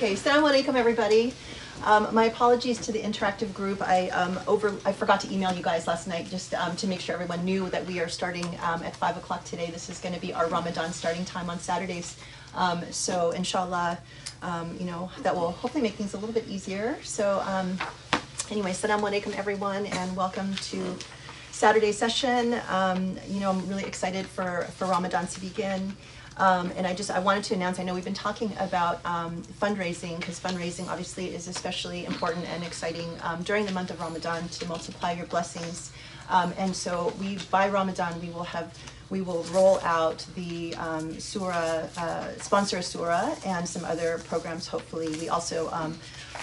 Okay, Assalamu alaikum, everybody. Um, my apologies to the interactive group. I um, over I forgot to email you guys last night just um, to make sure everyone knew that we are starting um, at five o'clock today. This is going to be our Ramadan starting time on Saturdays. Um, so inshallah, um, you know that will hopefully make things a little bit easier. So anyway, Assalamu alaikum, everyone, and welcome to Saturday session. You know, I'm really excited for for Ramadan to begin. Um, and I just I wanted to announce. I know we've been talking about um, fundraising because fundraising obviously is especially important and exciting um, during the month of Ramadan to multiply your blessings. Um, and so we by Ramadan we will have we will roll out the um, surah uh, sponsor surah and some other programs. Hopefully, we also um,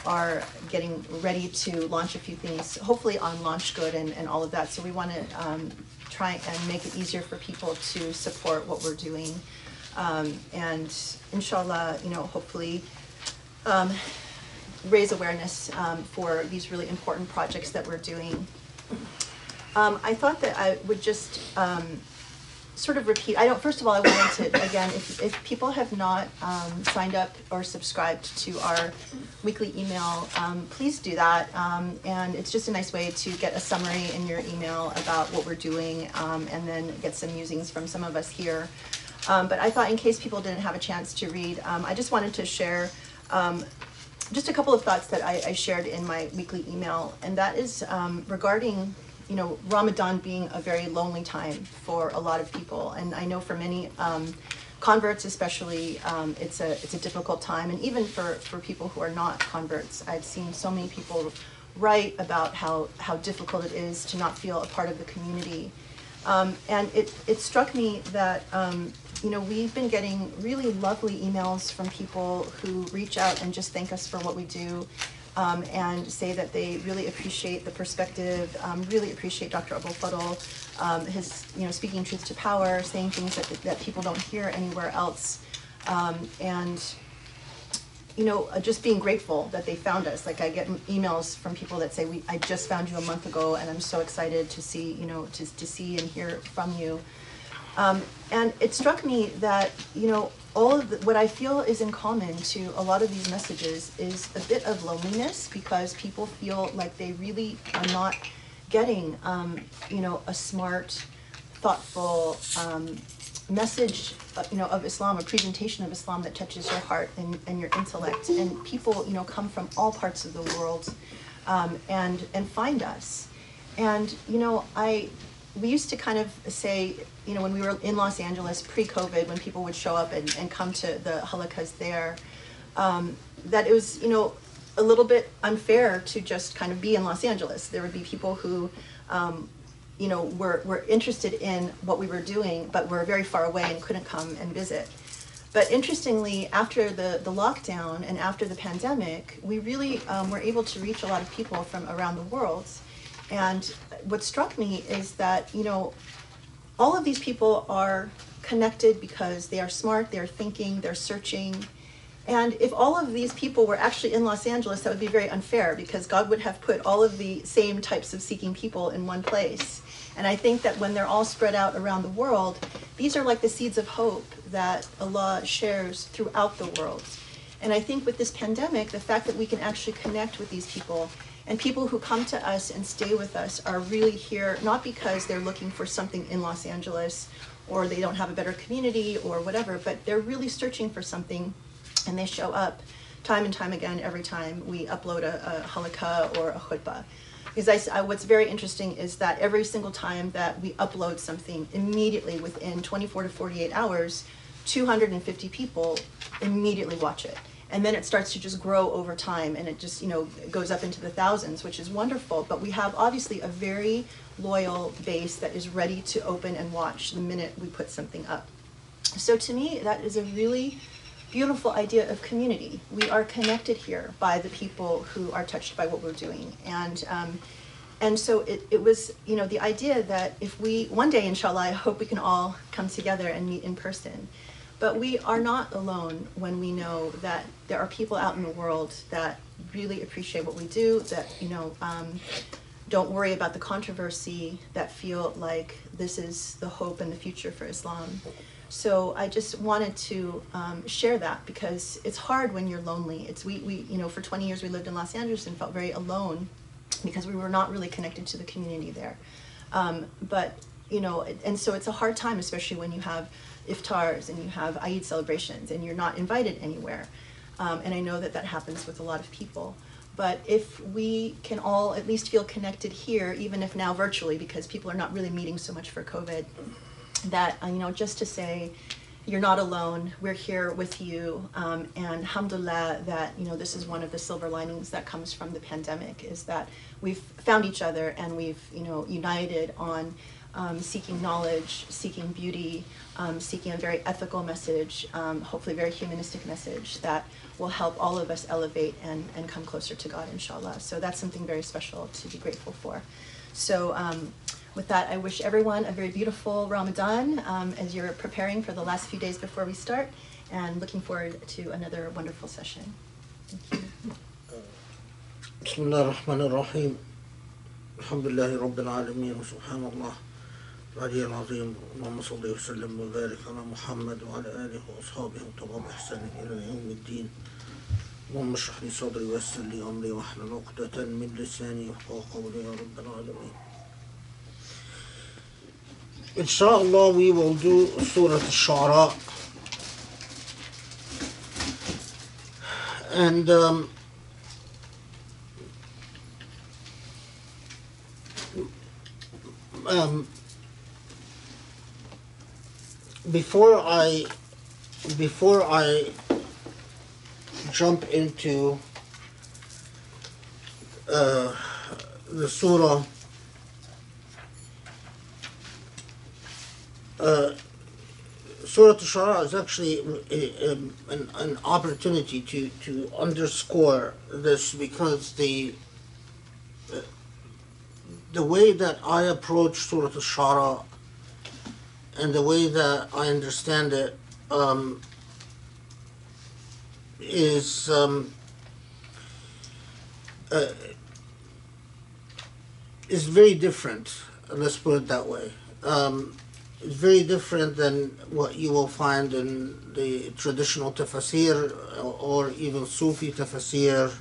are getting ready to launch a few things. Hopefully on LaunchGood and, and all of that. So we want to try and make it easier for people to support what we're doing. Um, and inshallah, you know, hopefully um, raise awareness um, for these really important projects that we're doing. Um, I thought that I would just um, sort of repeat. I don't. First of all, I wanted to again, if if people have not um, signed up or subscribed to our weekly email, um, please do that. Um, and it's just a nice way to get a summary in your email about what we're doing, um, and then get some musings from some of us here. Um, but I thought, in case people didn't have a chance to read, um, I just wanted to share. Um, just a couple of thoughts that I, I shared in my weekly email, and that is um, regarding you know, Ramadan being a very lonely time for a lot of people, and I know for many um, converts, especially, um, it's a it's a difficult time, and even for for people who are not converts, I've seen so many people write about how how difficult it is to not feel a part of the community, um, and it it struck me that. Um, you know, we've been getting really lovely emails from people who reach out and just thank us for what we do um, and say that they really appreciate the perspective, um, really appreciate Dr. Fadl, um, his, you know, speaking truth to power, saying things that, that people don't hear anywhere else. Um, and, you know, uh, just being grateful that they found us. Like I get emails from people that say, we, I just found you a month ago and I'm so excited to see, you know, to, to see and hear from you. Um, and it struck me that, you know, all of the, what I feel is in common to a lot of these messages is a bit of loneliness because people feel like they really are not getting, um, you know, a smart, thoughtful um, message, uh, you know, of Islam, a presentation of Islam that touches your heart and, and your intellect. And people, you know, come from all parts of the world um, and and find us. And you know, I we used to kind of say, you know, when we were in Los Angeles pre-COVID, when people would show up and, and come to the halaqas there, um, that it was, you know, a little bit unfair to just kind of be in Los Angeles. There would be people who, um, you know, were, were interested in what we were doing, but were very far away and couldn't come and visit. But interestingly, after the, the lockdown and after the pandemic, we really um, were able to reach a lot of people from around the world. And what struck me is that, you know, all of these people are connected because they are smart, they're thinking, they're searching. And if all of these people were actually in Los Angeles, that would be very unfair because God would have put all of the same types of seeking people in one place. And I think that when they're all spread out around the world, these are like the seeds of hope that Allah shares throughout the world. And I think with this pandemic, the fact that we can actually connect with these people and people who come to us and stay with us are really here not because they're looking for something in Los Angeles or they don't have a better community or whatever, but they're really searching for something and they show up time and time again every time we upload a, a halaqa or a khutbah. Because I, I, what's very interesting is that every single time that we upload something, immediately within 24 to 48 hours, 250 people immediately watch it and then it starts to just grow over time and it just you know goes up into the thousands which is wonderful. But we have obviously a very loyal base that is ready to open and watch the minute we put something up. So to me that is a really beautiful idea of community. We are connected here by the people who are touched by what we're doing. And um, and so it, it was you know the idea that if we one day inshallah i hope we can all come together and meet in person but we are not alone when we know that there are people out in the world that really appreciate what we do, that, you know, um, don't worry about the controversy, that feel like this is the hope and the future for Islam. So I just wanted to um, share that because it's hard when you're lonely. It's we, we you know for 20 years we lived in Los Angeles and felt very alone because we were not really connected to the community there. Um, but you know, and so it's a hard time, especially when you have iftars and you have Eid celebrations and you're not invited anywhere. Um, and I know that that happens with a lot of people. But if we can all at least feel connected here, even if now virtually, because people are not really meeting so much for COVID, that, uh, you know, just to say, you're not alone, we're here with you, um, and alhamdulillah that, you know, this is one of the silver linings that comes from the pandemic, is that we've found each other and we've, you know, united on um, seeking knowledge, seeking beauty, um, seeking a very ethical message, um, hopefully a very humanistic message that will help all of us elevate and, and come closer to God, inshallah. So that's something very special to be grateful for. So um, with that, I wish everyone a very beautiful Ramadan um, as you're preparing for the last few days before we start, and looking forward to another wonderful session. Thank you. بسم الله الرحمن الرحيم الحمد لله رب العالمين وسبحان الله العلي العظيم اللهم صل وسلم وبارك على محمد وعلى آله وأصحابه وطبعا باحسان إلى يوم الدين. اللهم اشرح لي صدري ويسر لي أمري واحلل عقدة من لساني يفقهوا قولي يا رب العالمين. Inshallah we will do Surah Al-Shu'ara and um, um, before I before I jump into uh, the surah, uh, Surah Al-Shu'ara is actually a, um, an, an opportunity to, to underscore this because the uh, the way that I approach Surah Al-Shu'ara and the way that I understand it um, is um, uh, is very different. Let's put it that way. Um, it's very different than what you will find in the traditional tafsir or even Sufi tafsir.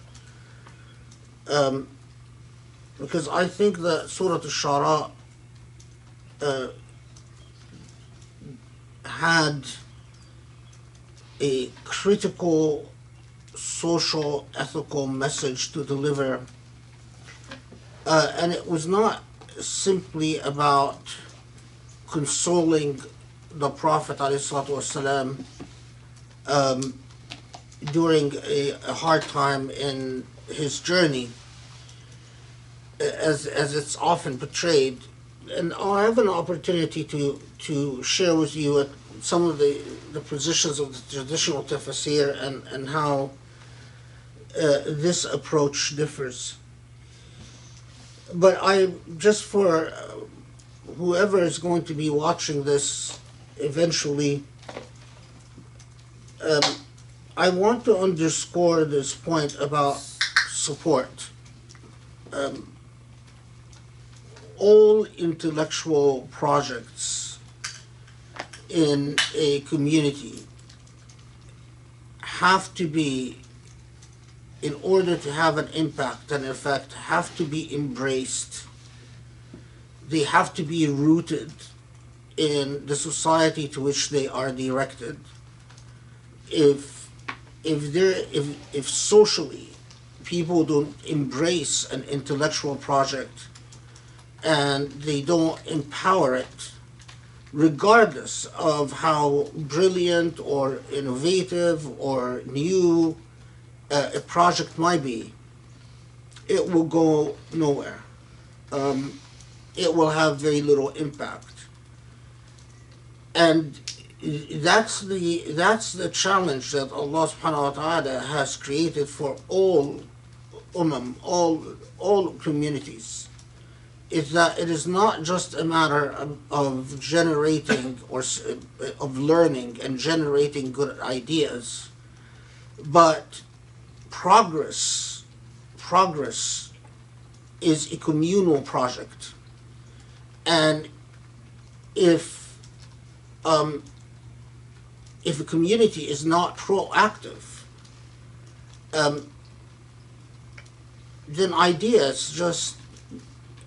Um, because I think that Surah Al-Shu'ara uh, had a critical social ethical message to deliver uh, and it was not simply about consoling the prophet والسلام, um, during a, a hard time in his journey as as it's often portrayed and I have an opportunity to to share with you some of the, the positions of the traditional tafsir and, and how uh, this approach differs. But I just for uh, whoever is going to be watching this eventually, um, I want to underscore this point about support. Um, all intellectual projects in a community have to be in order to have an impact and effect have to be embraced. They have to be rooted in the society to which they are directed. If if there if if socially people don't embrace an intellectual project and they don't empower it, regardless of how brilliant or innovative or new uh, a project might be, it will go nowhere. Um, it will have very little impact. And that's the that's the challenge that Allah subhanahu wa ta'ala has created for all umam, all all communities is that it is not just a matter of, of generating or of learning and generating good ideas, but progress, progress is a communal project. And if um, if a community is not proactive, um, then ideas just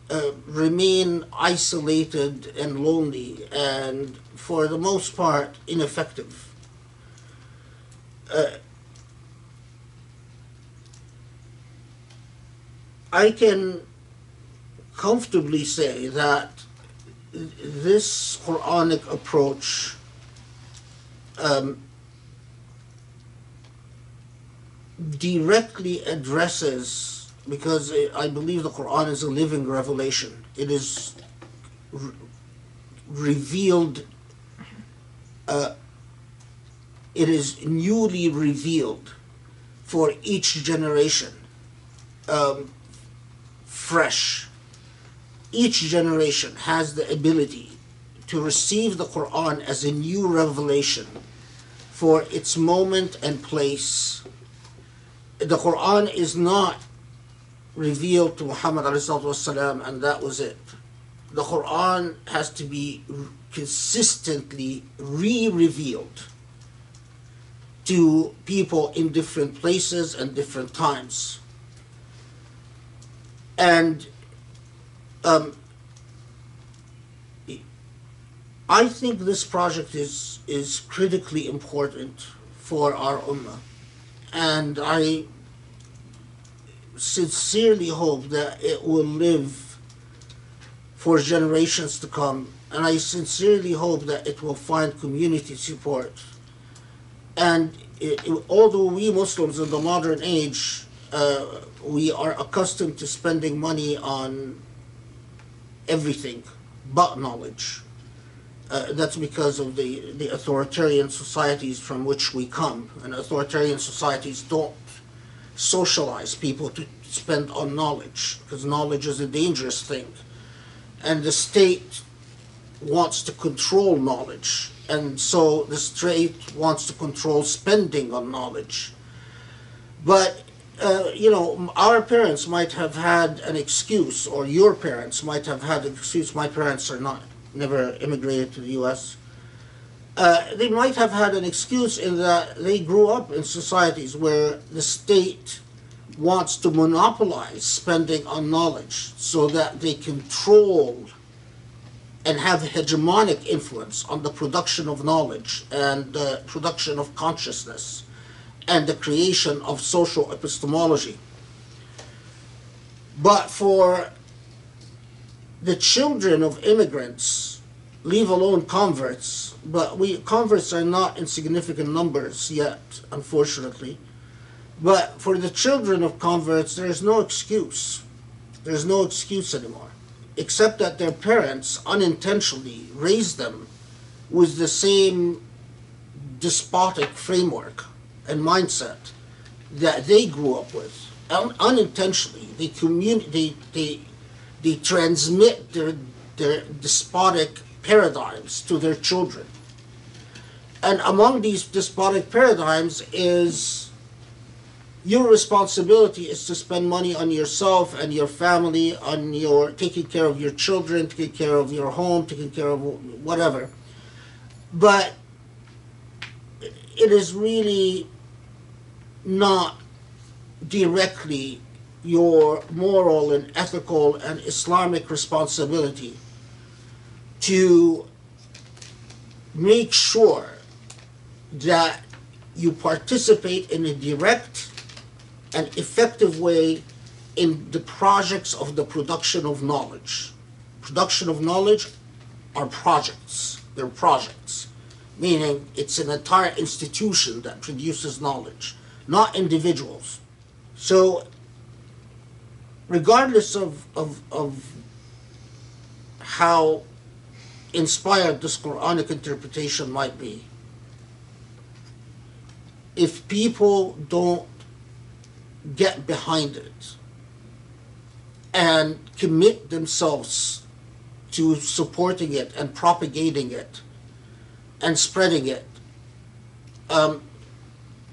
uh, remain isolated and lonely and, for the most part, ineffective. Uh, I can comfortably say that this Quranic approach um, directly addresses, because I believe the Quran is a living revelation, it is re- revealed, uh, it is newly revealed for each generation, um, fresh. Each generation has the ability to receive the Quran as a new revelation for its moment and place. The Quran is not revealed to Muhammad والسلام, and that was it. The Quran has to be consistently re-revealed to people in different places and different times. And um, I think this project is is critically important for our ummah, and I sincerely hope that it will live for generations to come, and I sincerely hope that it will find community support. And it, it- although we Muslims in the modern age, uh, we are accustomed to spending money on everything but knowledge. Uh, that's because of the, the authoritarian societies from which we come. And authoritarian societies don't socialize people to spend on knowledge, because knowledge is a dangerous thing. And the state wants to control knowledge. And so the state wants to control spending on knowledge. But uh, you know, our parents might have had an excuse, or your parents might have had an excuse. My parents are not never immigrated to the U.S. Uh, they might have had an excuse in that they grew up in societies where the state wants to monopolize spending on knowledge so that they control and have hegemonic influence on the production of knowledge and the production of consciousness and the creation of social epistemology. But for the children of immigrants, leave alone converts, but we converts are not in significant numbers yet, unfortunately. But for the children of converts, there is no excuse. There's no excuse anymore, except that their parents unintentionally raised them with the same despotic framework and mindset that they grew up with. Un- unintentionally, they communi- they, they, they transmit their, their despotic paradigms to their children. And among these despotic paradigms is your responsibility is to spend money on yourself and your family, on your taking care of your children, taking care of your home, taking care of whatever. But it is really not directly your moral and ethical and Islamic responsibility to make sure that you participate in a direct and effective way in the projects of the production of knowledge. Production of knowledge are projects, they're projects, meaning it's an entire institution that produces knowledge, not individuals. So, regardless of, of, of how inspired this Quranic interpretation might be, if people don't get behind it and commit themselves to supporting it and propagating it and spreading it, um,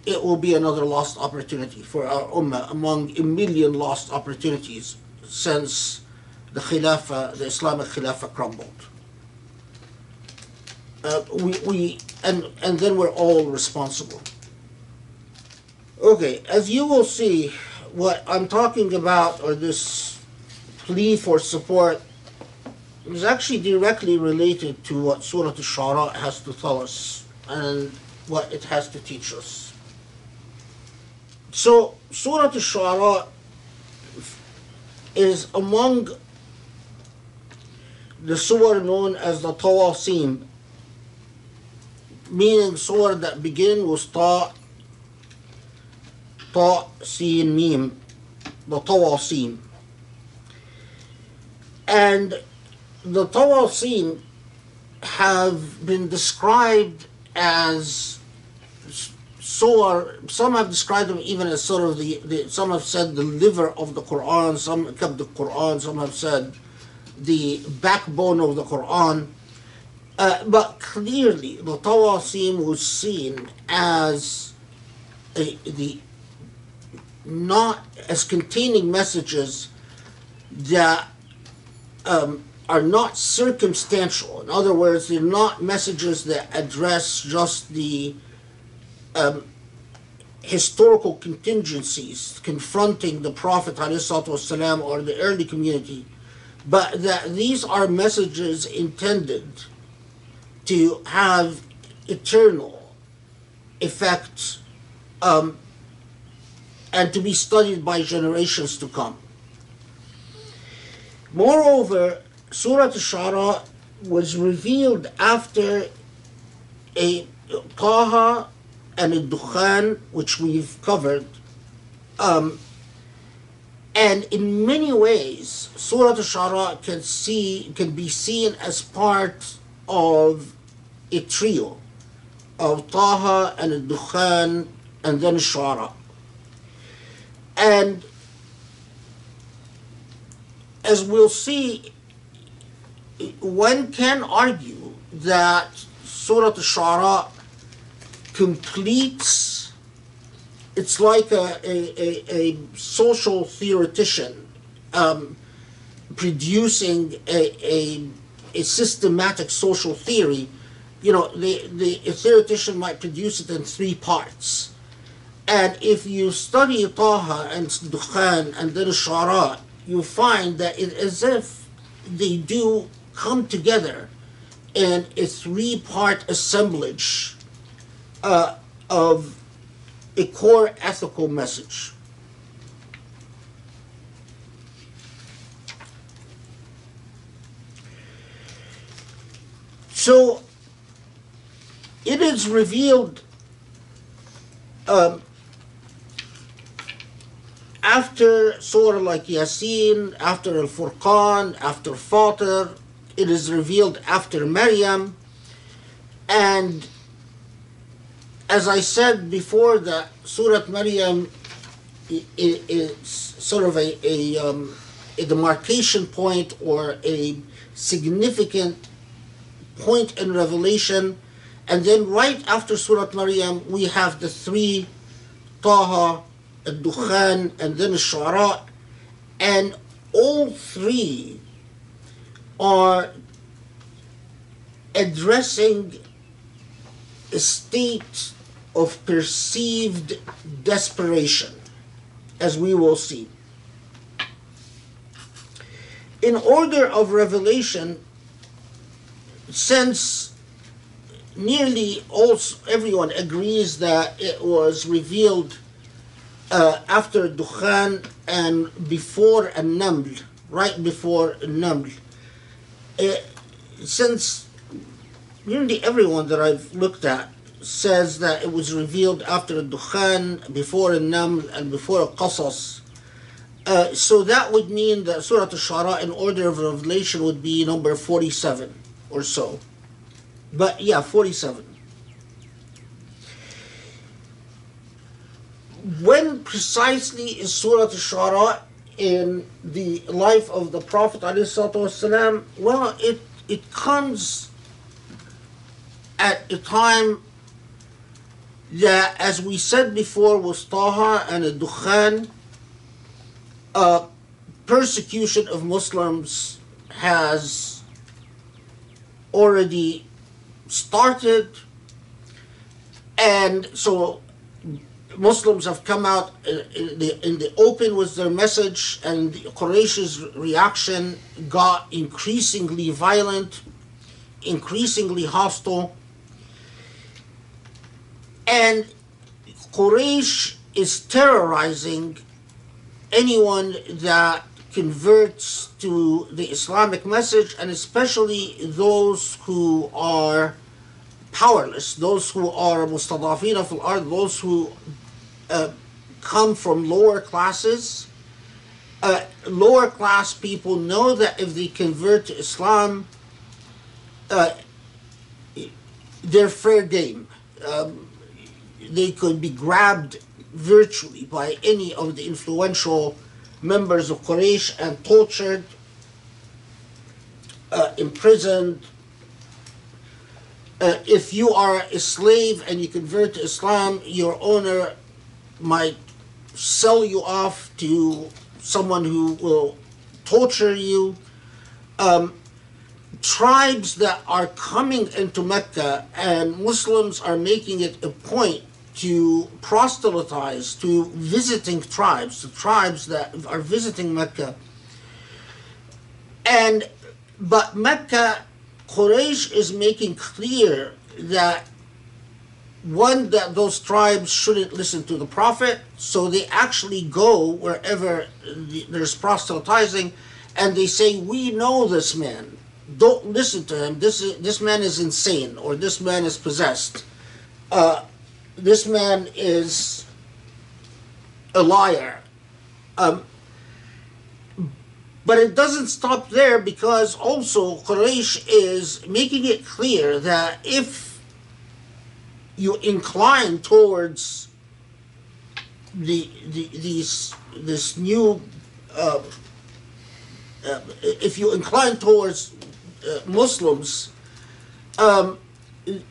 it will be another lost opportunity for our ummah among a million lost opportunities since the Khilafah, the Islamic Khilafah crumbled. Uh, we, we and and then we're all responsible. Okay, as you will see, what I'm talking about, or this plea for support, is actually directly related to what Surah Al-Shu'ara has to tell us and what it has to teach us. So, Surah Al-Shu'ara is among the surah known as the Tawasim, meaning surah that begin with Ta, Ta, Sin, Mim, the Tawasim. And the Tawasim have been described as surah, some have described them even as sort of the, the some have said the liver of the Quran, some kept the Quran, some have said the backbone of the Quran. Uh, but clearly, the Tawasim was seen as a, the not as containing messages that um, are not circumstantial. In other words, they're not messages that address just the um, historical contingencies confronting the Prophet ﷺ or the early community, but that these are messages intended to have eternal effects um, and to be studied by generations to come. Moreover, Surah Al-Shu'ara was revealed after a Taha and a Dukhan, which we've covered. Um, and in many ways, Surah Al-Shu'ara can see can be seen as part of a trio of Taha and Dukhan and then Shu'ara. And as we'll see, one can argue that Surah Al-Shu'ara completes, it's like a, a, a, a social theoretician um, producing a, a, a systematic social theory. You know, the, the a theoretician might produce it in three parts. And if you study Taha and Dukhan and then Shu'ara, you find that it as if they do come together in a three part assemblage uh, of a core ethical message. So it is revealed um, after surah like Yasin, after Al Furqan, after Fatir, it is revealed after Maryam, and as I said before, that Surah Maryam is sort of a, a, um, a demarcation point or a significant point in revelation. And then right after Surah Maryam, we have the three Taha, Al-Dukhan, and then Al-Shu'ara. And all three are addressing a state of perceived desperation, as we will see. In order of revelation, since nearly all everyone agrees that it was revealed uh, after Dukhan and before An-Naml, right before An-Naml, uh, since nearly everyone that I've looked at says that it was revealed after Dukhan, before An-Naml, and before Qasas. Uh, so that would mean that Surah Al-Shu'ara in order of revelation would be number 47 or so. But yeah, 47. When precisely is Surah Al-Shu'ara in the life of the Prophet ﷺ? Well, it, it comes at a time that, as we said before, was Taha and a Dukhan, uh, persecution of Muslims has already started, and so Muslims have come out uh, in the, in the open with their message, and Quraysh's reaction got increasingly violent, increasingly hostile, and Quraysh is terrorizing anyone that converts to the Islamic message, and especially those who are powerless, those who are mustadafina fil ard, those who uh, come from lower classes. Uh, lower class people know that if they convert to Islam, uh, they're fair game. Um, they could be grabbed virtually by any of the influential members of Quraysh and tortured, uh, imprisoned. Uh, if you are a slave and you convert to Islam, your owner might sell you off to someone who will torture you. Um, tribes that are coming into Mecca and Muslims are making it a point to proselytize to visiting tribes, the tribes that are visiting Mecca. And but Mecca, Quraysh is making clear that one that those tribes shouldn't listen to the prophet, so they actually go wherever there's proselytizing, and they say, "We know this man. Don't listen to him. This is this man is insane, or this man is possessed. Uh, this man is a liar." Um, but it doesn't stop there because also Quraysh is making it clear that if you incline towards the, the these this new uh, uh, if you incline towards uh, Muslims, um,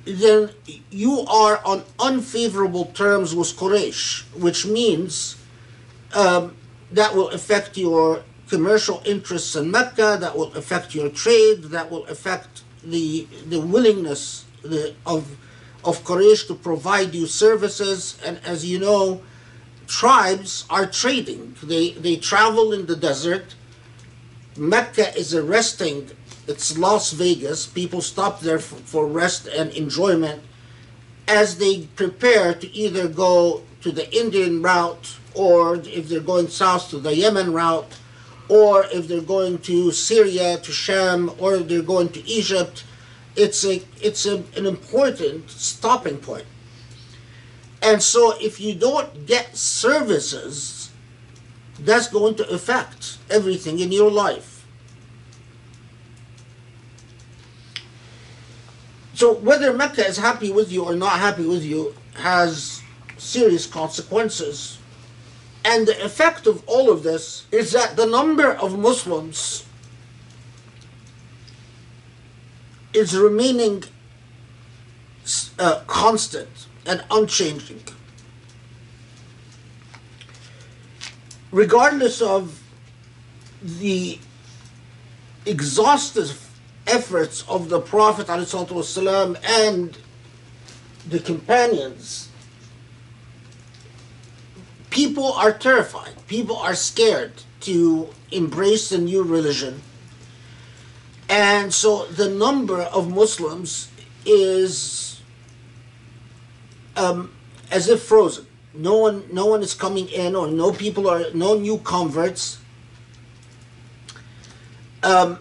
then you are on unfavorable terms with Quraysh, which means um, that will affect your commercial interests in Mecca, that will affect your trade, that will affect the the willingness the, of of Quraysh to provide you services. And as you know, tribes are trading. They they travel in the desert. Mecca is a resting. It's Las Vegas. People stop there for, for rest and enjoyment as they prepare to either go to the Indian route or if they're going south to the Yemen route or if they're going to Syria, to Sham, or they're going to Egypt, it's a it's a, an important stopping point. And so if you don't get services, that's going to affect everything in your life. So whether Mecca is happy with you or not happy with you has serious consequences. And the effect of all of this is that the number of Muslims is remaining uh, constant and unchanging. Regardless of the exhaustive efforts of the Prophet ﷺ and the companions, people are terrified. People are scared to embrace the new religion. And so the number of Muslims is um, as if frozen. No one, no one is coming in, or no people are, no new converts. Um,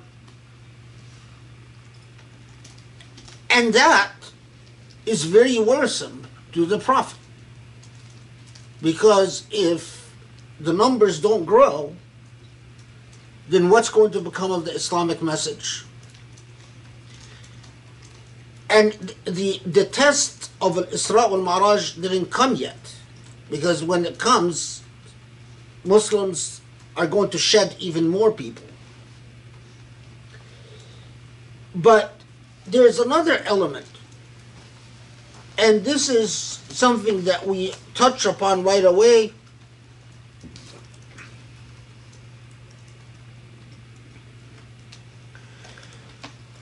and that is very worrisome to the Prophet. Because if the numbers don't grow, then what's going to become of the Islamic message? And the, the test of Al Isra al Maraj didn't come yet. Because when it comes, Muslims are going to shed even more people. But there's another element, and this is something that we touch upon right away.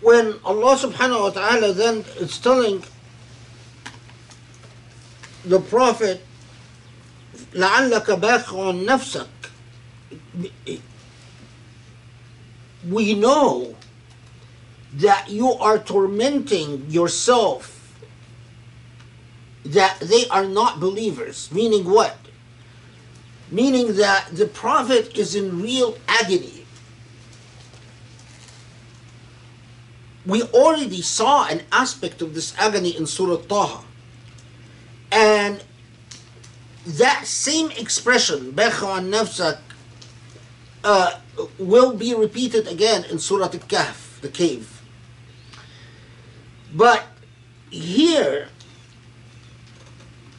when Allah subhanahu wa ta'ala then is telling the Prophet, لَعَلَّكَ بَاخِعٌ نَفْسَكَ We know that you are tormenting yourself that they are not believers. Meaning what? Meaning that the prophet is in real agony. We already saw an aspect of this agony in Surah Taha. And that same expression, Bekha Nafsak, uh, will be repeated again in Surah Al Kahf, the cave. But here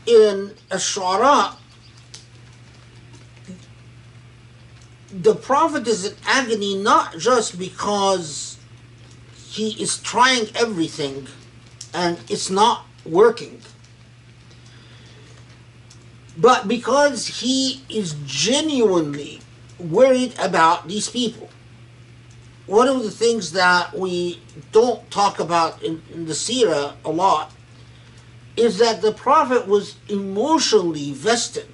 in Ash-Shu'ara, the Prophet is in agony not just because he is trying everything and it's not working, but because he is genuinely worried about these people. One of the things that we don't talk about in, in the Sirah a lot is that the Prophet was emotionally vested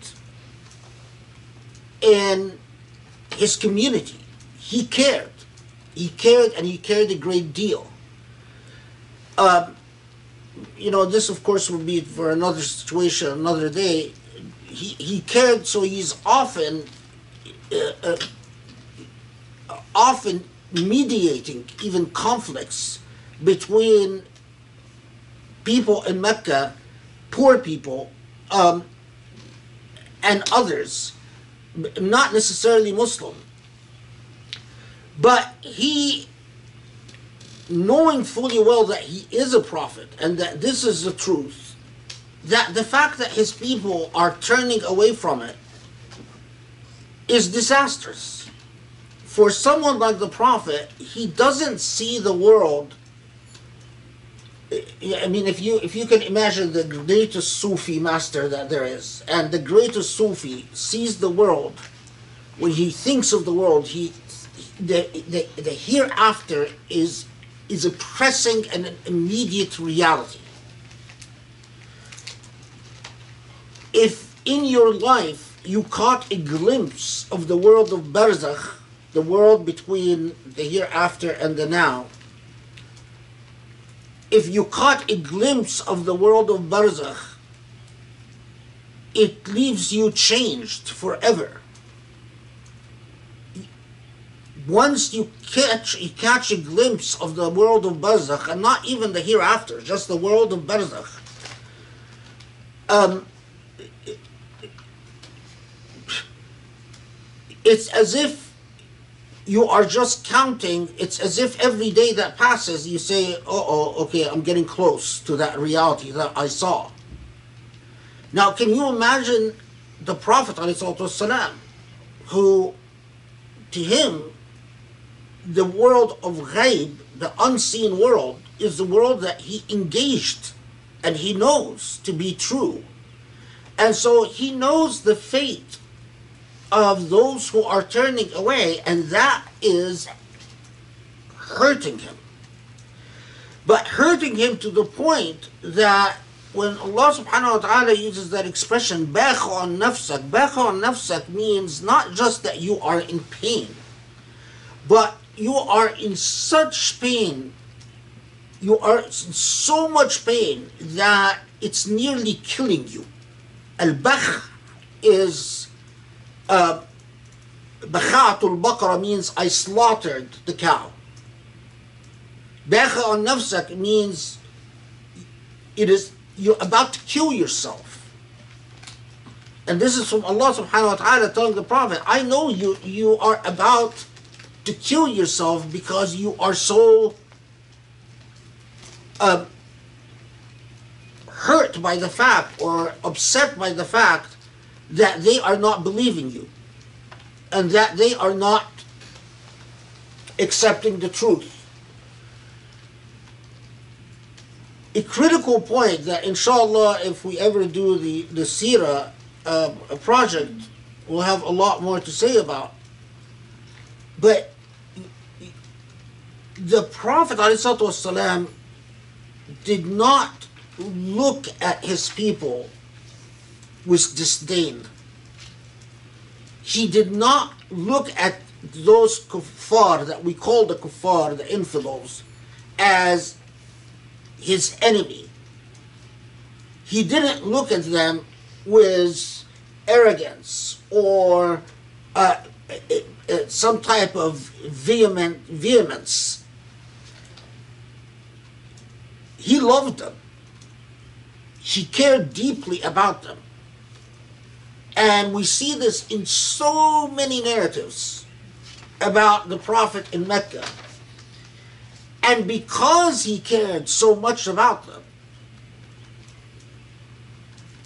in his community. He cared. He cared and he cared a great deal. Um, you know, this of course will be for another situation, another day. He, he cared, so he's often, uh, uh, often mediating even conflicts between people in Mecca, poor people, um, and others, not necessarily Muslim. But he, knowing fully well that he is a prophet and that this is the truth, that the fact that his people are turning away from it is disastrous. For someone like the prophet, he doesn't see the world I mean, if you if you can imagine the greatest Sufi master that there is, and the greatest Sufi sees the world, when he thinks of the world, he the the, the hereafter is is a pressing and an immediate reality. If in your life you caught a glimpse of the world of Barzakh, the world between the hereafter and the now, if you caught a glimpse of the world of Barzakh, it leaves you changed forever. Once you catch you catch a glimpse of the world of Barzakh, and not even the hereafter, just the world of Barzakh, um, it's as if you are just counting. It's as if every day that passes, you say, "Oh, oh, okay, I'm getting close to that reality that I saw." Now, can you imagine the Prophet ﷺ, who, to him, the world of ghaib, the unseen world, is the world that he engaged and he knows to be true. And so he knows the fate of those who are turning away, and that is hurting him. But hurting him to the point that when Allah subhanahu wa ta'ala uses that expression, bakh on nafsak, bakh on nafsak means not just that you are in pain, but you are in such pain, you are in so much pain that it's nearly killing you. Al bakh is uh, Baqarah means I slaughtered the cow. Bakha on nafsak means it is you're about to kill yourself. And this is from Allah subhanahu wa ta'ala telling the Prophet, I know you you are about to kill yourself because you are so uh, hurt by the fact or upset by the fact that they are not believing you and that they are not accepting the truth. A critical point that inshallah if we ever do the, the Sira uh, project, we'll have a lot more to say about. But the Prophet ﷺ did not look at his people with disdain. He did not look at those kuffar that we call the kuffar, the infidels, as his enemy. He didn't look at them with arrogance or uh, uh, uh, some type of vehement vehemence. He loved them. He cared deeply about them. And we see this in so many narratives about the Prophet in Mecca. And because he cared so much about them,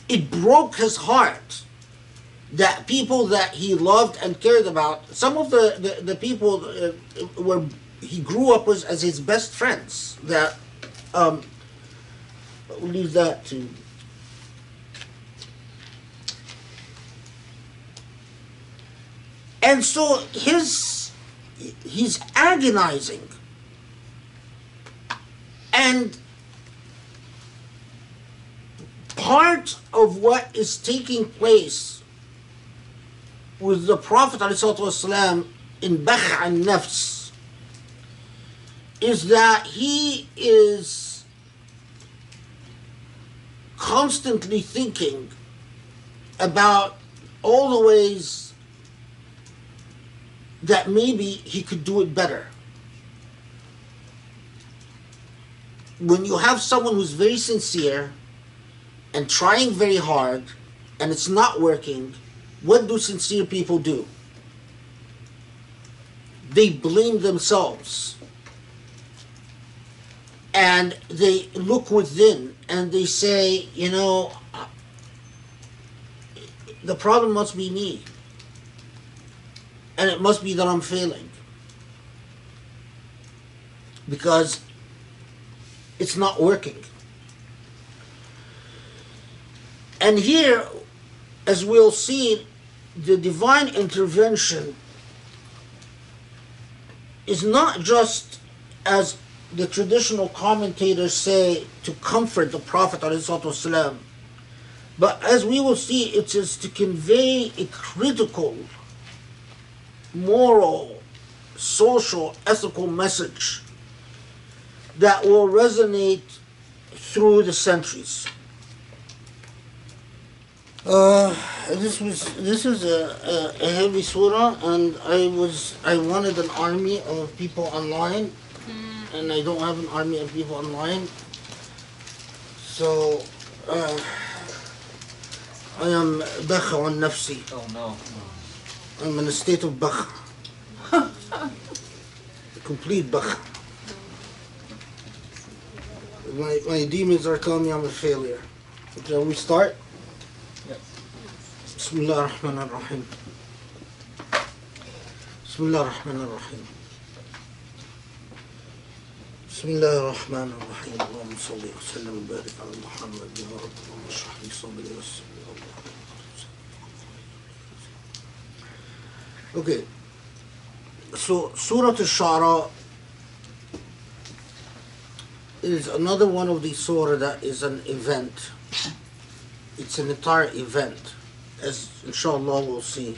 it broke his heart that people that he loved and cared about, some of the, the, the people uh, were he grew up with as his best friends, that um, leave that to and so his he's agonizing. And part of what is taking place with the Prophet ﷺ in Bakh al Nafs is that he is constantly thinking about all the ways that maybe he could do it better. When you have someone who's very sincere and trying very hard and it's not working, what do sincere people do? They blame themselves. And they look within and they say, you know, the problem must be me. And it must be that I'm failing. Because it's not working. And here, as we'll see, the divine intervention is not just as the traditional commentators say to comfort the Prophet but as we will see, it is to convey a critical, moral, social, ethical message that will resonate through the centuries. Uh, this was this is a, a, a heavy surah, and I was I wanted an army of people online, and I don't have an army of people online. So uh, I am bakh on nafsi. Oh no. I'm in a state of bakh. Complete bakh. My, my demons are telling me I'm a failure. Shall we start? Yes. Bismillah ar-Rahman ar-Rahim. Bismillah ar-Rahman ar-Rahim. بسم الله الرحمن الرحيم اللهم صل وسلم وبارك على محمد يا رب اللهم اشرح لي صدري ويسر Okay, so Surah Al-Shu'ara is another one of these surah that is an event. It's an entire event as inshallah we'll see.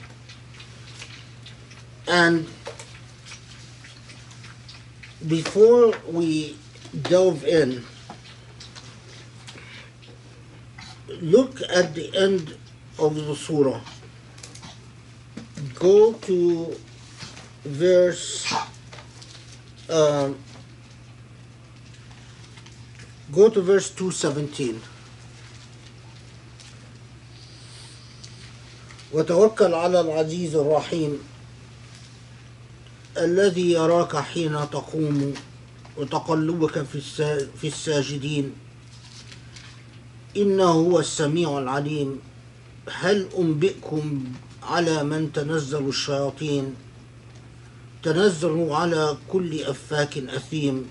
And before we delve in, look at the end of the surah. Go to verse. Um, go to verse 217. وتوكل على العزيز الرحيم الذي يراك حين تقوم وتقلبك في الساجدين إنه هو السميع العليم هل أنبئكم على من تنزل الشياطين. تنزل على كل أفاك أثيم.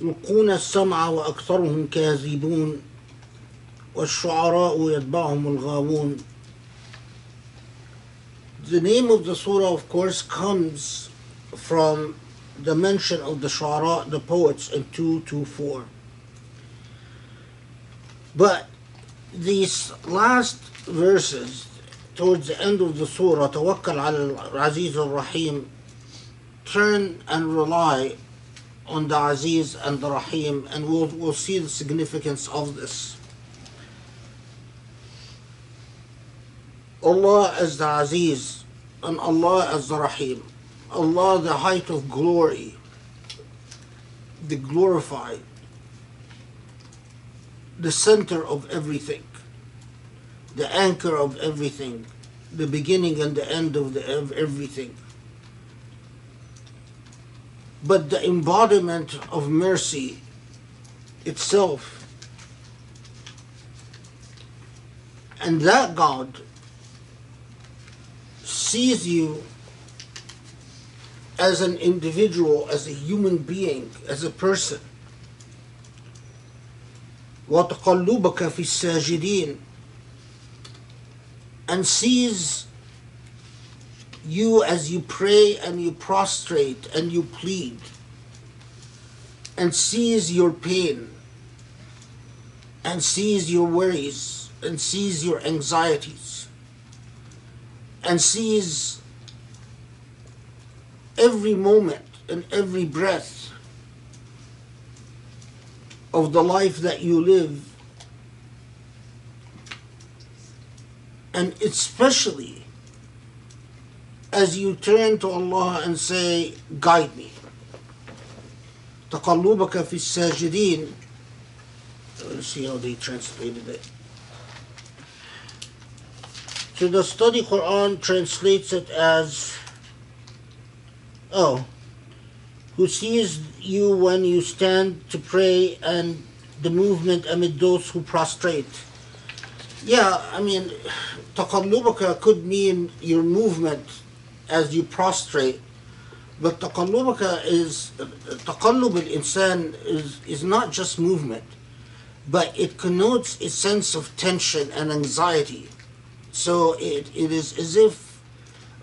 يلقون السمع وأكثرهم كاذبون. والشعراء يتبعهم الغاوون. The name of the surah, of course, comes from the mention of the shu'ara, the poets, in 224. But these last verses, towards the end of the surah, Tawakkal al Aziz al Rahim, turn and rely on the Aziz and the Rahim, and we'll, we'll see the significance of this. Allah as the Aziz and Allah as the Rahim. Allah, the height of glory, the glorified, the center of everything, the anchor of everything, the beginning and the end of, the, of everything. But the embodiment of mercy itself. And that God sees you as an individual, as a human being, as a person. وتقلبك في الساجدين and sees you as you pray and you prostrate and you plead and sees your pain and sees your worries and sees your anxieties and sees every moment and every breath of the life that you live and especially as you turn to Allah and say guide me تقلبك في الساجدين let's see how they translated it so the study Quran translates it as Oh, who sees you when you stand to pray and the movement amid those who prostrate. Yeah, I mean, taqallubaka could mean your movement as you prostrate, but taqallubaka is, taqallub al-insan is, is not just movement, but it connotes a sense of tension and anxiety. So it, it is as if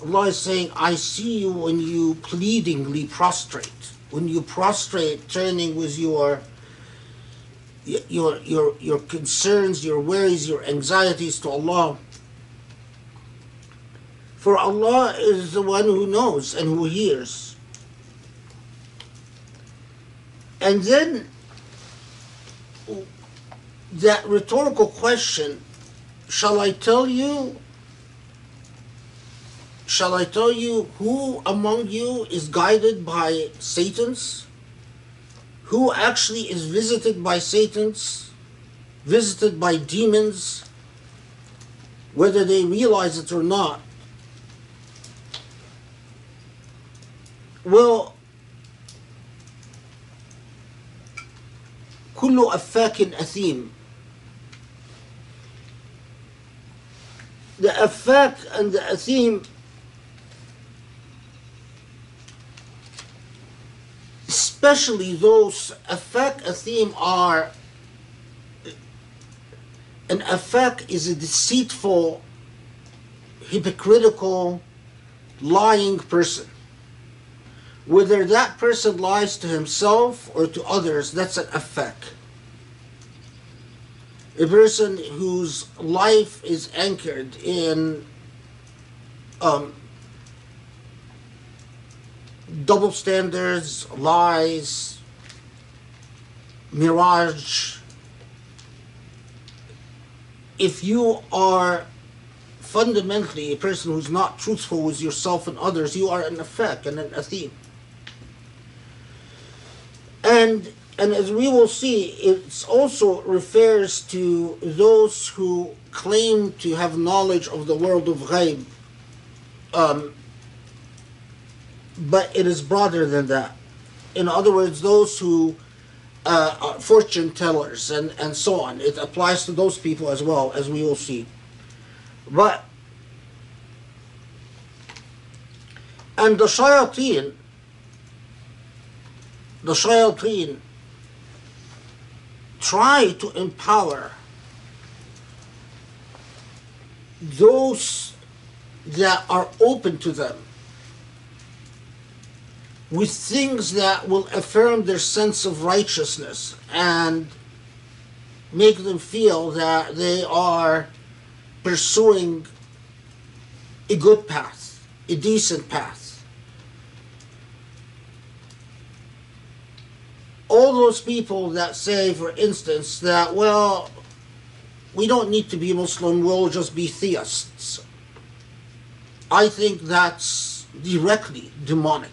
Allah is saying, I see you when you pleadingly prostrate. When you prostrate, turning with your your your your concerns, your worries, your anxieties to Allah. For Allah is the one who knows and who hears. And then that rhetorical question, shall I tell you Shall I tell you who among you is guided by Satan's? Who actually is visited by Satan's? Visited by demons? Whether they realize it or not. Well, كل أفاك أثيم The afak and the athim especially those Afak Athim are an Afak is a deceitful hypocritical lying person. Whether that person lies to himself or to others that's an Afak. A person whose life is anchored in um, double standards, lies, mirage. If you are fundamentally a person who's not truthful with yourself and others, you are an Afak and an Athim. And and as we will see, it also refers to those who claim to have knowledge of the world of ghaib. Um, but it is broader than that. In other words, those who uh, are fortune tellers and, and so on. It applies to those people as well, as we will see. But and the shayateen, the shayateen try to empower those that are open to them with things that will affirm their sense of righteousness and make them feel that they are pursuing a good path, a decent path. All those people that say, for instance, that, well, we don't need to be Muslim, we'll just be theists. I think that's directly demonic.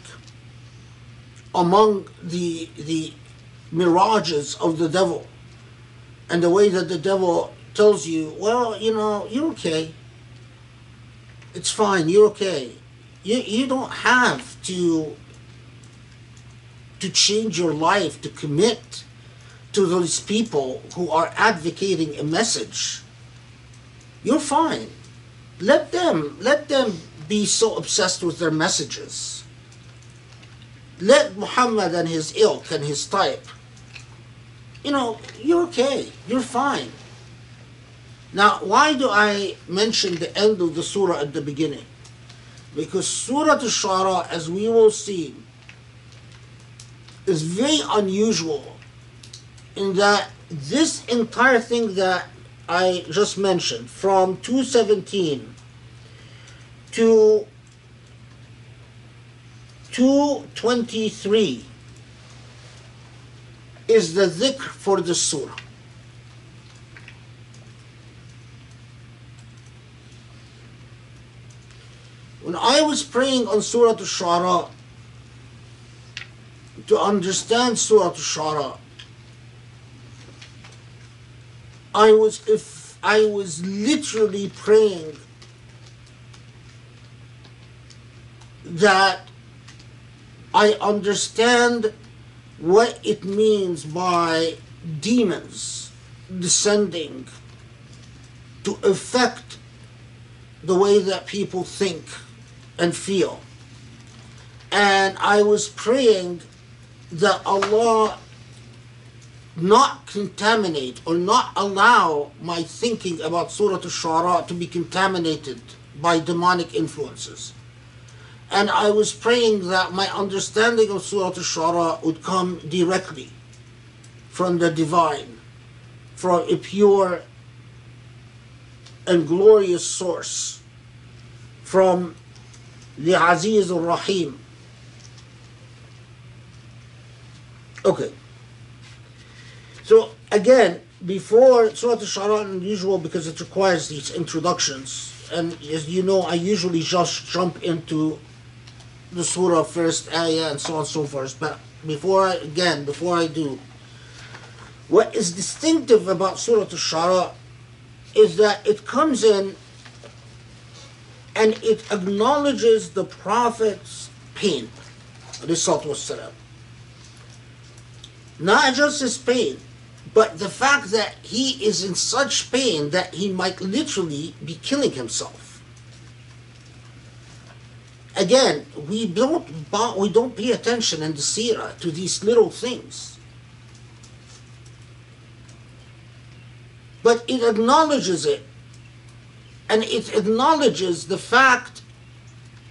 Among the, the mirages of the devil and the way that the devil tells you, well, you know, you're okay. It's fine, you're okay. You, you don't have to to change your life to commit to those people who are advocating a message. You're fine. Let them let them be so obsessed with their messages. Let Muhammad and his ilk and his type. You know, you're okay. You're fine. Now, why do I mention the end of the surah at the beginning? Because Surah Al-Shu'ara, as we will see, is very unusual in that this entire thing that I just mentioned, from 217 to 223, is the dhikr for the surah. When I was praying on Surah Al-Shu'ara, to understand Surah Al-Shu'ara, I was if I was literally praying that I understand what it means by demons descending to affect the way that people think and feel. And I was praying that Allah not contaminate or not allow my thinking about Surah Al-Shu'ara to be contaminated by demonic influences. And I was praying that my understanding of Surah Al-Shu'ara would come directly from the divine, from a pure and glorious source, from the Aziz al-Rahim. Okay. So again, before Surah Al-Shu'ara unusual because it requires these introductions. And as you know, I usually just jump into the surah first, ayah, and so on and so forth. But before I, again, before I do, what is distinctive about Surah Al-Shu'ara is that it comes in and it acknowledges the Prophet's pain. the Wasalam. Not just his pain, but the fact that he is in such pain that he might literally be killing himself. Again, we don't we don't pay attention in the seerah to these little things. But it acknowledges it. And it acknowledges the fact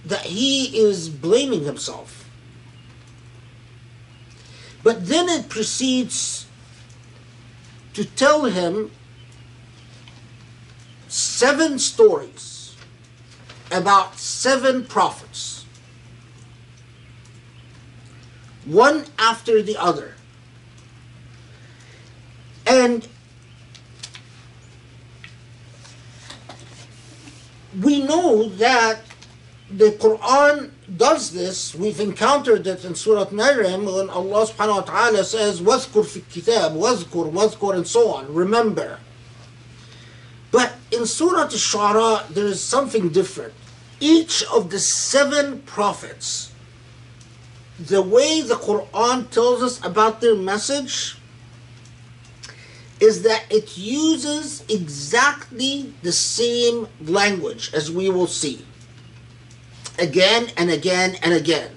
that he is blaming himself. But then it proceeds to tell him seven stories about seven prophets, one after the other. And we know that the Quran does this. We've encountered it in Surah Maryam when Allah subhanahu wa ta'ala says, Wazkur fi kitab, wazkur, wazkur, and so on. Remember. But in Surah Ash-Shu'ara, there is something different. Each of the seven prophets, the way the Quran tells us about their message is that it uses exactly the same language as we will see again and again and again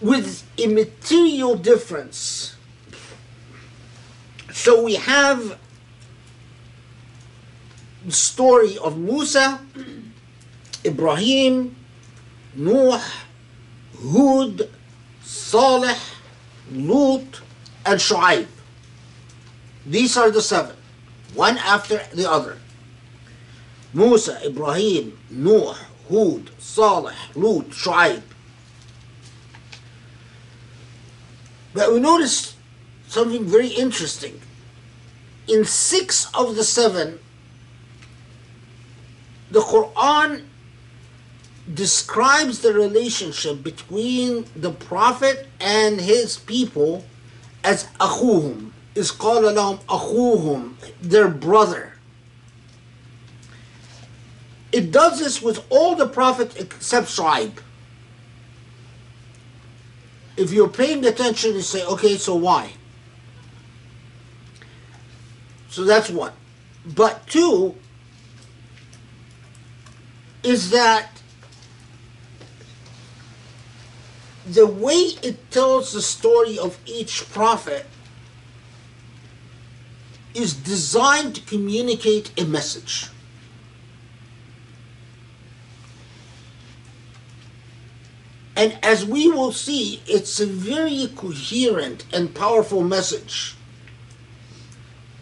with a material difference. So we have story of Musa, Ibrahim, Noah, Hud, Saleh, Lut, and Shu'aib. These are the seven, one after the other. Musa, Ibrahim, Noah, Hud, Saleh, Lut, Shu'aib. But we notice something very interesting. In six of the seven, the Quran describes the relationship between the Prophet and his people as akhuhum. Is called lahum akhuhum, their brother. It does this with all the Prophet except Shu'aib. If you're paying attention, you say, okay, so why? So that's one. But two is that the way it tells the story of each prophet is designed to communicate a message. And as we will see, it's a very coherent and powerful message.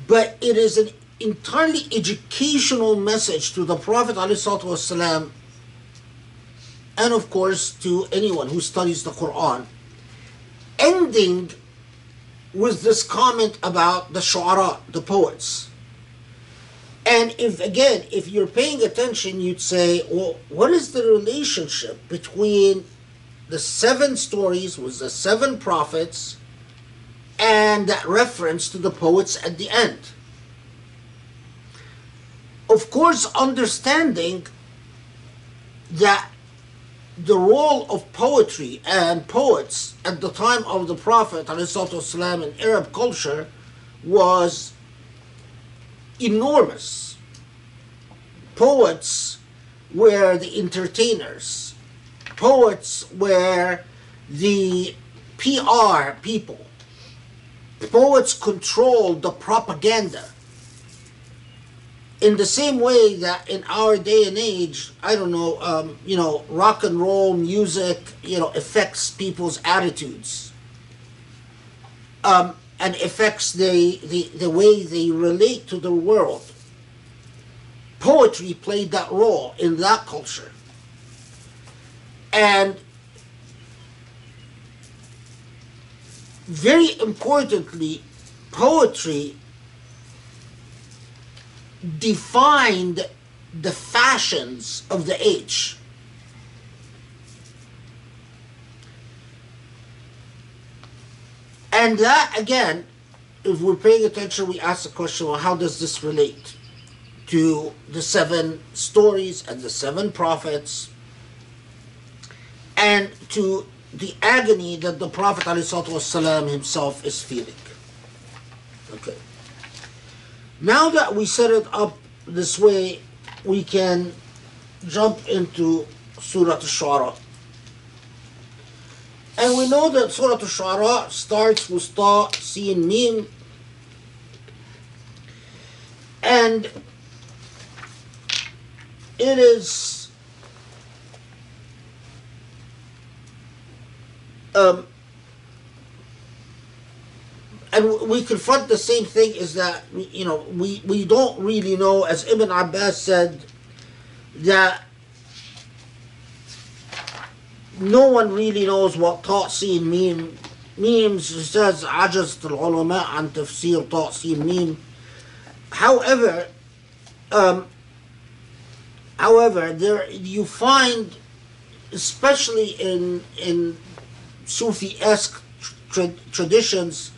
But it is an entirely educational message to the Prophet ﷺ and of course to anyone who studies the Quran, ending with this comment about the shu'ara, the poets. And if again, if you're paying attention, you'd say, well, what is the relationship between the seven stories with the seven prophets and that reference to the poets at the end? Of course, understanding that the role of poetry and poets at the time of the Prophet والسلام, in Arab culture was enormous. Poets were the entertainers. Poets were the PR people. Poets controlled the propaganda in the same way that in our day and age, I don't know, um, you know, rock and roll music, you know, affects people's attitudes, um, and affects the, the the way they relate to the world. Poetry played that role in that culture, and very importantly, poetry defined the fashions of the age. And that, again, if we're paying attention, we ask the question well, how does this relate to the seven stories and the seven prophets and to the agony that the Prophet ﷺ himself is feeling? Okay. Now that we set it up this way, we can jump into Surah Al-Shu'ara. And we know that Surah Al-Shu'ara starts with Ta, Sin, Mim. And it is um, and we confront the same thing is that you know we, we don't really know as ibn abbas said that no one really knows what Ta Sin Mim. Means he says عجزت ulama عن تفسير Ta Sin Mim. However um, however there you find especially in in sufi-esque tra- traditions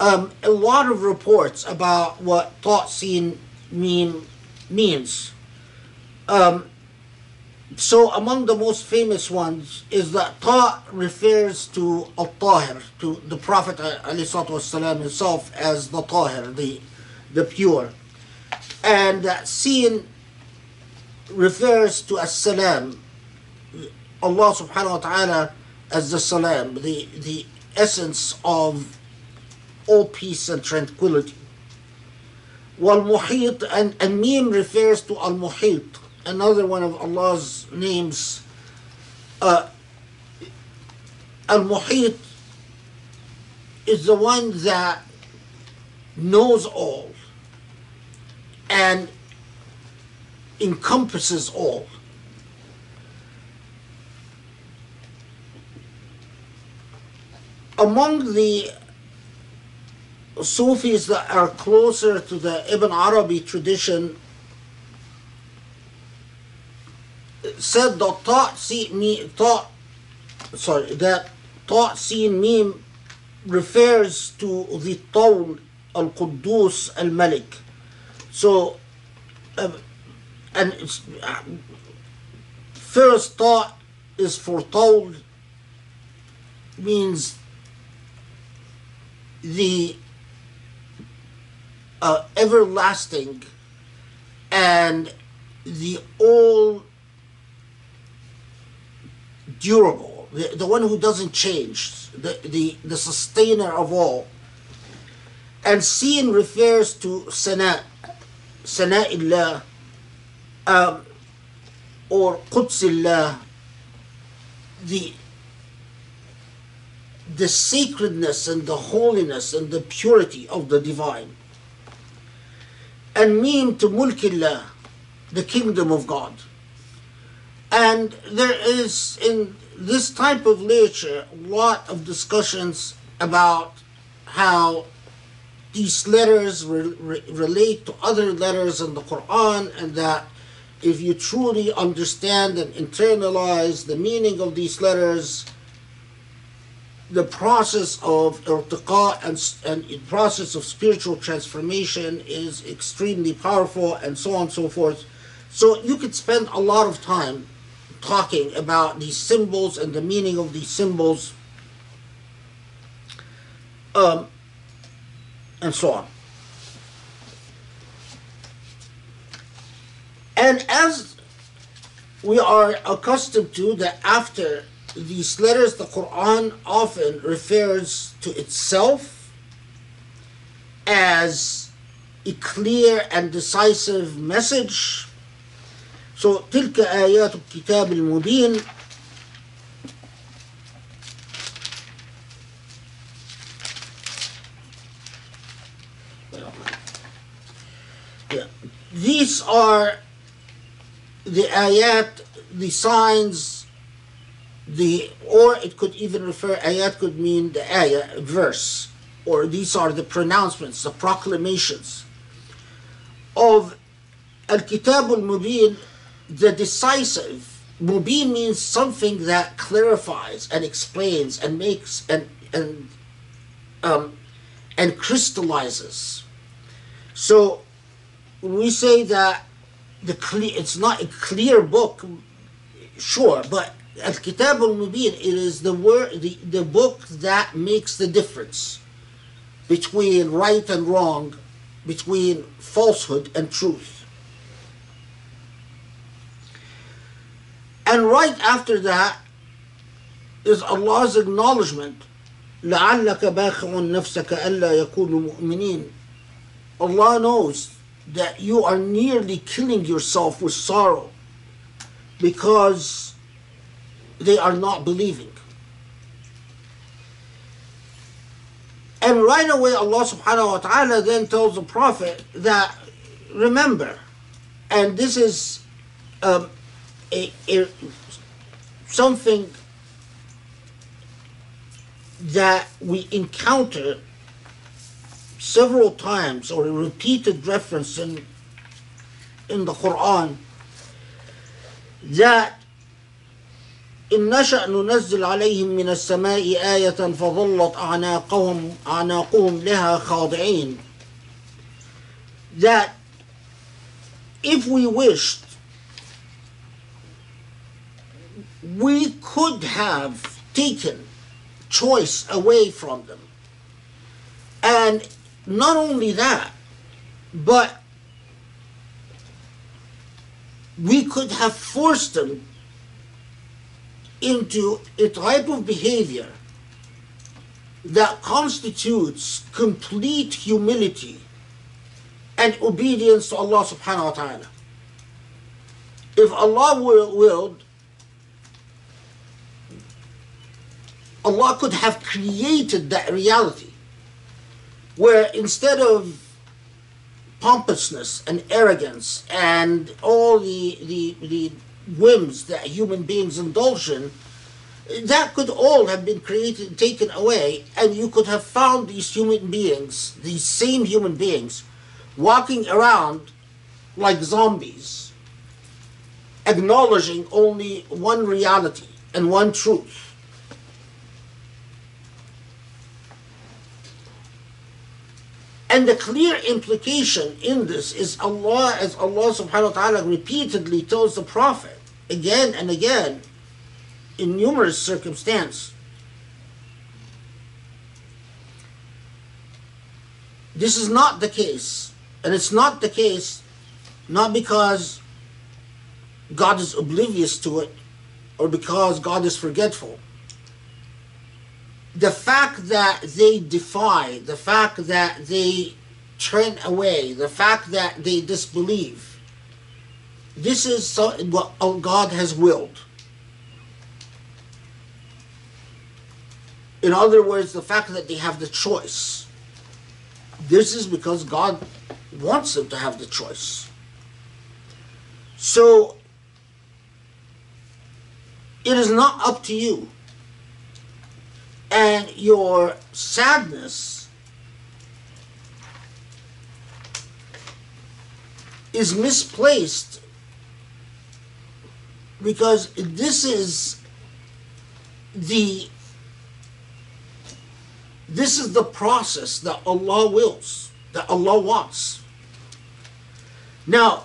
um, a lot of reports about what Ta'sin mean means. Um, so among the most famous ones is that Ta refers to Al-Tahir, to the Prophet والسلام, himself as the Tahir, the, the pure. And that Sin refers to As-Salam, Allah subhanahu wa ta'ala as the Salam, the, the essence of all peace and tranquility. والمحيط and, and mim refers to al-muhit another one of Allah's names uh, al-muhit is the one that knows all and encompasses all among the Sufis that are closer to the Ibn Arabi tradition said that ta si ta sorry that ta sin mim refers to the Tawl al Quddus al Malik. So, um, and uh, first ta is for Tawl means the uh, everlasting and the all durable, the, the one who doesn't change, the, the, the sustainer of all. And sin refers to sana, sana illah, um, or qudsillah, the the sacredness and the holiness and the purity of the divine. And mim to mulkillah, the kingdom of God. And there is in this type of literature a lot of discussions about how these letters re- re- relate to other letters in the Quran, and that if you truly understand and internalize the meaning of these letters, the process of irtiqa and, and the process of spiritual transformation is extremely powerful and so on and so forth. So you could spend a lot of time talking about these symbols and the meaning of these symbols um, and so on. And as we are accustomed to that after these letters, the Quran often refers to itself as a clear and decisive message. So تلك آيات الكتاب المبين Yeah. These are the ayat, the signs, the or it could even refer ayat could mean the ayah verse or these are the pronouncements the proclamations of al-kitab al-mubin the decisive. Mubin means something that clarifies and explains and makes and and um, and crystallizes. So we say that the clear it's not a clear book sure but Al-Kitab al-Mubin, it is the word, the, the book that makes the difference between right and wrong, between falsehood and truth. And right after that is Allah's acknowledgement, لَعَلَّكَ بَاخِعٌ نَفْسَكَ أَلَّا يَكُونُوا مُؤْمِنِينَ Allah knows that you are nearly killing yourself with sorrow because they are not believing. And right away, Allah subhanahu wa ta'ala then tells the Prophet that, remember, and this is um, a, a, something that we encounter several times or a repeated reference in, in the Quran that إن نشأ ننزل عليهم من السماء آية فظلت أعناقهم أعناقهم لها خاضعين that if we wished we could have taken choice away from them and not only that but we could have forced them into a type of behavior that constitutes complete humility and obedience to Allah subhanahu wa ta'ala. If Allah will, willed, Allah could have created that reality where instead of pompousness and arrogance and all the, the, the whims that human beings indulge in, that could all have been created, and taken away, and you could have found these human beings, these same human beings, walking around like zombies, acknowledging only one reality and one truth. And the clear implication in this is Allah, as Allah subhanahu wa ta'ala repeatedly tells the Prophet again and again in numerous circumstances. This is not the case. And it's not the case not because God is oblivious to it or because God is forgetful the fact that they defy, the fact that they turn away, the fact that they disbelieve, this is so, what oh, God has willed. In other words, the fact that they have the choice. This is because God wants them to have the choice. So, it is not up to you and your sadness is misplaced because this is the this is the process that Allah wills, that Allah wants. Now,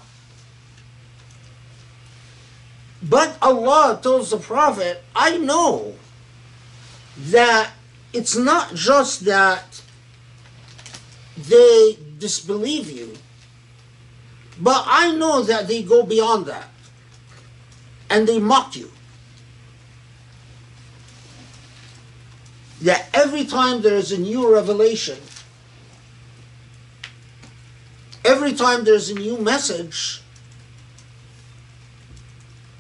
but Allah tells the Prophet, I know that it's not just that they disbelieve you, but I know that they go beyond that and they mock you. That every time there is a new revelation, every time there's a new message,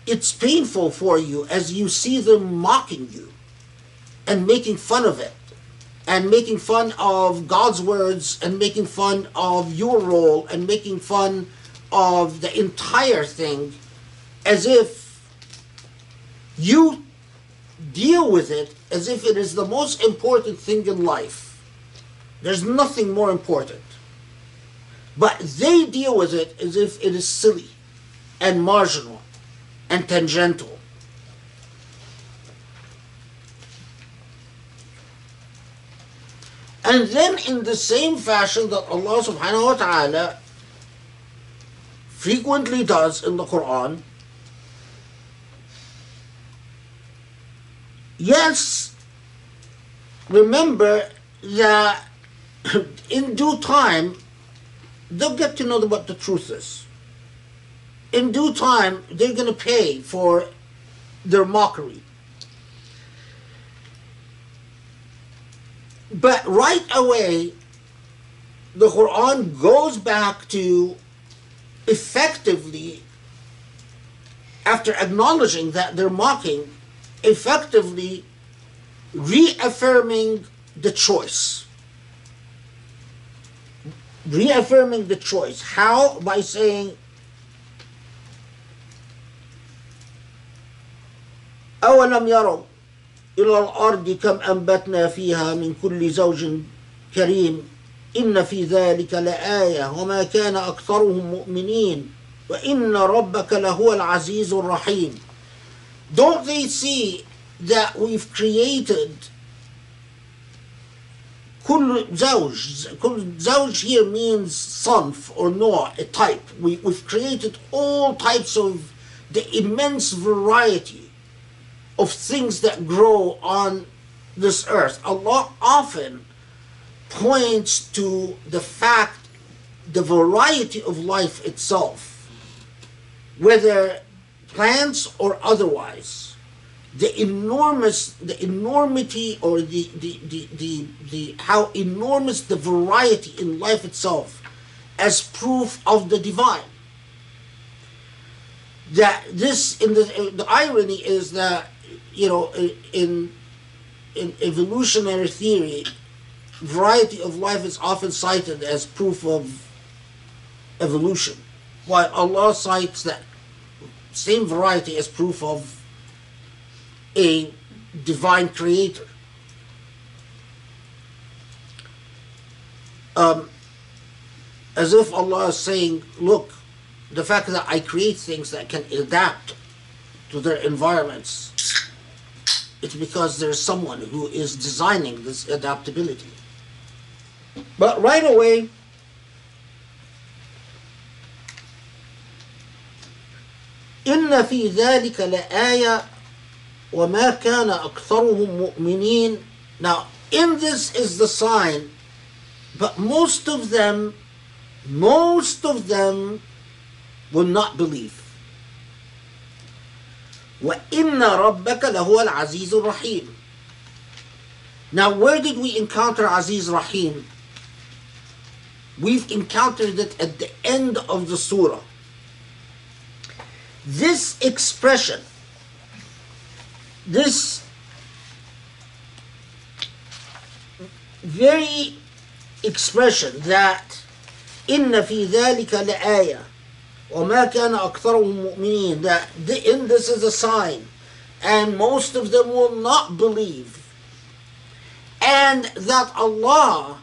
it's painful for you as you see them mocking you and making fun of it and making fun of God's words and making fun of your role and making fun of the entire thing as if you deal with it as if it is the most important thing in life. There's nothing more important. But they deal with it as if it is silly and marginal and tangential. And then in the same fashion that Allah subhanahu wa ta'ala frequently does in the Quran, yes, remember that in due time they'll get to know what the truth is. In due time, they're going to pay for their mockery. But right away, the Quran goes back to effectively, after acknowledging that they're mocking, effectively reaffirming the choice. Reaffirming the choice. How? By saying, أولم يروا إلى الأرض كم أنبتنا فيها من كل زوج كريم إن في ذلك لآية وما كان أكثرهم مؤمنين وإن ربك لهو العزيز الرحيم Don't they see that we've created kul زوج Kul زوج here means صنف or naw', a type. We, we've created all types of the immense variety of things that grow on this earth. Allah often points to the fact the variety of life itself whether plants or otherwise, the enormous, the enormity or the, the, the, the, the how enormous the variety in life itself as proof of the divine. That this, in the the irony is that you know in in evolutionary theory, variety of life is often cited as proof of evolution, while Allah cites that same variety as proof of a divine creator. Um, as if Allah is saying, look, the fact that I create things that can adapt to their environments, it's because there's someone who is designing this adaptability. But right away, إن في ذلك لآية وما كان أكثرهم مؤمنين Now, in this is the sign, but most of them, most of them will not believe. وإن ربك لهو العزيز الرحيم. Now, where did we encounter Aziz Rahim? We've encountered it at the end of the surah. This expression, this very expression that إن في ذلك لآية وما كان أكثرهم مؤمنين that the, in this is a sign and most of them will not believe and that Allah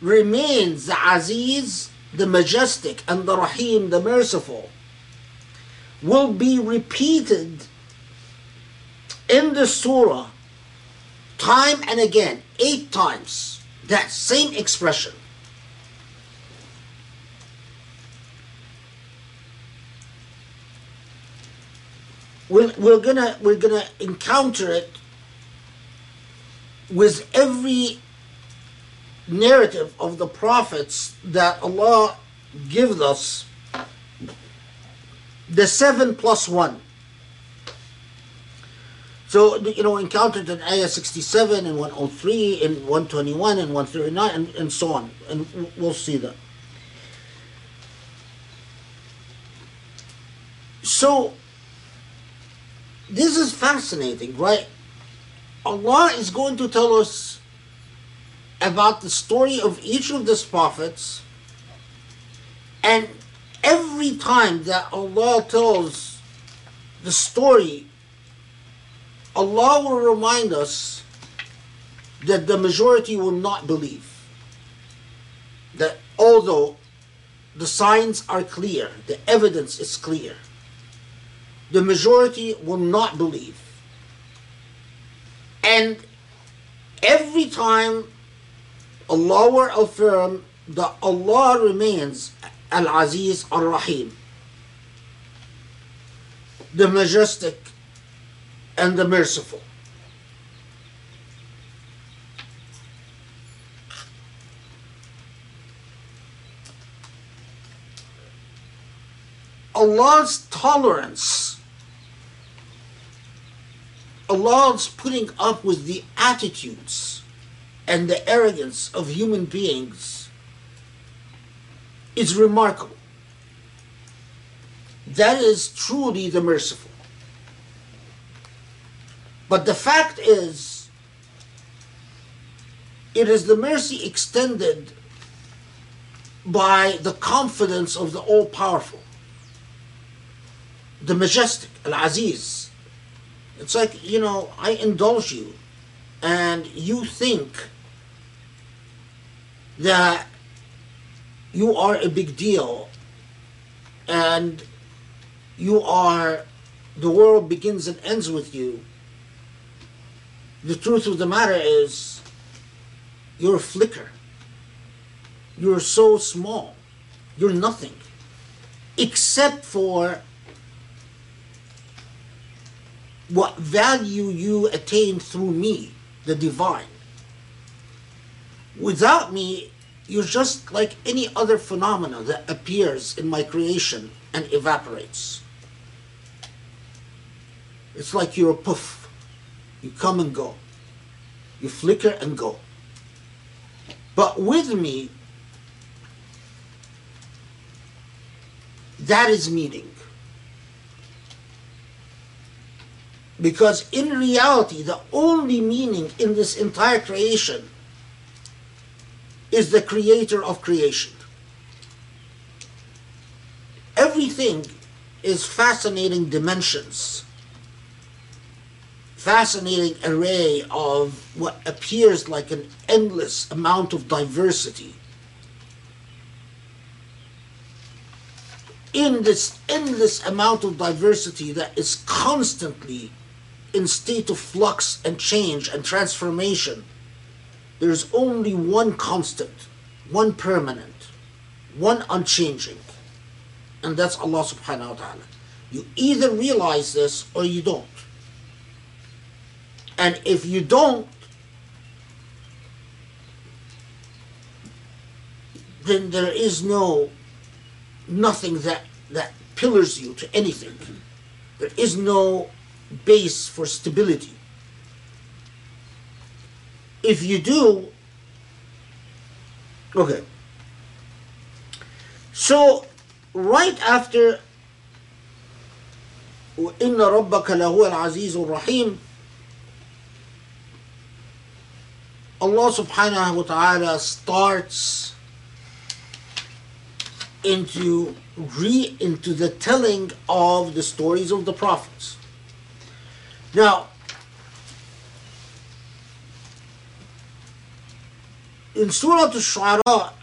remains the Aziz the majestic and the Rahim the merciful will be repeated in the surah time and again eight times that same expression. We're, we're gonna we're gonna encounter it with every narrative of the prophets that Allah gives us the seven plus one. So you know, encountered in Ayah 67 and 103 and 121 and 139 and, and so on. And we'll see that. So this is fascinating, right? Allah is going to tell us about the story of each of these prophets, and every time that Allah tells the story, Allah will remind us that the majority will not believe. That although the signs are clear, the evidence is clear, the majority will not believe. And every time Allah will affirm that Allah remains Al Aziz Al Rahim, the majestic and the merciful. Allah's tolerance, Allah's putting up with the attitudes and the arrogance of human beings is remarkable. That is truly the merciful. But the fact is, it is the mercy extended by the confidence of the all powerful, the majestic, Al Aziz. It's like, you know, I indulge you, and you think that you are a big deal, and you are, the world begins and ends with you the truth of the matter is, you're a flicker. You're so small. You're nothing. Except for what value you attain through me, the divine. Without me, you're just like any other phenomena that appears in my creation and evaporates. It's like you're a poof. You come and go. You flicker and go. But with me, that is meaning. Because in reality, the only meaning in this entire creation is the creator of creation. Everything is fascinating dimensions, fascinating array of what appears like an endless amount of diversity. In this endless amount of diversity that is constantly in state of flux and change and transformation, there's only one constant, one permanent, one unchanging, and that's Allah subhanahu wa ta'ala. You either realize this or you don't. And if you don't, then there is no nothing that that pillars you to anything. There is no base for stability If you do, okay. So, right after إن ربك لهو العزيز الرحيم Allah subhanahu wa ta'ala starts into re into the telling of the stories of the prophets. Now, in Surah Al-Shu'ara,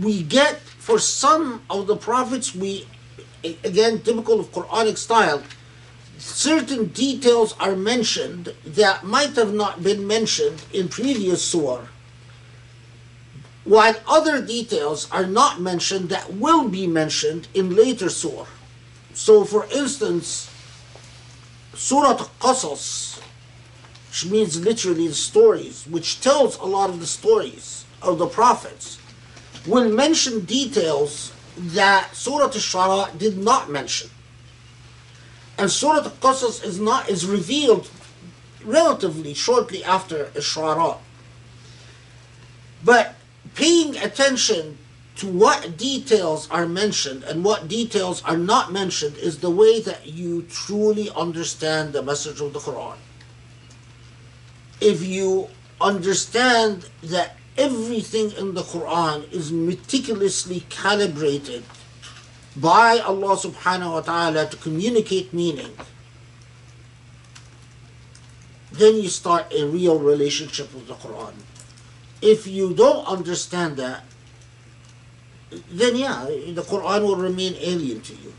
we get for some of the prophets, we again typical of Quranic style, certain details are mentioned that might have not been mentioned in previous surah, while other details are not mentioned that will be mentioned in later surah. So, for instance, Surah Qasas, which means literally the stories, which tells a lot of the stories of the prophets, will mention details that Surah Al-Shu'ara did not mention. And Surah Al-Qasas is not is revealed relatively shortly after Al-Shu'ara. But paying attention to what details are mentioned and what details are not mentioned is the way that you truly understand the message of the Quran. If you understand that everything in the Quran is meticulously calibrated by Allah subhanahu wa ta'ala to communicate meaning, then you start a real relationship with the Quran. If you don't understand that, then yeah, the Quran will remain alien to you.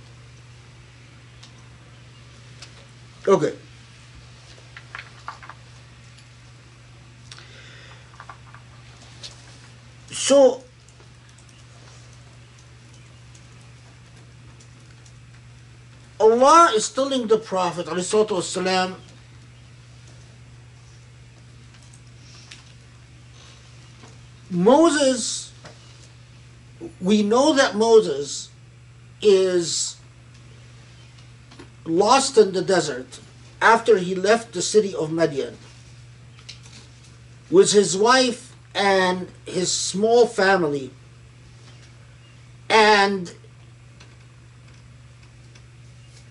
Okay. so Allah is telling the Prophet والسلام, Moses, we know that Moses is lost in the desert after he left the city of Midian with his wife and his small family. And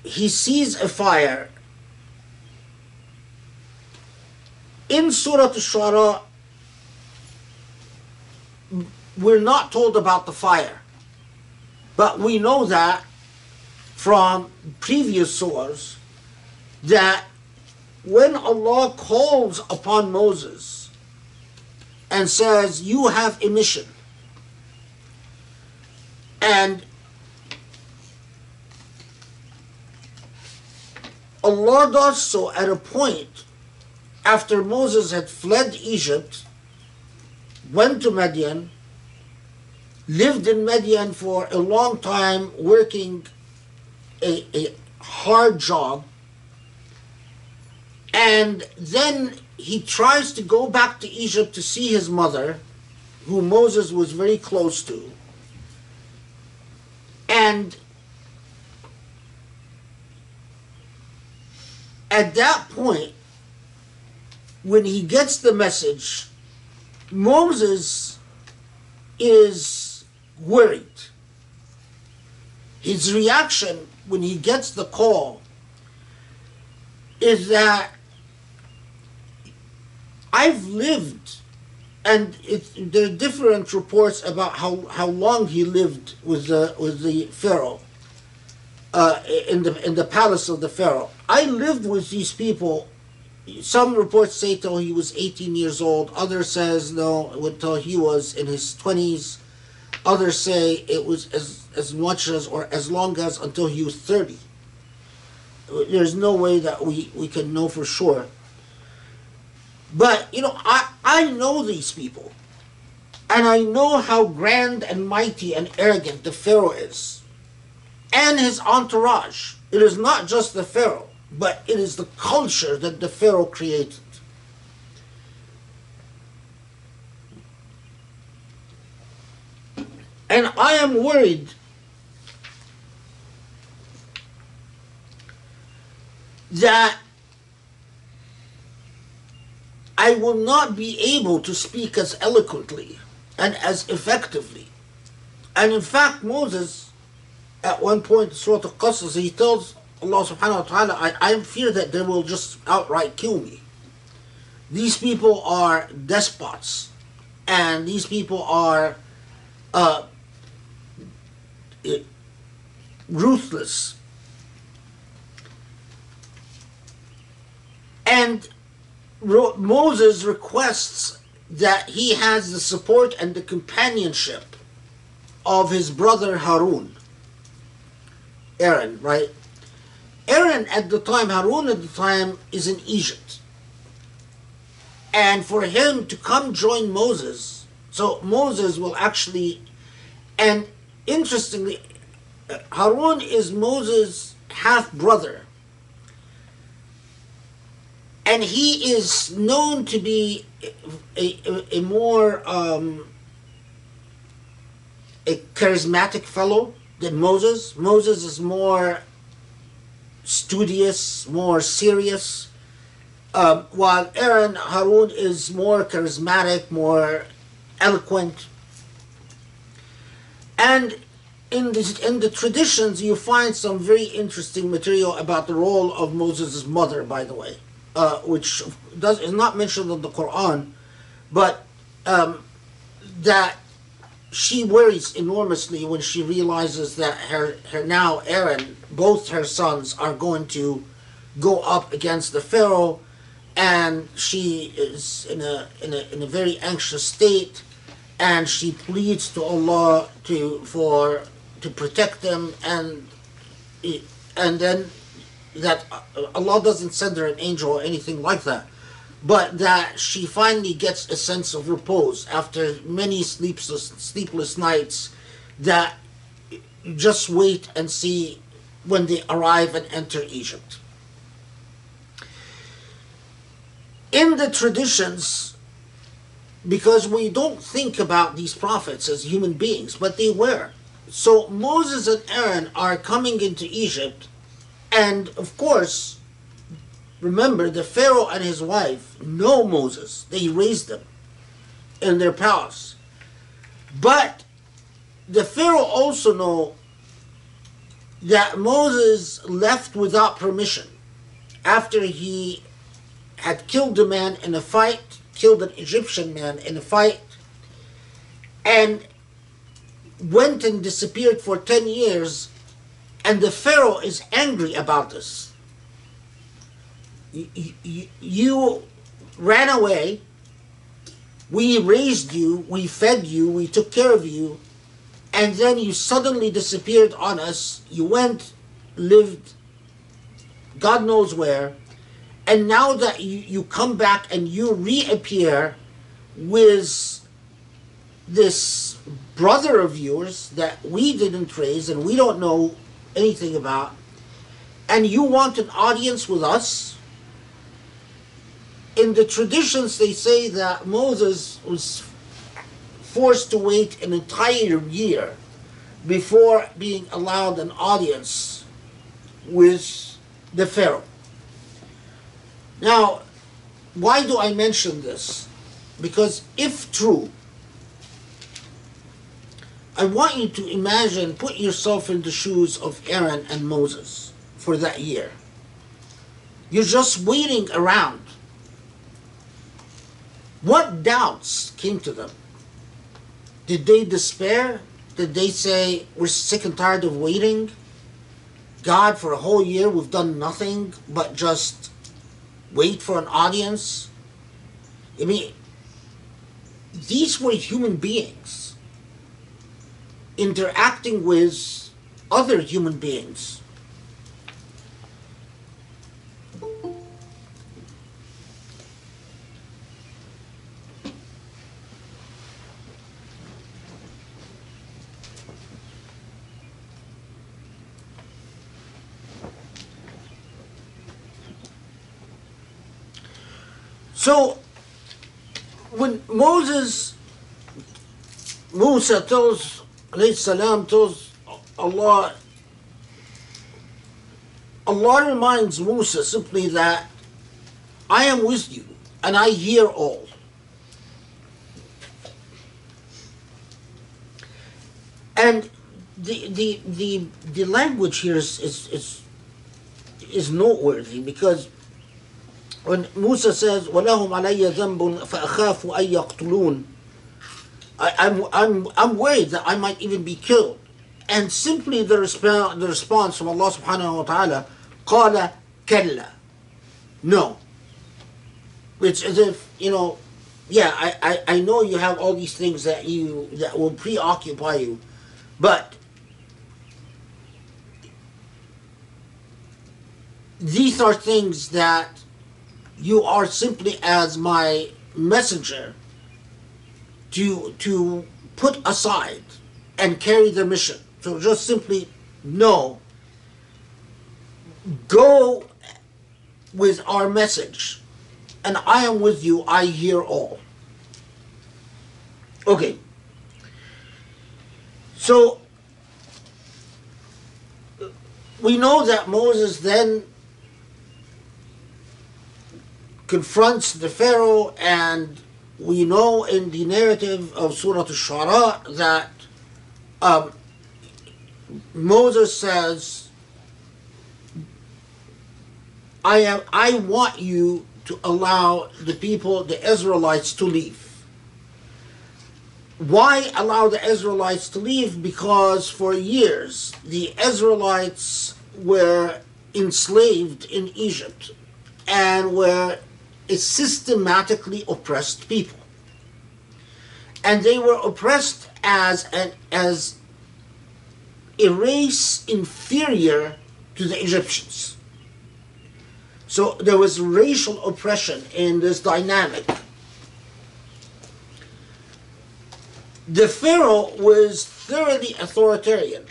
he sees a fire. In Surah Al-Shu'ara, we're not told about the fire. But we know that from previous sources that when Allah calls upon Moses and says, You have a mission, and Allah does so at a point after Moses had fled Egypt, went to Midian, lived in Midian for a long time, working a, a hard job, and then he tries to go back to Egypt to see his mother, who Moses was very close to. And at that point, when he gets the message, Moses is worried. his reaction when he gets the call is that I've lived, and there are different reports about how, how long he lived with the with the pharaoh uh, in the in the palace of the pharaoh. I lived with these people. Some reports say till he was 18 years old. Others says no, until he was in his 20s. Others say it was as as much as or as long as until he was 30. There's no way that we, we can know for sure. But you know, I, I know these people. And I know how grand and mighty and arrogant the Pharaoh is. And his entourage. It is not just the Pharaoh, but it is the culture that the Pharaoh created. And I am worried that I will not be able to speak as eloquently and as effectively. And in fact, Moses, at one point in Surah Al-Qasas, he tells Allah subhanahu wa ta'ala, I, I fear that they will just outright kill me. These people are despots, and these people are uh, ruthless. And Moses requests that he has the support and the companionship of his brother Harun. Aaron, right? Aaron at the time, Harun at the time, is in Egypt. And for him to come join Moses, so Moses will actually, and interestingly, uh, Harun is Moses' half brother. And he is known to be a, a, a more um, a charismatic fellow than Moses. Moses is more studious, more serious, um, while Aaron Harun is more charismatic, more eloquent. And in the, in the traditions, you find some very interesting material about the role of Moses' mother, by the way, uh, which does, is not mentioned in the Quran, but um, that she worries enormously when she realizes that her, her now Aaron, both her sons, are going to go up against the Pharaoh, and she is in a, in a, in a very anxious state, and she pleads to Allah to, for to protect them and and then that uh, Allah doesn't send her an angel or anything like that. But that she finally gets a sense of repose after many sleepless sleepless nights that just wait and see when they arrive and enter Egypt. In the traditions because we don't think about these prophets as human beings but they were. So Moses and Aaron are coming into Egypt, and of course, remember the Pharaoh and his wife know Moses. They raised them in their palace. But the Pharaoh also know that Moses left without permission after he had killed a man in a fight, killed an Egyptian man in a fight, and went and disappeared for 10 years, and the Pharaoh is angry about this. You, you, you ran away, we raised you, we fed you, we took care of you, and then you suddenly disappeared on us. You went, lived, God knows where, and now that you, you come back and you reappear with this brother of yours that we didn't raise and we don't know anything about, and you want an audience with us? In the traditions, they say that Moses was forced to wait an entire year before being allowed an audience with the Pharaoh. Now, why do I mention this? Because if true, I want you to imagine, put yourself in the shoes of Aaron and Moses for that year. You're just waiting around. What doubts came to them? Did they despair? Did they say, We're sick and tired of waiting? God, for a whole year we've done nothing but just wait for an audience? I mean, these were human beings interacting with other human beings. So, when Moses, Musa tells, alayhi salam, tells Allah, Allah reminds Musa simply that I am with you and I hear all. And the the the, the language here is, is is is noteworthy because when Musa says وَلَهُمْ عَلَيَّ ذَنْبٌ فَأَخَافُ أَن يَقْتُلُونَ I, I'm, I'm, I'm worried that I might even be killed. And simply the, resp- the response from Allah subhanahu wa ta'ala, قَالَ كَلَّا No. It's as if, you know, yeah, I, I, I know you have all these things that you that will preoccupy you, but these are things that you are simply as my messenger to to put aside and carry the mission. So just simply know go with our message and I am with you, I hear all. Okay. So we know that Moses then confronts the Pharaoh, and we know in the narrative of Surah Al-Shu'ara that um, Moses says, I am I want you to allow the people, the Israelites, to leave. Why allow the Israelites to leave? Because for years the Israelites were enslaved in Egypt and were a systematically oppressed people. And they were oppressed as an as a race inferior to the Egyptians. So there was racial oppression in this dynamic. The Pharaoh was thoroughly authoritarian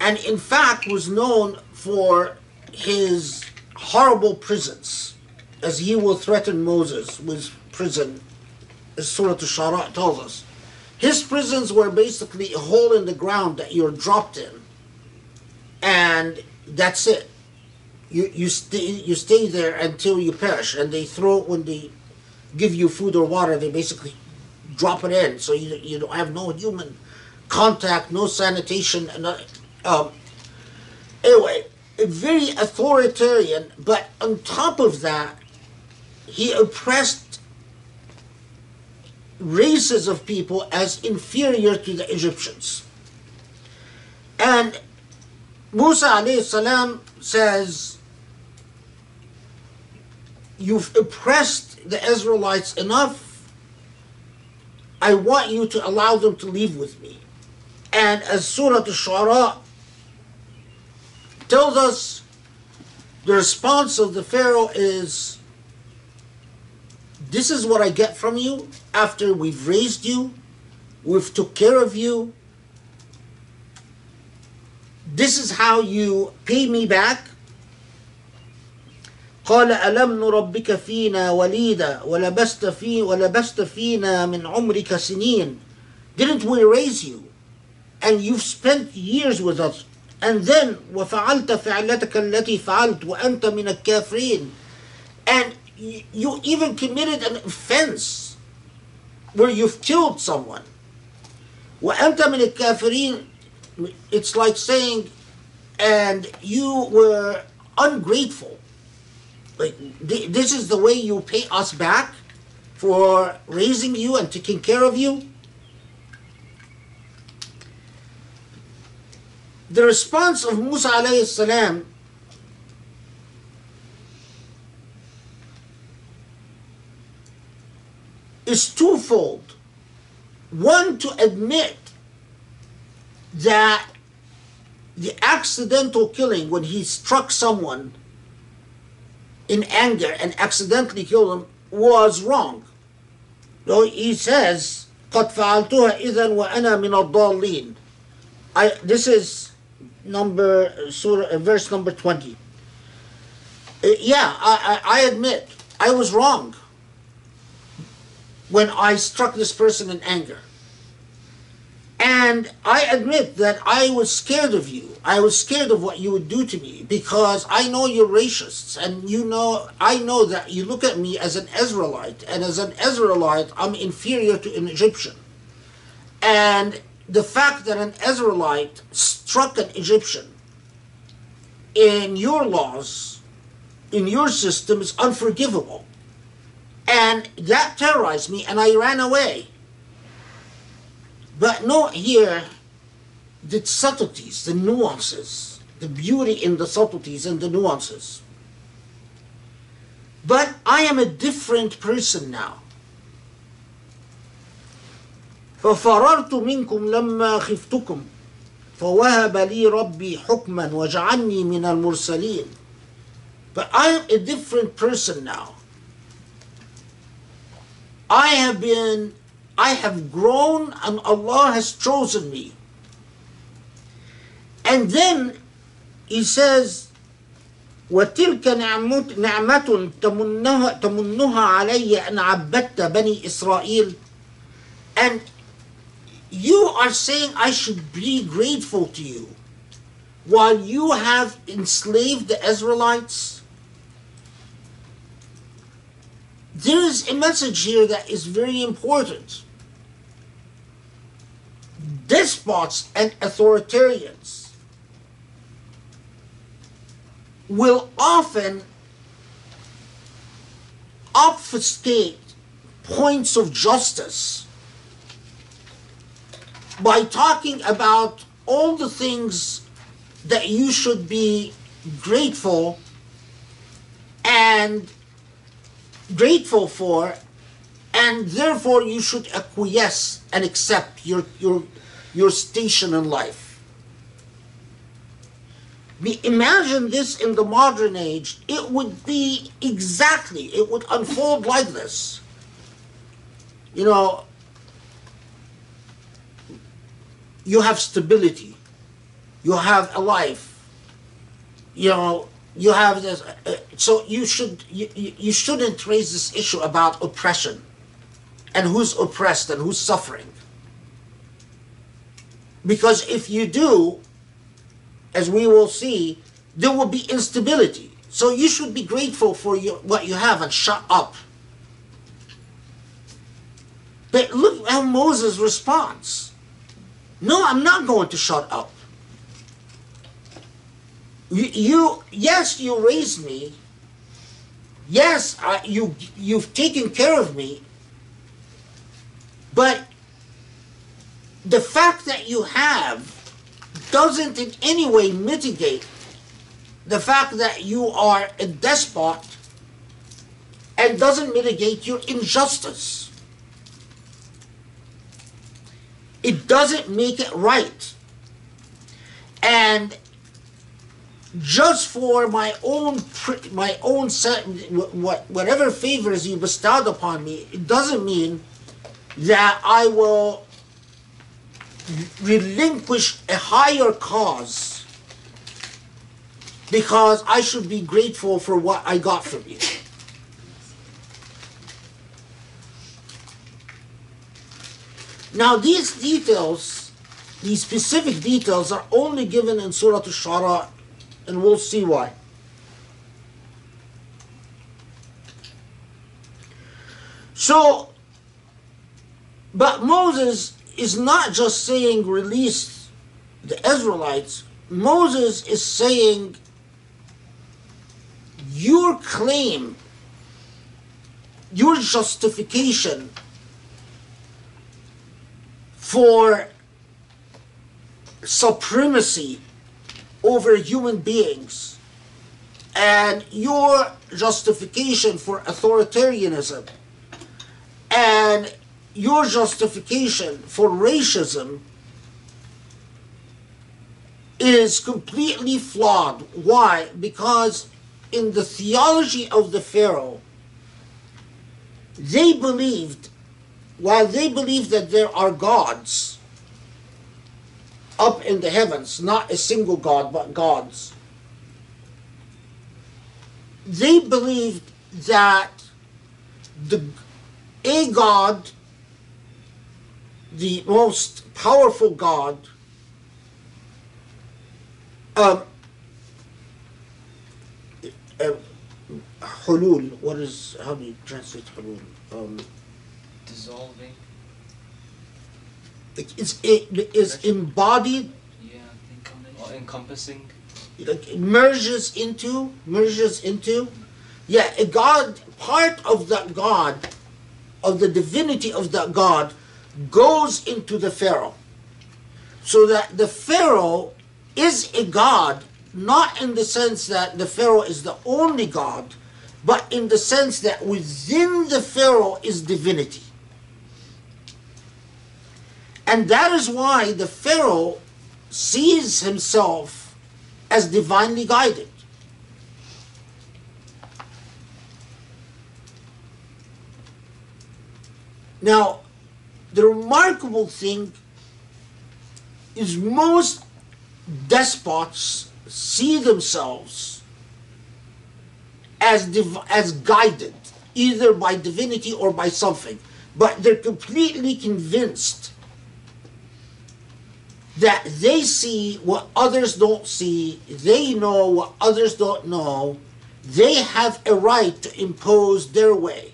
and, in fact, was known for his horrible prisons, as he will threaten Moses with prison, as Surah Al-Shu'ara tells us. His prisons were basically a hole in the ground that you're dropped in, and that's it you you stay you stay there until you perish, and they throw when they give you food or water, they basically drop it in, so you you don't have no human contact, no sanitation, uh, um, anyway, very authoritarian. But on top of that, he oppressed races of people as inferior to the Egyptians, and Musa salam says you've oppressed the Israelites enough. I want you to allow them to leave with me. And as Surah Al-Shu'ara tells us, the response of the Pharaoh is, this is what I get from you after we've raised you, we've took care of you. This is how you pay me back. قال ألم نربك فينا وليدا ولبست في ولبست فينا من عمرك سنين Didn't we raise you? And you've spent years with us. And then وفعلت فعلتك التي فعلت وأنت من الكافرين. And you even committed an offense where you've killed someone. وأنت من الكافرين it's like saying and you were ungrateful like th- this is the way you pay us back for raising you and taking care of you the response of Musa alayhi salam is twofold. One, to admit that the accidental killing, when he struck someone in anger and accidentally killed him, was wrong. So he says, قد فعلتها إذا وأنا من الضالين. I, this is number surah, uh, verse number 20. Uh, yeah, I, I, I admit I was wrong when I struck this person in anger. And I admit that I was scared of you. I was scared of what you would do to me because I know you're racists and you know I know that you look at me as an Israelite and as an Israelite I'm inferior to an Egyptian. And the fact that an Israelite struck an Egyptian in your laws, in your system is unforgivable. And that terrorized me, and I ran away. But note here the subtleties, the nuances, the beauty in the subtleties and the nuances. But I am a different person now. ففررت منكم لما خفتكم فوهب لي ربي حكما وجعلني من المرسلين. But I am a different person now. I have been, I have grown and Allah has chosen me. And then he says, وتلك نعمة, نعمة تمنها, تمنها علي أن عبدت بني إسرائيل and you are saying I should be grateful to you while you have enslaved the Israelites there is a message here that is very important. Despots and authoritarians will often obfuscate points of justice by talking about all the things that you should be grateful and grateful for, and therefore you should acquiesce and accept your, your, your station in life. We imagine this in the modern age, it would be exactly, it would unfold like this. You know, you have stability, you have a life, you know, you have this uh, so you should you, you shouldn't raise this issue about oppression and who's oppressed and who's suffering. Because if you do as we will see there will be instability. So you should be grateful for your, what you have and shut up. But look at moses response. no i'm not going to shut up you, you yes you raised me. Yes I, you you've taken care of me. But the fact that you have doesn't in any way mitigate the fact that you are a despot and doesn't mitigate your injustice. It doesn't make it right. And just for my own my own set, what whatever favors you bestowed upon me, it doesn't mean that I will relinquish a higher cause because I should be grateful for what I got from you. Now these details, these specific details are only given in Surah Al-Shu'ara and we'll see why. So, but Moses is not just saying release the Israelites, Moses is saying your claim, your justification for supremacy over human beings and your justification for authoritarianism and your justification for racism is completely flawed. Why? Because in the theology of the Pharaoh, they believed, while they believed that there are gods up in the heavens, not a single God, but gods, they believed that the a God, the most powerful God, um, uh, hulul, what is, how do you translate hulul? Um, Dissolving. It- it's, it is embodied, Yeah. Or encompassing. like it merges into, merges into. Yeah, a God, part of that God, of the divinity of that God, goes into the Pharaoh. So that the Pharaoh is a God, not in the sense that the Pharaoh is the only God, but in the sense that within the Pharaoh is divinity. And that is why the Pharaoh sees himself as divinely guided. Now, the remarkable thing is most despots see themselves as div- as guided either by divinity or by something but they're completely convinced that they see what others don't see they know what others don't know they have a right to impose their way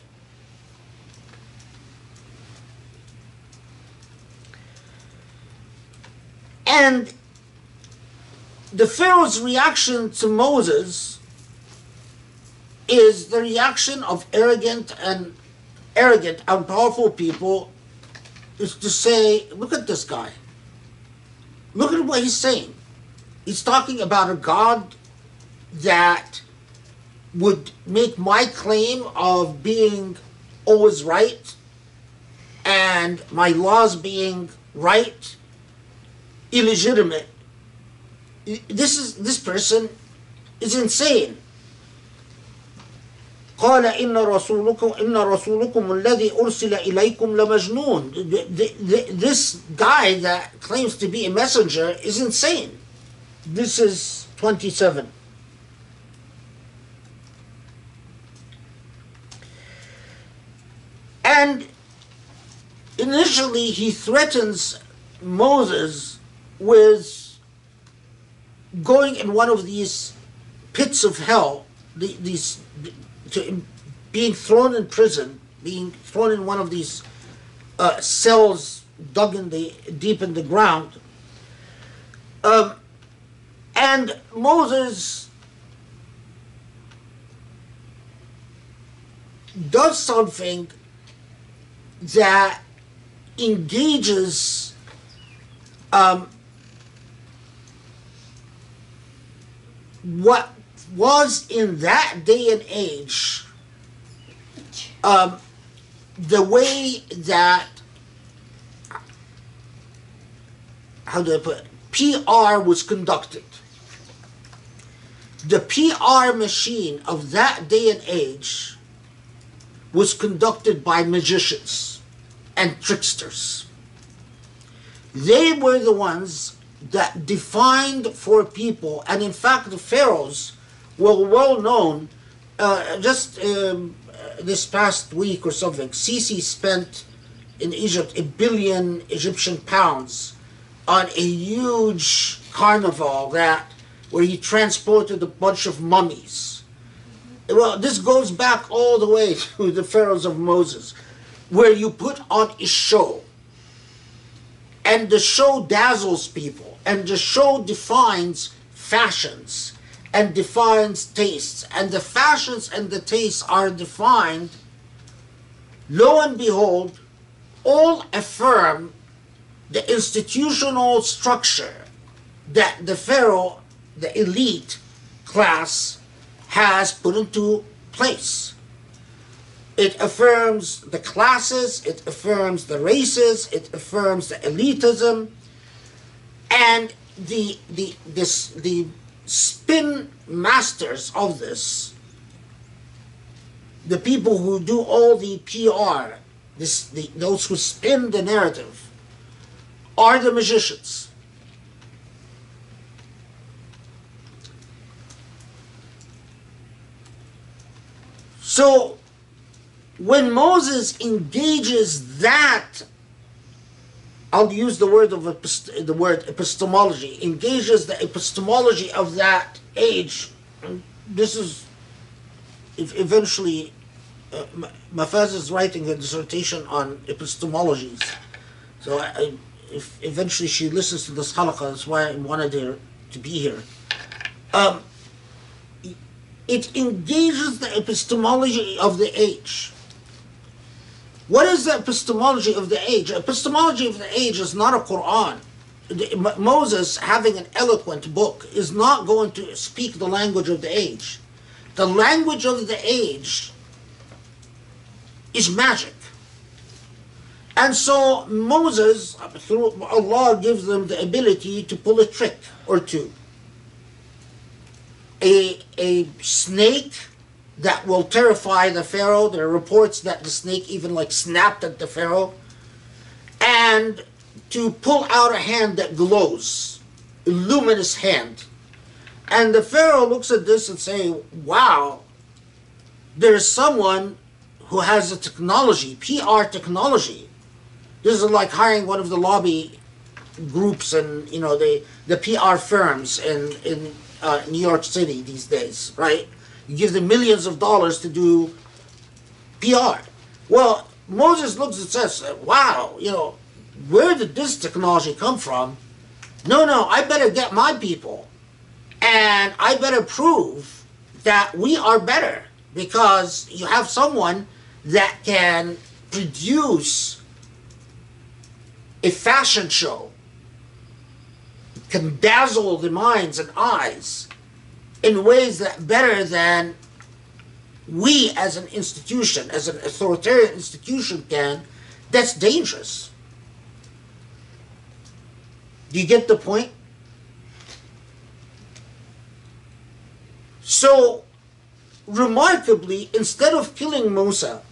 and the Pharaoh's reaction to Moses is the reaction of arrogant and arrogant and powerful people is to say, look at this guy. Look at what he's saying. He's talking about a God that would make my claim of being always right and my laws being right illegitimate. This is this person is insane. قال إن رسولكم إن رسولكم الذي أرسل إليكم لمجنون. Th- th- th- This guy that claims to be a messenger is insane. This is 27. And initially he threatens Moses with going in one of these pits of hell, the, these to, being thrown in prison, being thrown in one of these uh, cells dug in the deep in the ground. Um, and Moses does something that engages um, what was in that day and age um, the way that how do I put it? PR was conducted. The PR machine of that day and age was conducted by magicians and tricksters. They were the ones that defined for people, and in fact, the pharaohs were well known. Uh, just um, this past week or something, Sisi spent in Egypt a billion Egyptian pounds on a huge carnival that where he transported a bunch of mummies. Well, this goes back all the way to the pharaohs of Moses, where you put on a show and the show dazzles people and the show defines fashions and defines tastes and the fashions and the tastes are defined lo and behold all affirm the institutional structure that the pharaoh the elite class has put into place. It affirms the classes, it affirms the races, it affirms the elitism, and the the this the spin masters of this, the people who do all the PR, this the those who spin the narrative, are the magicians. So when Moses engages that, I'll use the word of epist- the word epistemology, engages the epistemology of that age. This is if eventually uh, Mafaz is writing a dissertation on epistemologies. So I, if eventually she listens to this halaqah, that's why I wanted her to be here. Um, it engages the epistemology of the age. What is the epistemology of the age? Epistemology of the age is not a Quran. Moses, having an eloquent book, is not going to speak the language of the age. The language of the age is magic. And so Moses, through Allah, gives them the ability to pull a trick or two. A, a snake that will terrify the Pharaoh. There are reports that the snake even like snapped at the Pharaoh. And to pull out a hand that glows, a luminous hand. And the Pharaoh looks at this and say, wow, there's someone who has a technology, PR technology. This is like hiring one of the lobby groups and you know the the PR firms in in uh, New York City these days, right? You give them millions of dollars to do PR. Well, Moses looks and says, uh, "Wow, you know, where did this technology come from? No, no, I better get my people, and I better prove that we are better because you have someone that can produce a fashion show can dazzle the minds and eyes in ways that better than we as an institution, as an authoritarian institution can, that's dangerous. Do you get the point? So, remarkably, instead of killing Musa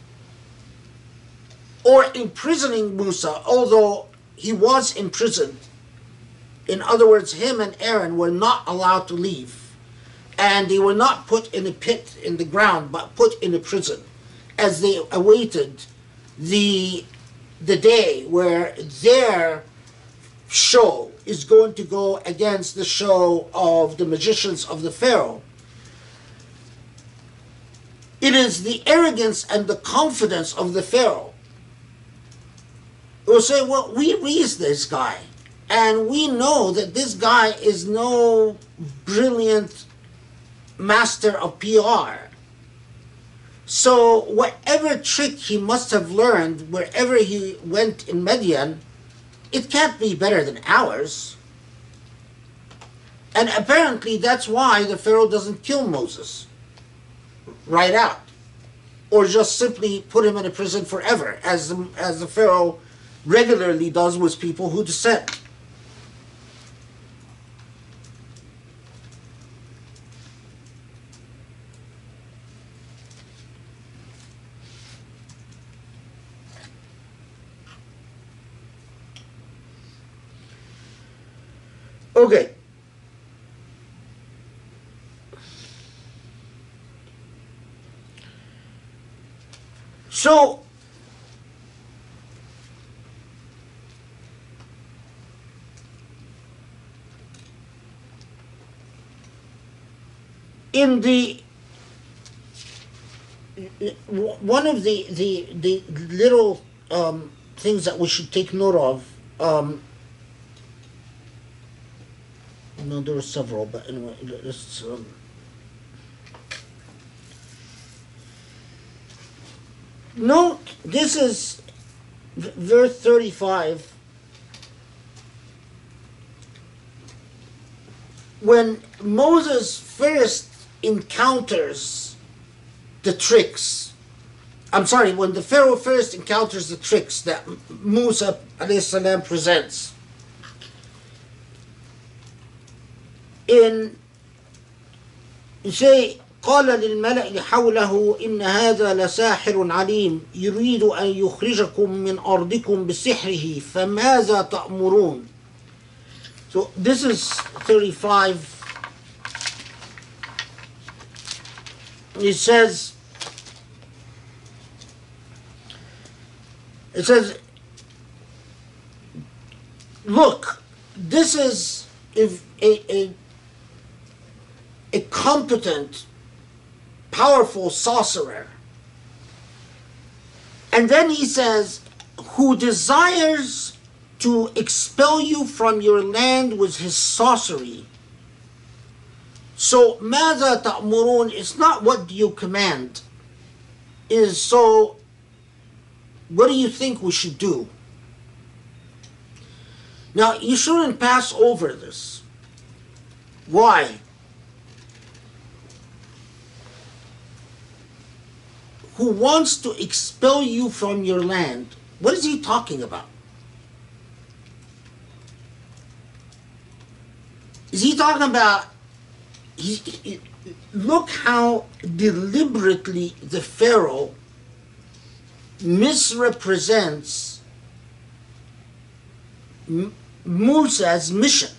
or imprisoning Musa, although he was imprisoned, in other words, him and Aaron were not allowed to leave. And they were not put in a pit in the ground, but put in a prison as they awaited the, the day where their show is going to go against the show of the magicians of the Pharaoh. It is the arrogance and the confidence of the Pharaoh who will say, Well, we raised this guy, and we know that this guy is no brilliant master of PR. So, whatever trick he must have learned wherever he went in Midian, it can't be better than ours. And apparently, that's why the Pharaoh doesn't kill Moses right out, or just simply put him in a prison forever, as as the Pharaoh regularly does with people who dissent. Okay. So, in the one of the the the little um, things that we should take note of um, No, there were several, but anyway, let's. Um, note this is verse 35. When Moses first encounters the tricks, I'm sorry, when the Pharaoh first encounters the tricks that Musa salam presents, in say قال للملأ حوله إن هذا لساحر عليم يريد أن يخرجكم من أرضكم بسحره فماذا تأمرون؟ So this is 35 it says it says look this is if a, a a competent powerful sorcerer and then he says who desires to expel you from your land with his sorcery so ماذا تأمرون is not what do you command is so what do you think we should do now you shouldn't pass over this why Who wants to expel you from your land what is he talking about? Is he talking about he, he- look how deliberately the pharaoh misrepresents Musa's mission.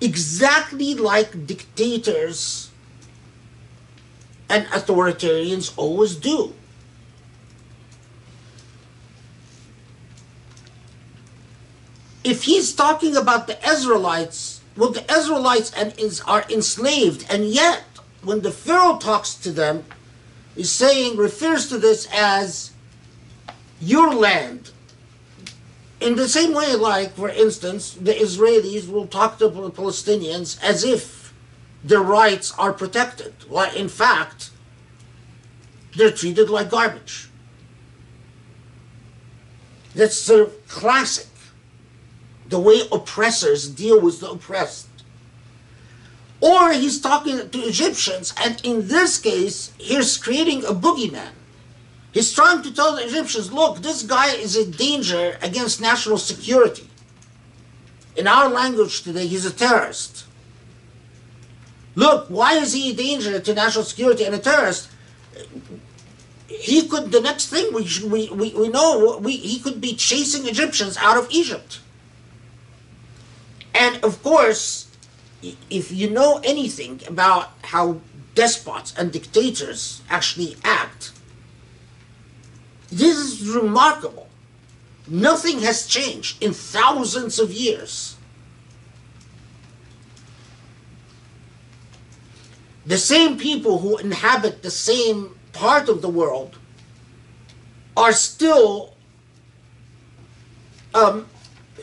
Exactly like dictators and authoritarians always do if he's talking about the Israelites, well, the Israelites and are enslaved, and yet when the Pharaoh talks to them, is saying refers to this as your land. In the same way, like for instance, the Israelis will talk to the Palestinians as if their rights are protected, while in fact they're treated like garbage. That's sort of classic the way oppressors deal with the oppressed. Or he's talking to Egyptians, and in this case, he's creating a boogeyman. He's trying to tell the Egyptians, look, this guy is a danger against national security. In our language today, he's a terrorist. Look, why is he a danger to national security and a terrorist? He could, the next thing we, we, we, we know, we, he could be chasing Egyptians out of Egypt. And of course, if you know anything about how despots and dictators actually act, this is remarkable. Nothing has changed in thousands of years. The same people who inhabit the same part of the world are still um,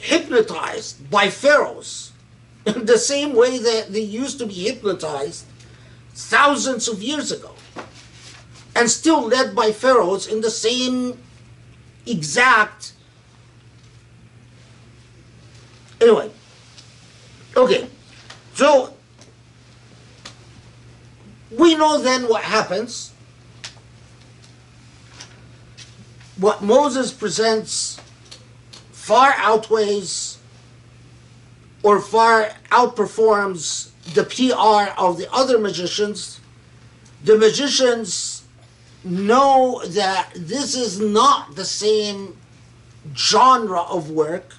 hypnotized by pharaohs. The same way that they used to be hypnotized thousands of years ago and still led by pharaohs in the same exact anyway okay. So we know then what happens what moses presents far outweighs or far outperforms the PR of the other magicians. The magicians know that this is not the same genre of work.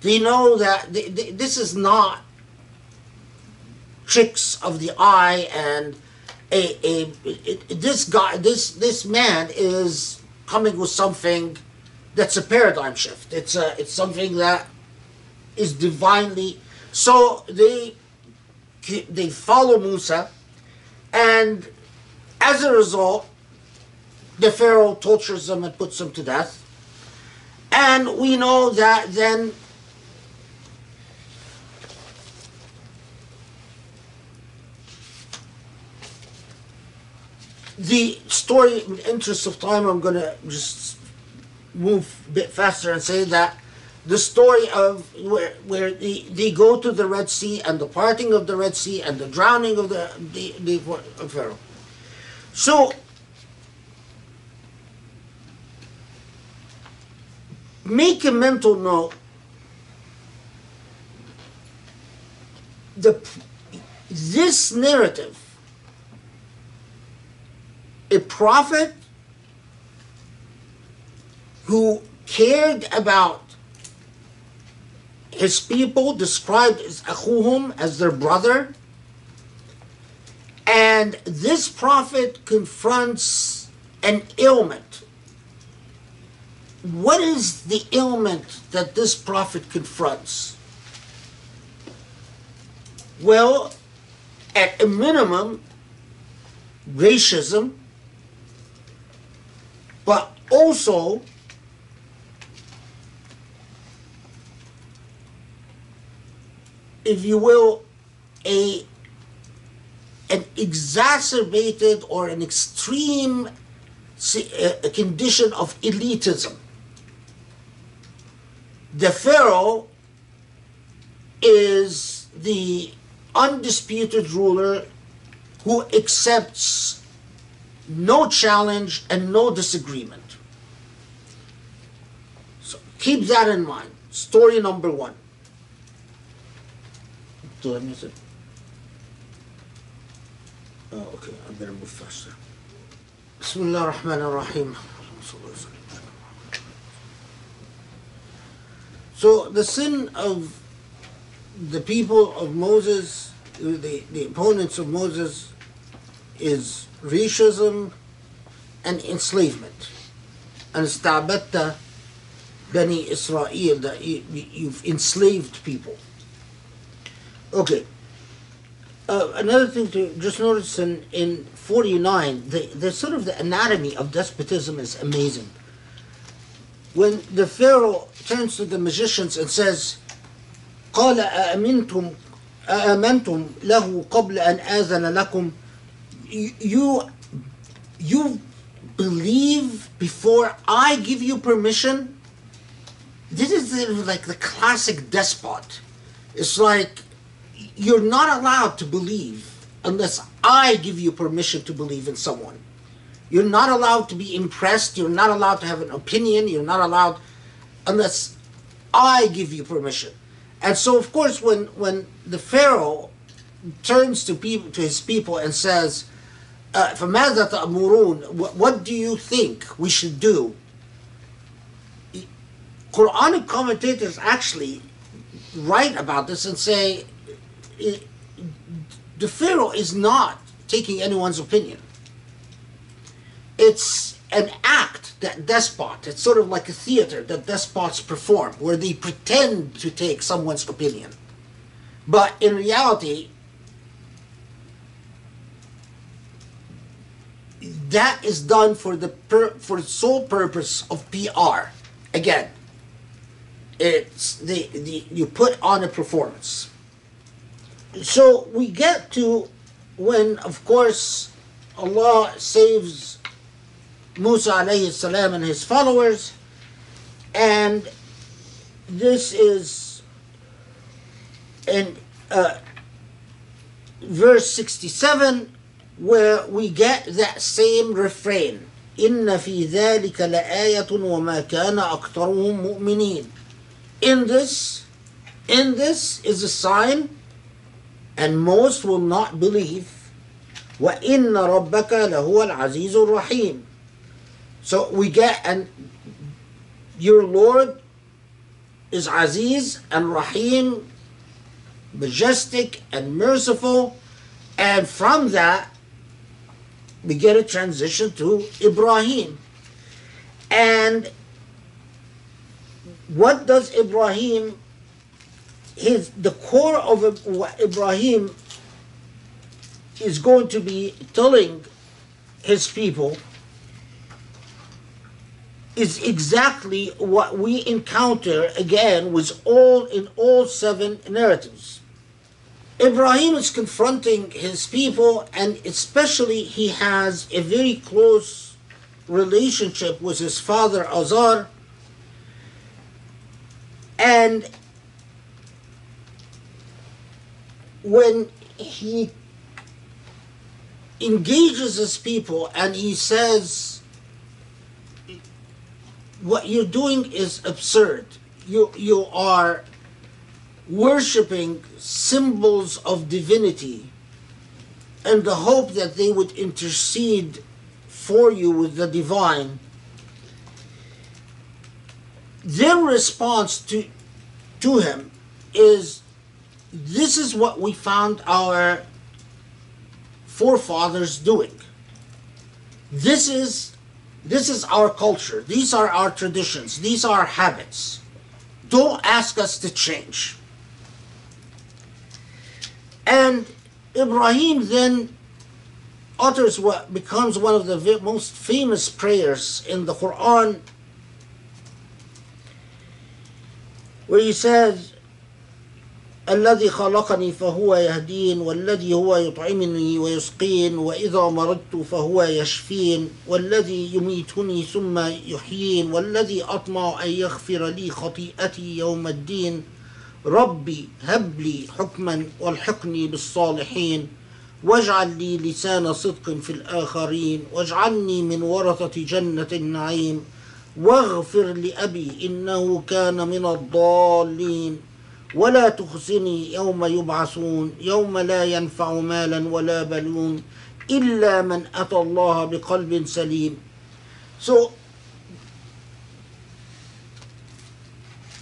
They know that th- th- this is not tricks of the eye and a, a it, this guy this this man is coming with something that's a paradigm shift. It's a it's something that is divinely so they they follow Musa and as a result the Pharaoh tortures them and puts them to death. And we know that then the story, in the interest of time, I'm going to just move a bit faster and say that the story of where, where they, they go to the Red Sea and the parting of the Red Sea and the drowning of the, the, the of Pharaoh. So, make a mental note the this narrative a prophet who cared about his people described as akhuhum as their brother. And this prophet confronts an ailment. What is the ailment that this prophet confronts? Well at a minimum racism also if you will a an exacerbated or an extreme uh, a condition of elitism the pharaoh is the undisputed ruler who accepts no challenge and no disagreement. Keep that in mind. Story number one. Do I miss it? Oh, okay, I better move faster. Bismillah ar-Rahman ar-Rahim. So the sin of the people of Moses, the, the opponents of Moses, is racism and enslavement. And stabatta Bani Israel, that you, you've enslaved people. Okay. Uh, another thing to just notice in, in 49, the, the sort of the anatomy of despotism is amazing. When the Pharaoh turns to the magicians and says, قال أأمنتم أأمنتم له قبل أن آذن لكم you you believe before I give you permission. this is like the classic despot. It's like you're not allowed to believe unless I give you permission to believe in someone. You're not allowed to be impressed. You're not allowed to have an opinion. You're not allowed unless I give you permission. And so, of course, when when the Pharaoh turns to people to his people and says, uh, what do you think we should do?" Quranic commentators actually write about this and say the Pharaoh is not taking anyone's opinion. It's an act that despot, it's sort of like a theater that despots perform, where they pretend to take someone's opinion. But in reality, that is done for the per, for the sole purpose of PR. Again, it's the, the you put on a performance. So we get to when, of course, Allah saves Musa alayhi salam and his followers, and this is in uh, verse 67 where we get that same refrain إن في ذلك لآية وما كان أكثرهم مؤمنين In this, in this is a sign and most will not believe وإن ربك لهو العزيز الرحيم So we get and your Lord is Aziz and Rahim, majestic and merciful, and from that we get a transition to Ibrahim. And what does Ibrahim, his, the core of Ibrahim is going to be telling his people is exactly what we encounter again with all in all seven narratives. Ibrahim is confronting his people, and especially he has a very close relationship with his father Azar. And when he engages his people and he says, What you're doing is absurd. You, you are worshiping symbols of divinity and the hope that they would intercede for you with the divine. Their response to, to him is this is what we found our forefathers doing. This is this is our culture. These are our traditions. These are habits. Don't ask us to change. And Ibrahim then utters what becomes one of the most famous prayers in the Quran, says, الذي خلقني فهو يهدين والذي هو يطعمني ويسقين وإذا مرضت فهو يشفين والذي يميتني ثم يحيين والذي أطمع أن يغفر لي خطيئتي يوم الدين. ربي هب لي حكما والحقني بالصالحين. واجعل لي لسان صدق في الآخرين. واجعلني من ورثة جنة النعيم. واغفر لأبي إنه كان من الضالين ولا تخزني يوم يبعثون يوم لا ينفع مالا ولا بنون إلا من أتى الله بقلب سليم So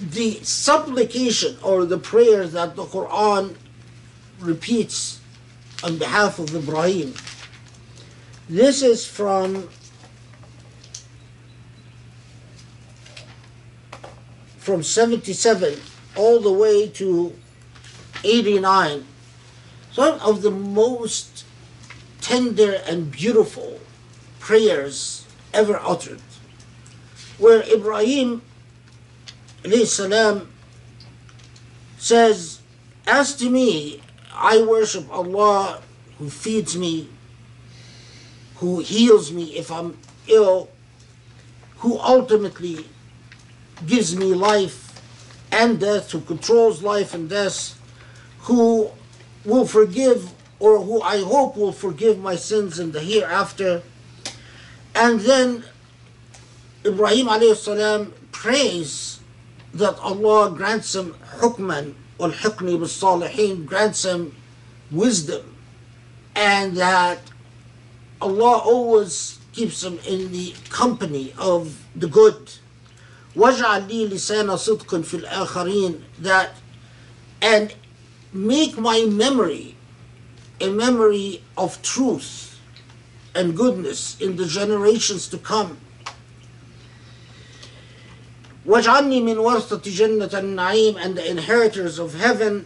the supplication or the prayer that the Quran repeats on behalf of Ibrahim. This is from from 77 all the way to 89. Some of the most tender and beautiful prayers ever uttered. Where Ibrahim salam says, As to me, I worship Allah who feeds me, who heals me if I'm ill, who ultimately gives me life and death, who controls life and death, who will forgive or who I hope will forgive my sins in the hereafter. And then Ibrahim alayhi salam prays that Allah grants him hukman والحقني بالصالحين grants him wisdom and that Allah always keeps him in the company of the good واجعل لي لسان صدق في الآخرين that and make my memory a memory of truth and goodness in the generations to come واجعلني من ورثة جنة النعيم and the inheritors of heaven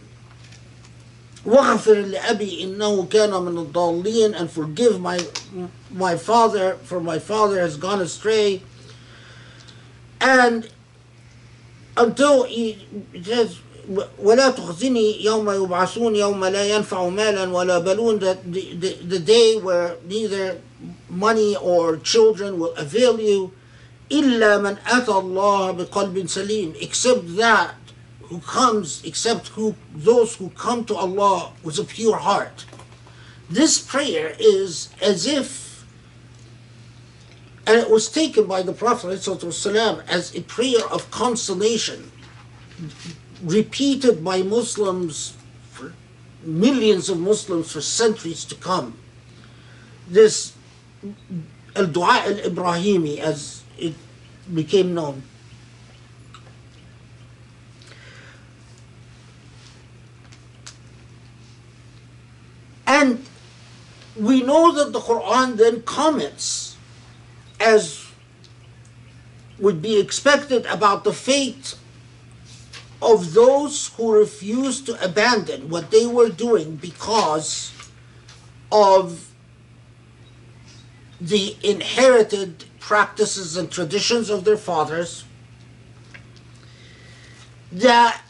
واغفر لأبي إنه كان من الضالين and forgive my my father for my father has gone astray and until he says ولا تخزني يوم يبعثون يوم لا ينفع مالا ولا بلون that the, the, the day where neither money or children will avail you إلا من أتى الله بقلب سليم except that who comes except who those who come to Allah with a pure heart this prayer is as if and it was taken by the Prophet as a prayer of consolation repeated by Muslims for millions of Muslims for centuries to come this al-dua al-Ibrahimi as it became known. And we know that the Quran then comments, as would be expected, about the fate of those who refused to abandon what they were doing because of the inherited practices and traditions of their fathers that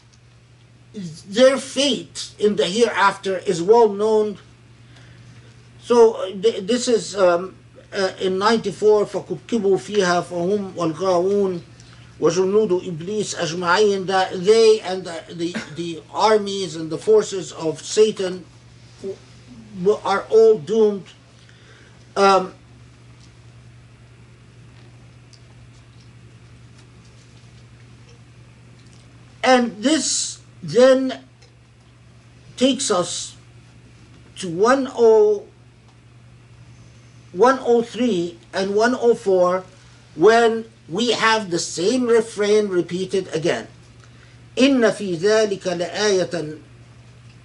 their fate in the hereafter is well known. So th- this is um, in 94 فكبكبوا فيها فهم والغاوون وجنود إبليس أجمعين that they and the, the, the armies and the forces of Satan w- are all doomed. Um, and this then takes us to 10 103 and 104 when we have the same refrain repeated again إن في ذلك لآية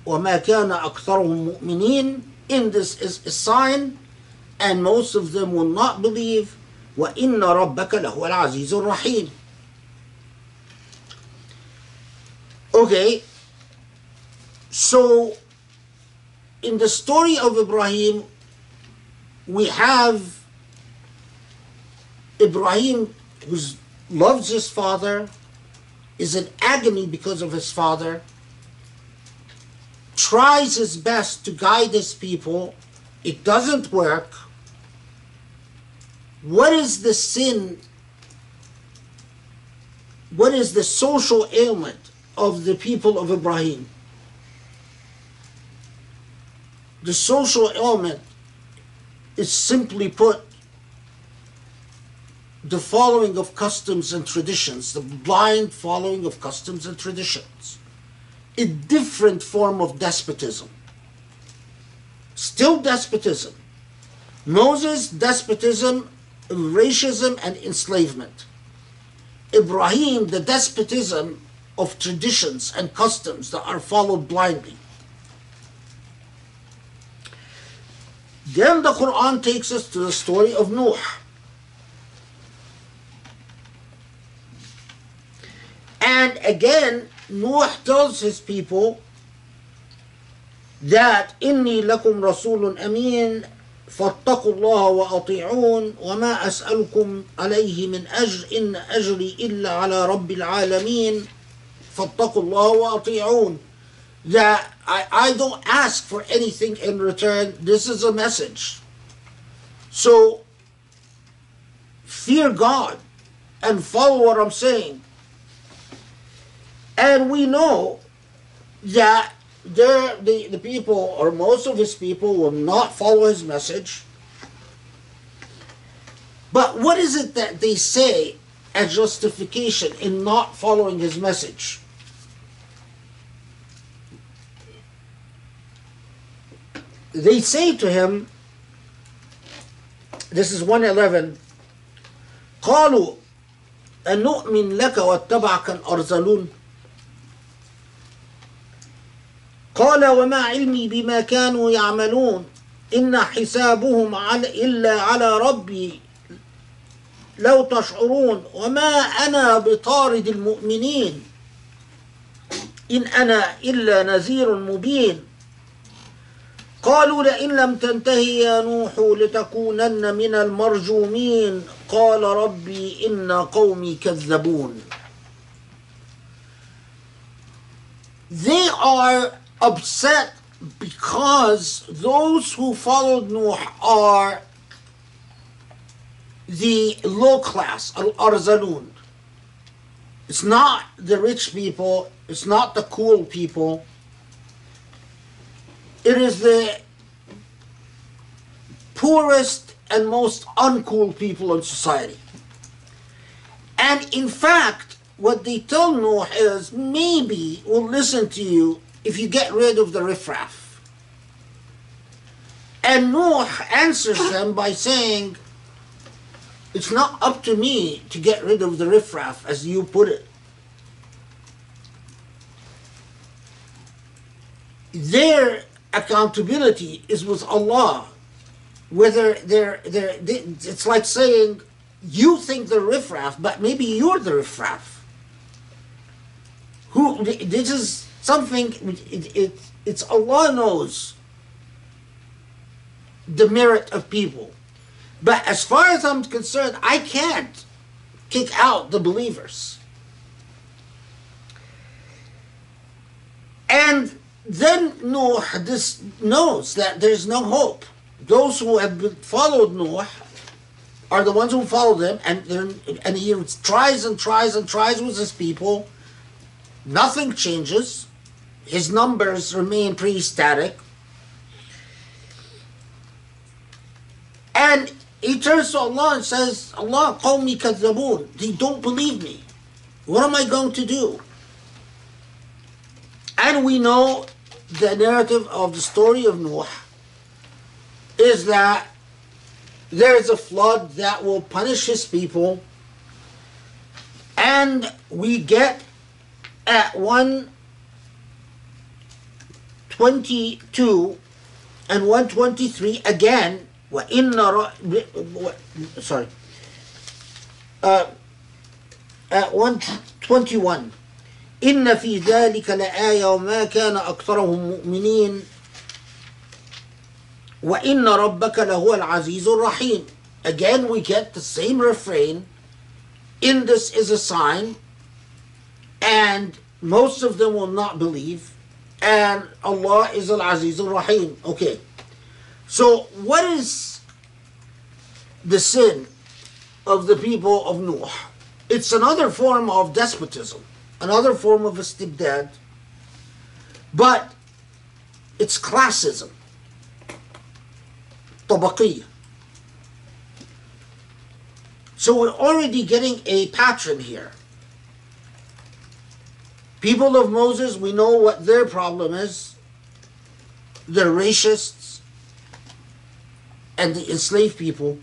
وما كان أكثرهم مؤمنين in this is a sign and most of them will not believe وإن ربك لهو العزيز الرحيم Okay, so in the story of Ibrahim, we have Ibrahim who loves his father, is in agony because of his father, tries his best to guide his people, it doesn't work. What is the sin? What is the social ailment of the people of Ibrahim? The social ailment is simply put the following of customs and traditions, the blind following of customs and traditions. A different form of despotism. Still despotism. Moses, despotism, racism, and enslavement. Ibrahim, the despotism of traditions and customs that are followed blindly. Then the Quran takes us to the story of Noah. And again, Noah tells his people that إني لكم رسول أمين فاتقوا الله وأطيعون وما أسألكم عليه من أجر إن أجري إلا على رب العالمين فاتقوا الله وأطيعون that I, I don't ask for anything in return. This is a message. So fear God and follow what I'm saying. And we know that there the, the people or most of his people will not follow his message. But what is it that they say as justification in not following his message? They say to him, this is 111, قالوا أنؤمن لك واتبعك الأرذلون قال وما علمي بما كانوا يعملون إن حسابهم على إلا على ربي لو تشعرون وما أنا بطارد المؤمنين إن أنا إلا نذير مبين قالوا لئن لم تنتهي يا نوح لتكونن من المرجومين قال ربي إن قومي كذبون They are upset because those who followed Nuh are the low class, al-arzalun. It's not the rich people, it's not the cool people. It is the poorest and most uncool people in society. And in fact, what they tell Noah is maybe we'll listen to you if you get rid of the riffraff. And Noah answers them by saying, It's not up to me to get rid of the riffraff, as you put it. Their accountability is with Allah. Whether they're, they're, they, it's like saying, you think they're riffraff, but maybe you're the riffraff. Who, this is something, it, it, it's Allah knows the merit of people. But as far as I'm concerned, I can't kick out the believers. And then Noah this knows that there's no hope. Those who have followed Noah are the ones who followed him, and and he tries and tries and tries with his people. Nothing changes. His numbers remain pretty static. And he turns to Allah and says, Allah, call me kadhabun. They don't believe me. What am I going to do? And we know the narrative of the story of Noah is that there is a flood that will punish his people. And we get at 122 and 123 again وإن ر- و- sorry uh, at 121 إن في ذلك لآية وما كان أكثرهم مؤمنين وإن ربك لهو العزيز الرحيم again we get the same refrain in this is a sign and most of them will not believe and Allah is al-Aziz al-Rahim okay so what is the sin of the people of Noah it's another form of despotism another form of istibdad, but it's classism, tabaqiyya. So we're already getting a pattern here. People of Moses, we know what their problem is. They're racists and the enslaved people.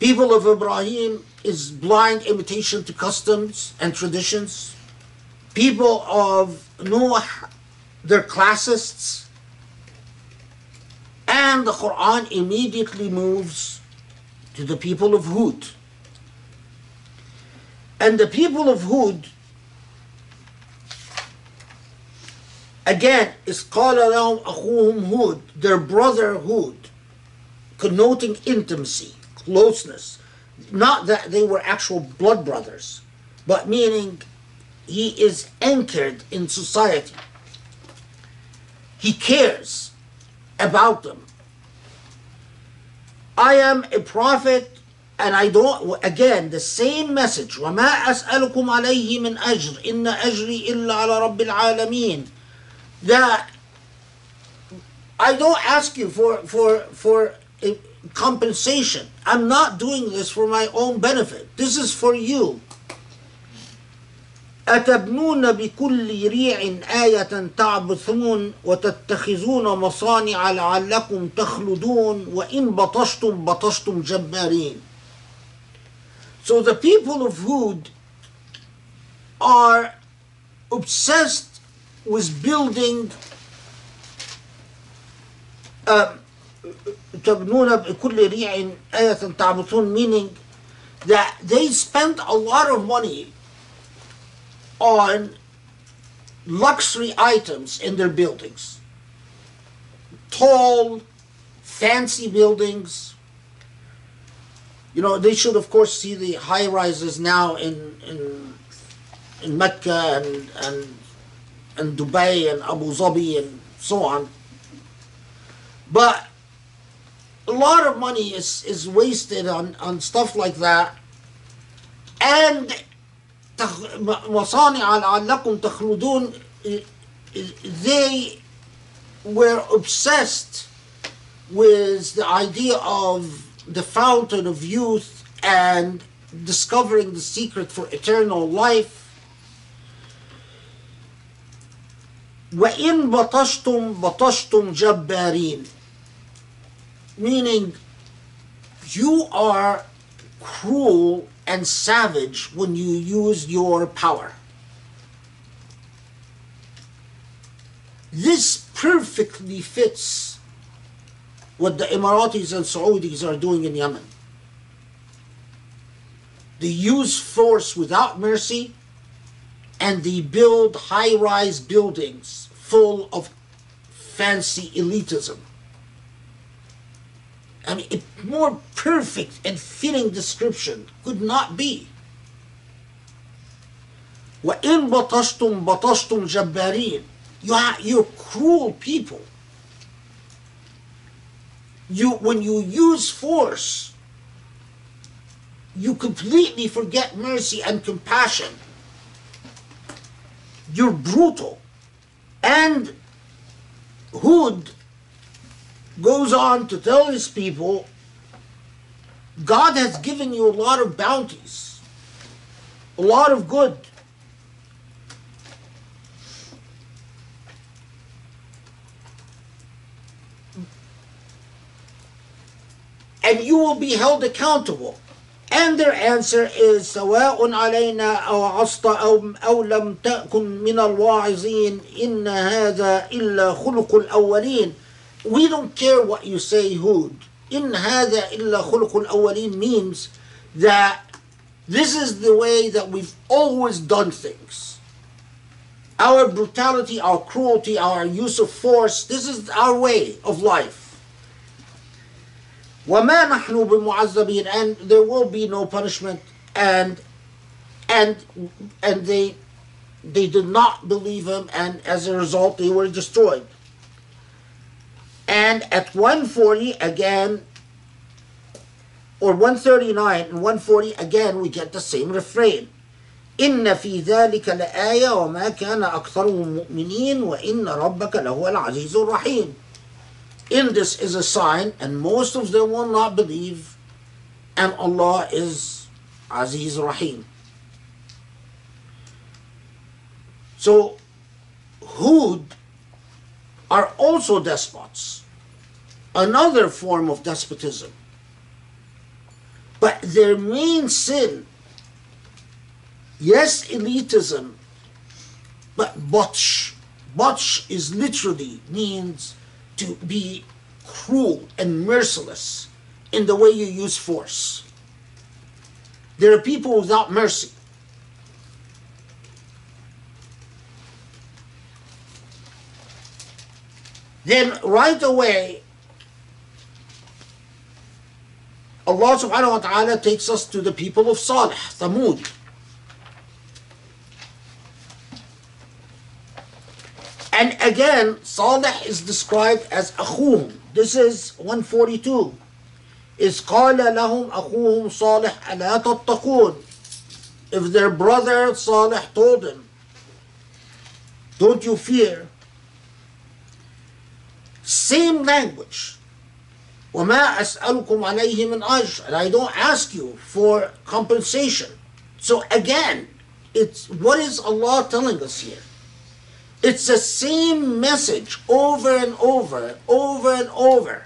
People of Ibrahim, is blind imitation to customs and traditions people of Noah they're classists and the Quran immediately moves to the people of Hud. And the people of Hud, again, is قال لهم أخوهم Hud, their brother Hud, connoting intimacy, closeness. Not that they were actual blood brothers, but meaning he is anchored in society. He cares about them. I am a prophet and I don't again the same message وما أسألكم عليه من أجر إن أجري إلا على رب العالمين that I don't ask you for for for a compensation I'm not doing this for my own benefit this is for you أتبنون بكل ريع آية تعبثون وتتخذون مصانع لعلكم تخلدون وإن بطشتم بطشتم جبارين So the people of Hud are obsessed with building uh, تبنون بكل ريع آية تعبثون meaning that they spent a lot of money on luxury items in their buildings. Tall, fancy buildings. You know, they should, of course, see the high rises now in, in, in Mecca and, and, and Dubai and Abu Dhabi and so on. But a lot of money is, is wasted on, on stuff like that. And تخ- م- مصانع لعلكم تخلدون they were obsessed with the idea of the fountain of youth and discovering the secret for eternal life وإن بطشتم بطشتم جبارين meaning you are cruel and savage when you use your power. This perfectly fits what the Emiratis and Saudis are doing in Yemen. They use force without mercy and they build high rise buildings full of fancy elitism. I mean, a more perfect and fitting description could not be. وَإِن بَطَشْتُمْ بَطَشْتُمْ جَبَّارِينَ you are, You're cruel people. You, when you use force, you completely forget mercy and compassion. You're brutal. And Hud goes on to tell his people God has given you a lot of bounties, a lot of good. And you will be held accountable. And their answer is سواء علينا أو عصت أو, أو لم تكن من الواعظين إن هذا إلا خلق الأولين We don't care what you say Hud إن هذا إلا خلق الأولين means that this is the way that we've always done things. Our brutality, our cruelty, our use of force, this is our way of life. وَمَا نَحْنُ بِمُعَذَّبِينَ And there will be no punishment. And and and they they did not believe him, and as a result, they were destroyed. And at 140 again, or 139 and 140 again, we get the same refrain. إن في ذلك لآية وما كان أكثرهم مؤمنين وإن ربك لهو العزيز الرحيم. In this is a sign, and most of them will not believe, and Allah is Aziz Rahim. So, Hud are also despots, another form of despotism. But their main sin, yes, elitism, but batsh. Batsh is literally means to be cruel and merciless in the way you use force. There are people without mercy. Then right away, Allah subhanahu wa ta'ala takes us to the people of Salih, Thamud. And again, Salih is described as أخوهم. This is 142. إذ قال لهم أخوهم صالح ألا تتقون If their brother Salih told them, Don't you fear? Same language. وما أسألكم عليه من أجر. And I don't ask you for compensation. So again, it's what is Allah telling us here? It's the same message over and over, over and over.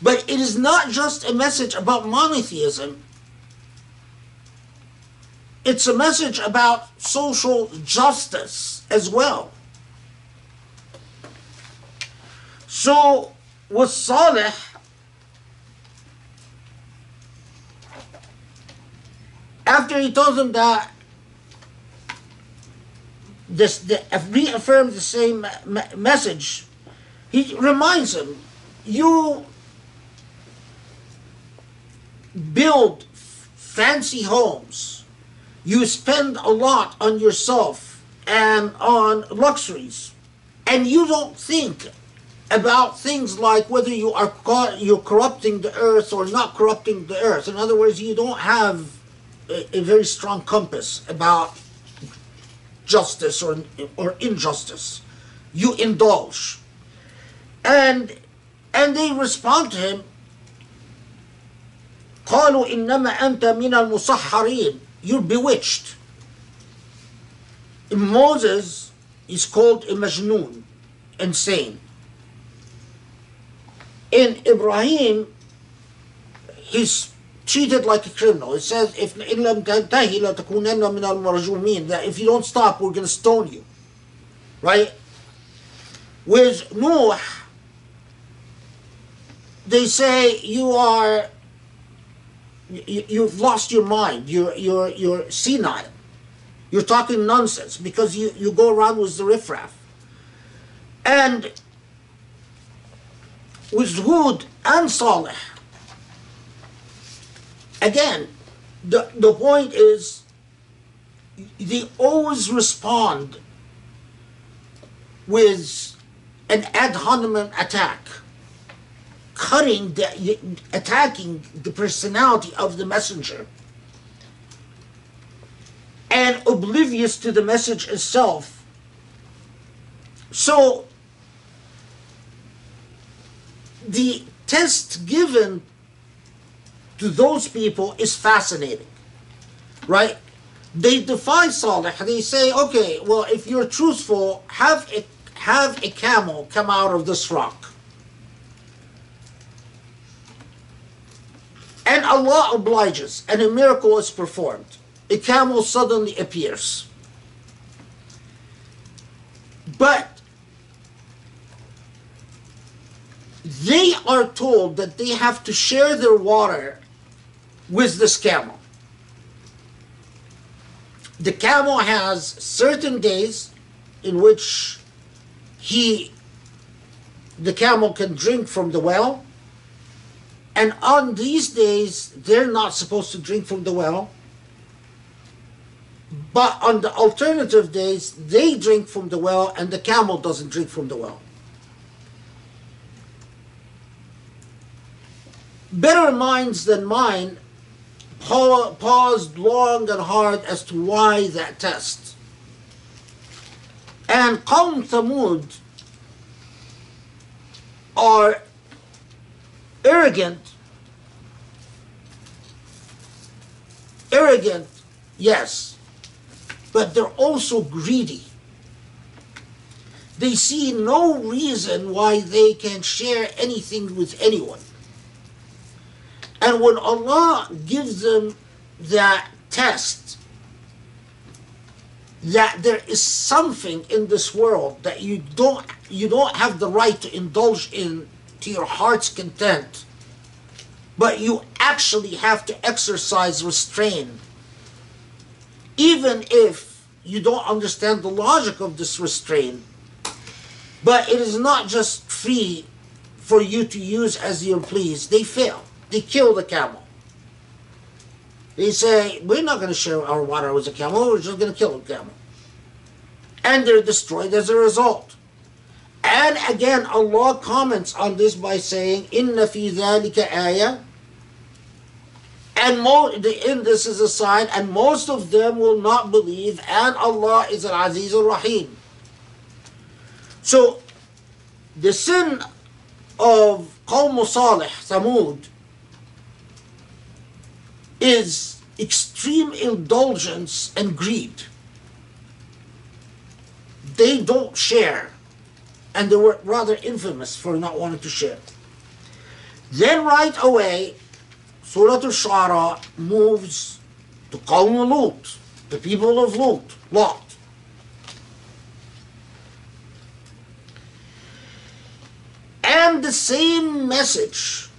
But it is not just a message about monotheism. It's a message about social justice as well. So with Saleh, after he tells them that this the, reaffirms the same message, he reminds them, you build fancy homes, you spend a lot on yourself and on luxuries, and you don't think about things like whether you are co- you're corrupting the earth or not corrupting the earth. In other words, you don't have a, a very strong compass about justice or, or injustice. You indulge. And and they respond to him قالوا إنما أنت من المسحرين You're bewitched. Moses is called a majnun, insane. in Ibrahim, he's treated like a criminal. It says, if that if you don't stop, we're going to stone you. Right? With Noah, they say you are, you, have lost your mind. You're, you're, you're senile. You're talking nonsense because you, you go around with the riffraff. And with Hud and Saleh, again, the, the point is they always respond with an ad hominem attack, cutting the, attacking the personality of the messenger, and oblivious to the message itself. So, the test given to those people is fascinating, right? They defy Salih. They say, okay, well, if you're truthful, have a, have a camel come out of this rock. And Allah obliges, and a miracle is performed. A camel suddenly appears. But they are told that they have to share their water with this camel. The camel has certain days in which he the camel can drink from the well and on these days they're not supposed to drink from the well but on the alternative days they drink from the well and the camel doesn't drink from the well better minds than mine paused long and hard as to why that test. And Qawm Thamud are arrogant, arrogant, yes, but they're also greedy. They see no reason why they can share anything with anyone. And when Allah gives them that test, that there is something in this world that you don't you don't have the right to indulge in to your heart's content, but you actually have to exercise restraint. Even if you don't understand the logic of this restraint, but it is not just free for you to use as you please, they fail they kill the camel. They say, we're not going to share our water with the camel, we're just going to kill the camel. And they're destroyed as a result. And again, Allah comments on this by saying, Inna fi dhalika ayah. And mo- in this is a sign, and most of them will not believe, and Allah is al Aziz al Rahim. So, the sin of Qawm Salih, Thamud, is extreme indulgence and greed. They don't share, and they were rather infamous for not wanting to share. Then, right away, Surah Al-Shu'ara moves to Qawm Lut, the people of Lut, Lot. And the same message,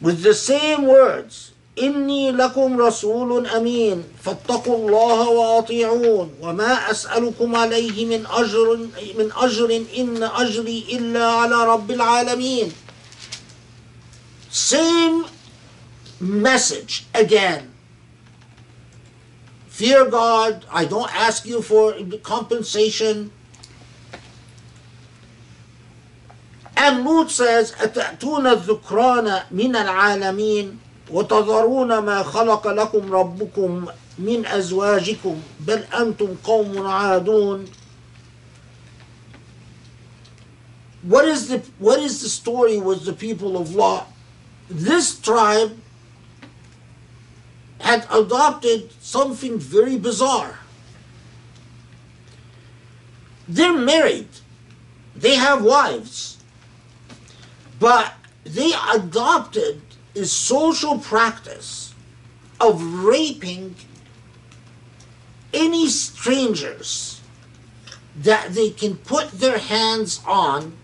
with the same words, إني لكم رسول أمين فاتقوا الله وأطيعون وما أسألكم عليه من أجر من أجر إن أجري إلا على رب العالمين Same message again. Fear God. I don't ask you for compensation. And Lut says, أتأتون الذكران من العالمين وتذرون ما خلق لكم ربكم من أزواجكم بل أنتم قوم عادون What is the what is the story with the people of Lot? This tribe had adopted something very bizarre. They're married. They have wives. But they adopted is social practice of raping any strangers that they can put their hands on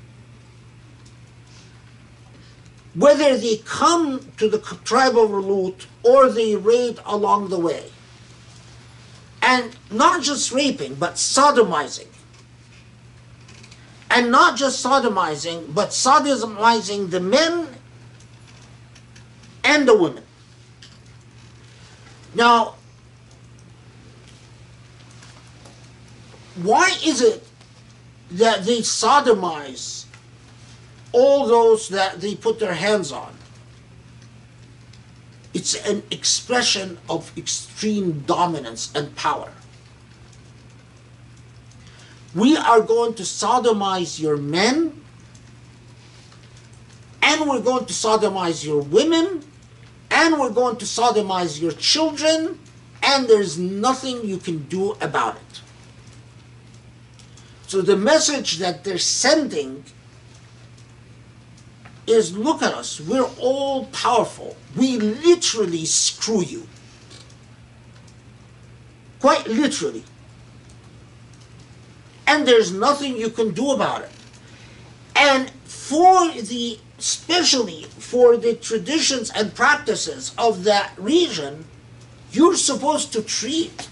whether they come to the tribe of Lut or they raid along the way. And not just raping, but sodomizing. And not just sodomizing, but sodomizing the men and the women. Now, why is it that they sodomize all those that they put their hands on? It's an expression of extreme dominance and power. We are going to sodomize your men, and we're going to sodomize your women, and we're going to sodomize your children, and there's nothing you can do about it. So the message that they're sending is look at us, we're all powerful. We literally screw you. Quite literally. And there's nothing you can do about it. And for the, especially for the traditions and practices of that region, you're supposed to treat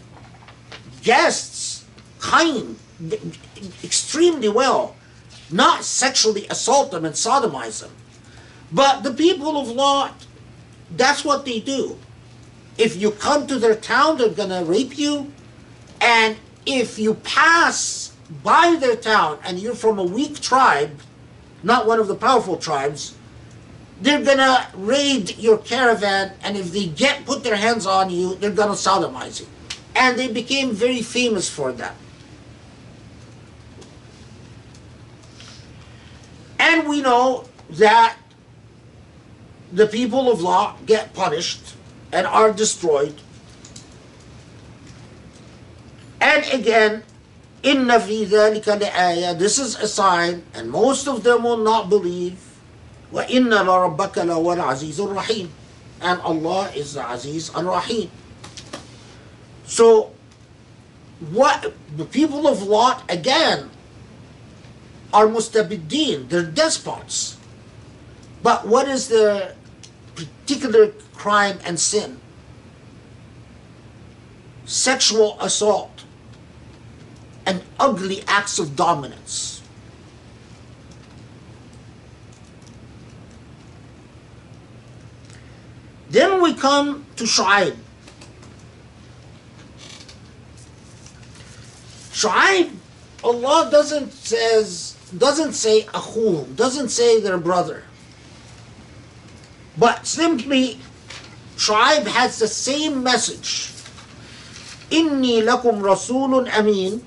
guests kind, extremely well, not sexually assault them and sodomize them. But the people of Lot, that's what they do. If you come to their town, they're gonna rape you. And if you pass by their town and you're from a weak tribe, not one of the powerful tribes, they're gonna raid your caravan and if they get put their hands on you, they're gonna sodomize you. And they became very famous for that. And we know that the people of Lot get punished and are destroyed. And again, إِنَّ فِي ذَلِكَ لَآيَةً This is a sign, and most of them will not believe. وَإِنَّ لَرَبَّكَ لَهُوَ الْعَزِيزُ الرَّحِيمُ And Allah is the Aziz al-Rahim. So, what the people of Lot again are mustabiddin, they're despots. But what is their particular crime and sin? Sexual assault and ugly acts of dominance. Then we come to Shu'aib. Shu'aib, Allah doesn't says doesn't say akhuhum, doesn't say their brother. But simply Shu'aib has the same message. Inni lakum rasulun amin.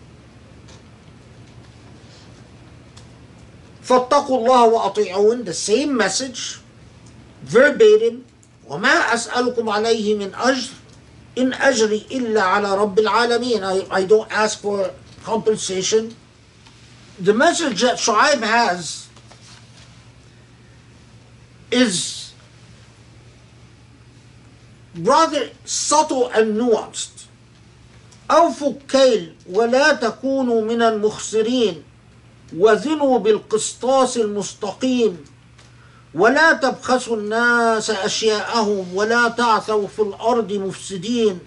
فاتقوا الله وأطيعون the same message verbatim وما أسألكم عليه من أجر إن أجري إلا على رب العالمين. I, I don't ask for compensation. The message that Shu'aib has is rather subtle and nuanced. أوفوا الكيل ولا تكونوا من المخسرين. وزنوا بالقسطاس المستقيم. ولا تبخسوا الناس أشياءهم ولا تعثوا في الأرض مفسدين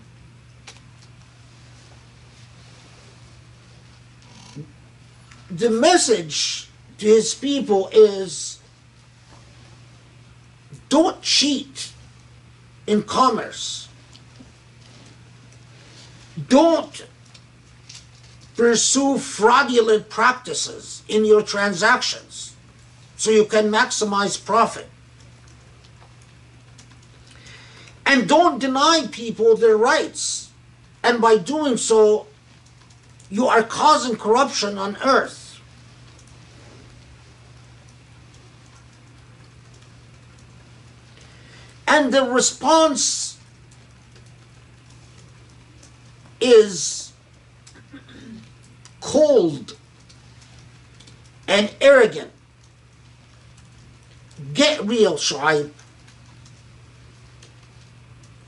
The message to his people is don't cheat in commerce. Don't pursue fraudulent practices in your transactions so you can maximize profit. And don't deny people their rights. And by doing so, you are causing corruption on earth. And the response is cold and arrogant. Get real, Shu'aib.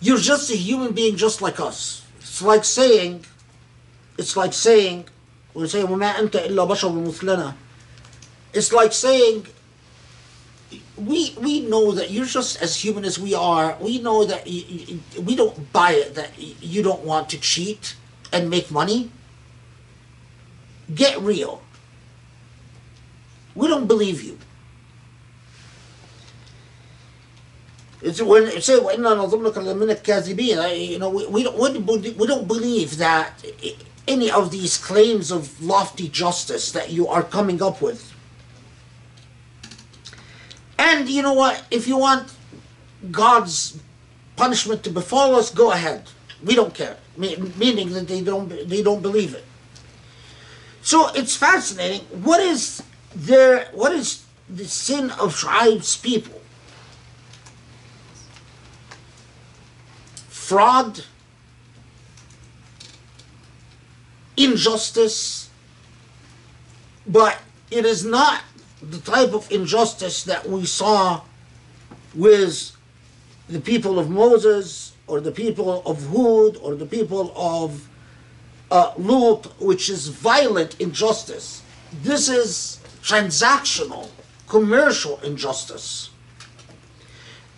You're just a human being just like us. It's like saying, it's like saying, we say, وَمَا أَنْتَ إِلَّا بَشَرٌ مِثْلَنَا It's like saying, we we know that you're just as human as we are. We know that you, you, we don't buy it that you don't want to cheat and make money. Get real. We don't believe you. It's when it says وَإِنَّا نَظُنَّكَ لَمِنَ الكاذبين. You know, we, we don't we, don't- we don't believe that any of these claims of lofty justice that you are coming up with. And you know what? If you want God's punishment to befall us, go ahead. We don't care. Me- Meaning that they don't they don't believe it. So it's fascinating. What is their what is the sin of Shu'aib's people? Fraud, injustice, but it is not the type of injustice that we saw with the people of Moses or the people of Hud or the people of uh, Lut, which is violent injustice. This is transactional, commercial injustice.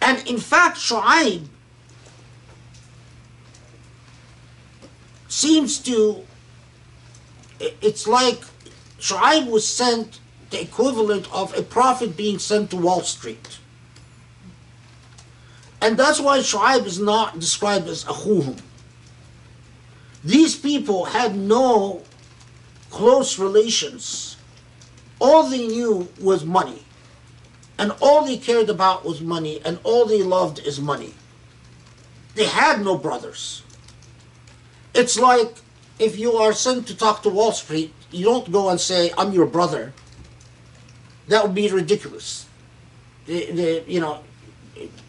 And in fact, Shu'aib seems to, it's like Shu'aib was sent the equivalent of a prophet being sent to Wall Street. And that's why Shu'aib is not described as a Ahuhum. These people had no close relations. All they knew was money. And all they cared about was money, and all they loved is money. They had no brothers. It's like if you are sent to talk to Wall Street, you don't go and say, I'm your brother. That would be ridiculous. The, the, you know,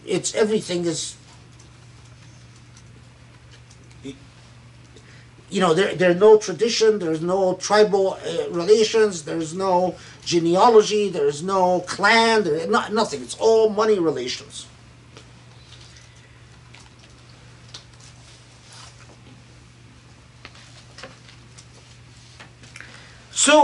it's everything is you know there there's no tradition there's no tribal uh, relations there's no genealogy there's no clan there's not, nothing it's all money relations so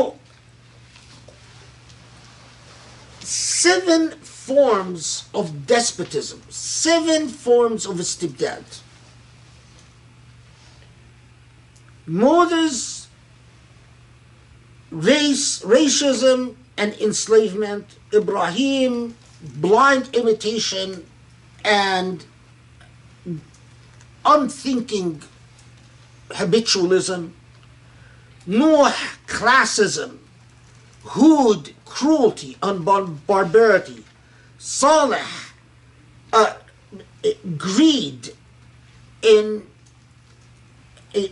seven forms of despotism seven forms of istibdad Moses, race, racism and enslavement, Ibrahim, blind imitation and unthinking habitualism, Noah, classism, Hud, cruelty and bar- barbarity, Saleh, uh, eh, greed in a,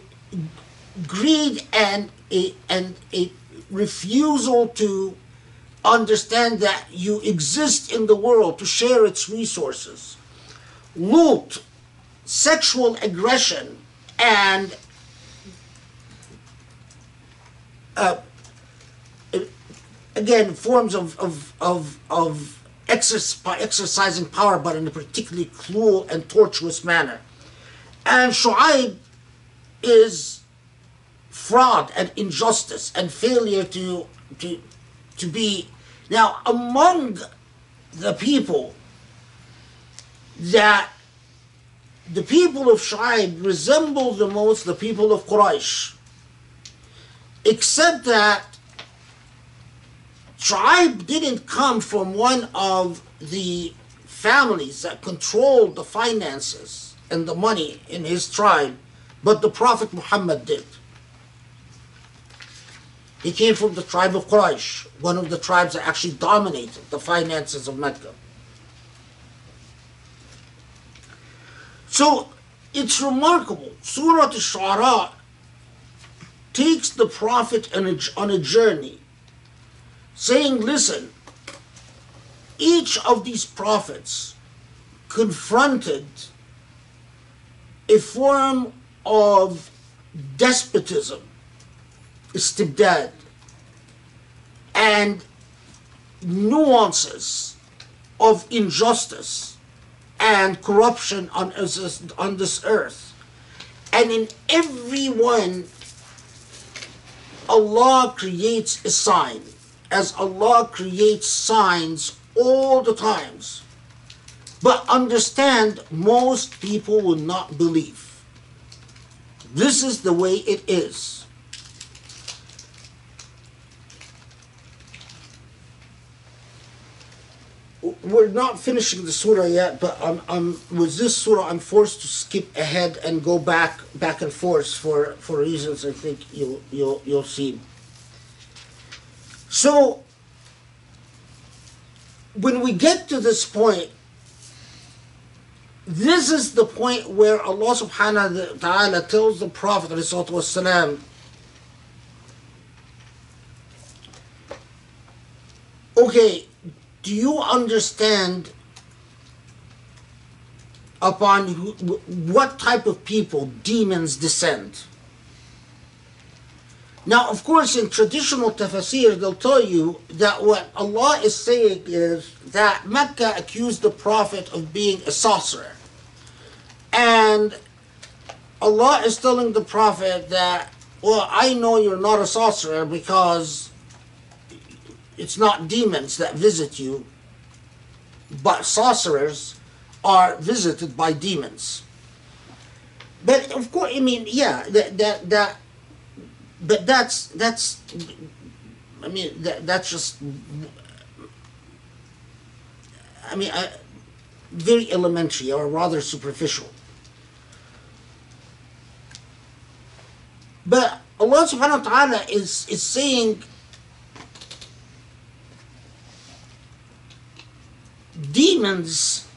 greed and a, and a refusal to understand that you exist in the world to share its resources. Lut, sexual aggression and uh, again forms of of of, of exercise, exercising power, but in a particularly cruel and tortuous manner. And Shu'aib is fraud and injustice and failure to to to be now among the people that the people of Shu'aib resemble the most the people of Quraysh except that tribe didn't come from one of the families that controlled the finances and the money in his tribe but the Prophet Muhammad did. He came from the tribe of Quraysh, one of the tribes that actually dominated the finances of Mecca. So it's remarkable. Surah Al-Shu'ara takes the Prophet on a, on a journey, saying, listen, each of these prophets confronted a form of despotism, istibdad, and nuances of injustice and corruption on, on this earth. And in every one, Allah creates a sign, as Allah creates signs all the times. But understand, most people will not believe. This is the way it is. we're not finishing the surah yet, but I'm, I'm with this surah I'm forced to skip ahead and go back back and forth for, for reasons I think you'll you'll you'll see. So when we get to this point, this is the point where Allah subhanahu wa ta'ala tells the Prophet والسلام, Okay, do you understand upon what type of people demons descend? Now, of course, in traditional tafsir, they'll tell you that what Allah is saying is that Mecca accused the Prophet of being a sorcerer. And Allah is telling the Prophet that, well, I know you're not a sorcerer because it's not demons that visit you, but sorcerers are visited by demons. But of course, I mean, yeah, that that that, but that's that's, I mean, that that's just, I mean, I, very elementary or rather superficial. But Allah subhanahu wa ta'ala is, is saying demons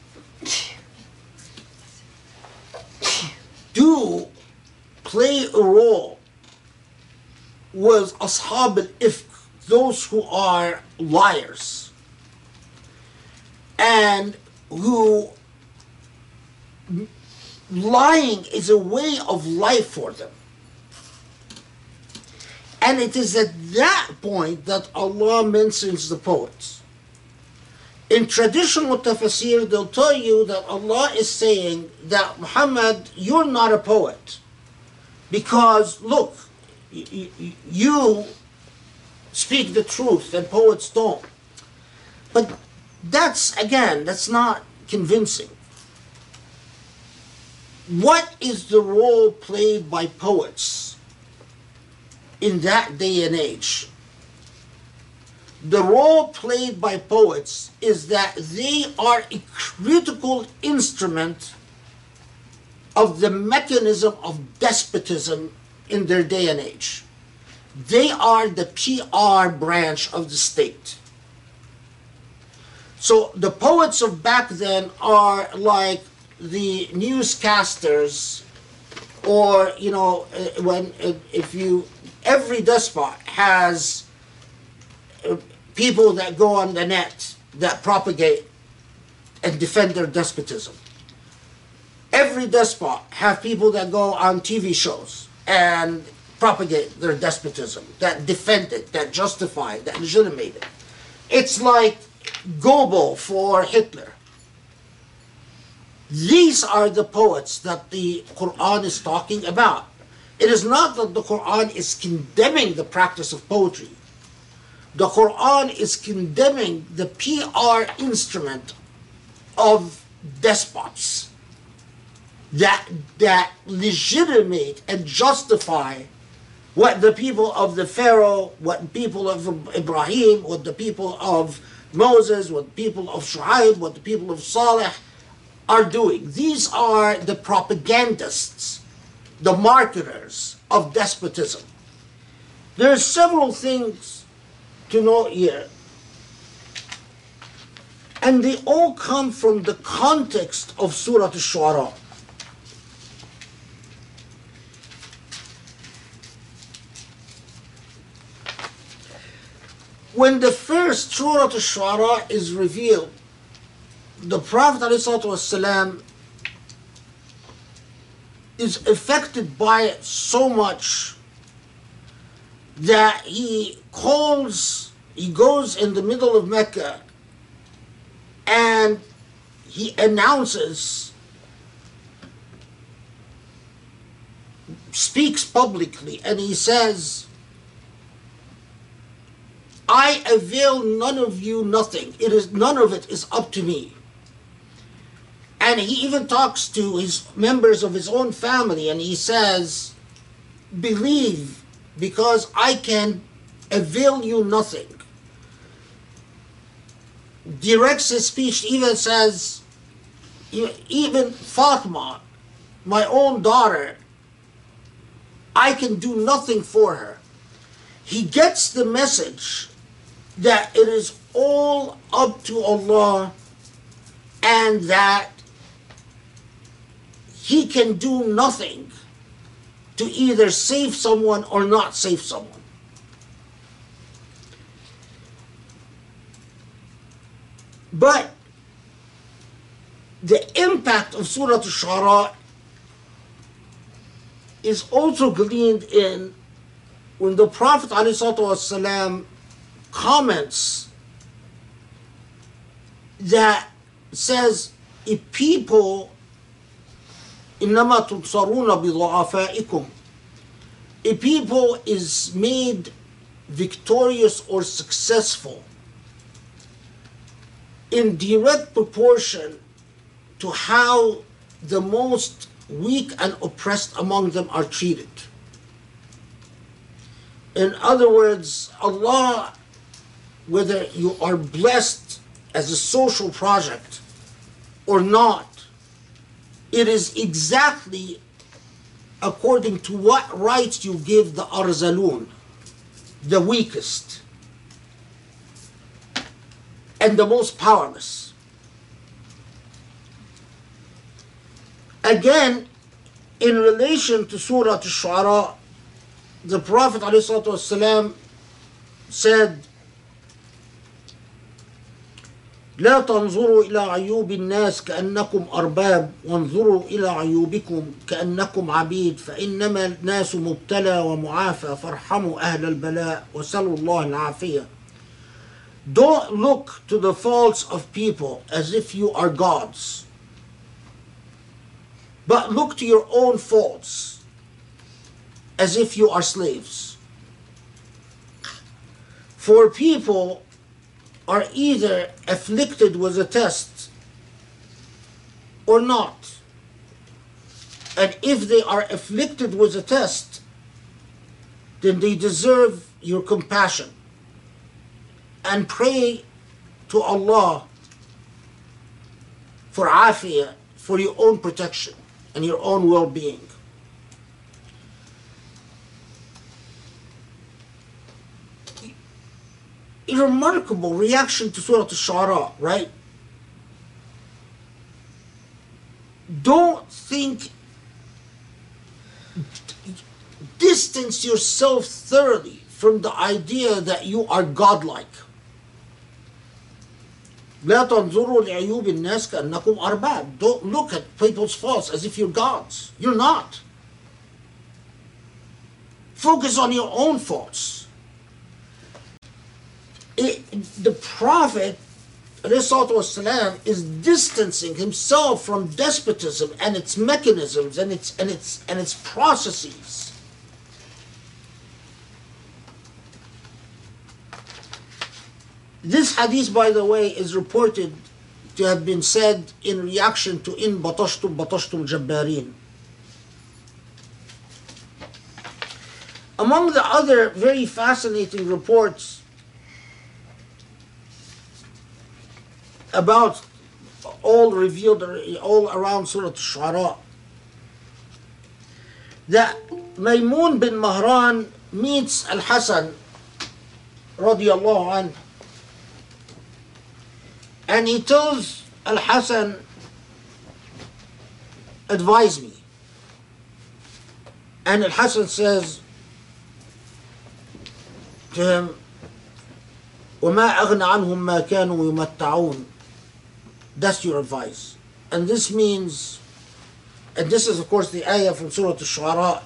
do play a role with ashab al-ifk, those who are liars and who lying is a way of life for them. And it is at that point that Allah mentions the poets. In traditional tafsir, they'll tell you that Allah is saying that Muhammad, you're not a poet. Because, look, you speak the truth and poets don't. But that's, again, that's not convincing. What is the role played by poets in that day and age? The role played by poets is that they are a critical instrument of the mechanism of despotism in their day and age. They are the PR branch of the state. So the poets of back then are like the newscasters, or you know, uh, when uh, if you every despot has people that go on the net that propagate and defend their despotism. Every despot have people that go on TV shows and propagate their despotism, that defend it, that justify it, that legitimate it. It's like Goebbels for Hitler. These are the poets that the Quran is talking about. It is not that the Quran is condemning the practice of poetry. The Quran is condemning the PR instrument of despots that, that legitimate and justify what the people of the Pharaoh, what people of Ibrahim, what the people of Moses, what people of Shu'aib, what the people of Saleh are doing. These are the propagandists, the marketers of despotism. There are several things to note here. And they all come from the context of Surah Al-Shu'ara. When the first Surah Al-Shu'ara is revealed, the Prophet ﷺ is affected by it so much that he calls, he goes in the middle of Mecca and he announces, speaks publicly, and he says, I avail none of you nothing. It is none of it is up to me. And he even talks to his members of his own family and he says, Believe, because I can avail you nothing. directs his speech, even says, even Fatma, my own daughter, I can do nothing for her. He gets the message that it is all up to Allah and that he can do nothing to either save someone or not save someone. But the impact of Surah Al-Shu'ara is also gleaned in when the Prophet ﷺ comments that says if people إنما تنصرون بضعفائكم a people is made victorious or successful in direct proportion to how the most weak and oppressed among them are treated. In other words, Allah, whether you are blessed as a social project or not, it is exactly according to what rights you give the arzalun, the weakest and the most powerless. Again, in relation to Surah Al-Shu'ara, the Prophet ﷺ said, لا تنظروا إلى عيوب الناس كأنكم أرباب وانظروا إلى عيوبكم كأنكم عبيد فإنما الناس مبتلى ومعافى فارحموا أهل البلاء وسلوا الله العافية Don't look to the faults of people as if you are gods, but look to your own faults as if you are slaves. For people are either afflicted with a test or not. And if they are afflicted with a test, then they deserve your compassion and pray to Allah for afiyah, for your own protection and your own well-being. A remarkable reaction to Surah Al-Shu'ara, right? Don't think distance yourself thoroughly from the idea that you are godlike. لا تنظروا لعيوب الناس كأنكم أرباب. Don't look at people's faults as if you're gods. You're not. Focus on your own faults. It, the Prophet والسلام, is distancing himself from despotism and its mechanisms and its and its and its processes. This hadith, by the way, is reported to have been said in reaction to in batashtum batashtum jabbarin. Among the other very fascinating reports about all revealed all around Surah Shu'ara. That Maymun bin Mahran meets Al Hassan radiallahu anh, and he tells Al Hassan, advise me. And Al Hassan says to him, وما أغنى عنهم ما كانوا يمتعون that's your advice. And this means, and this is of course the ayah from Surah Al-Shu'ara,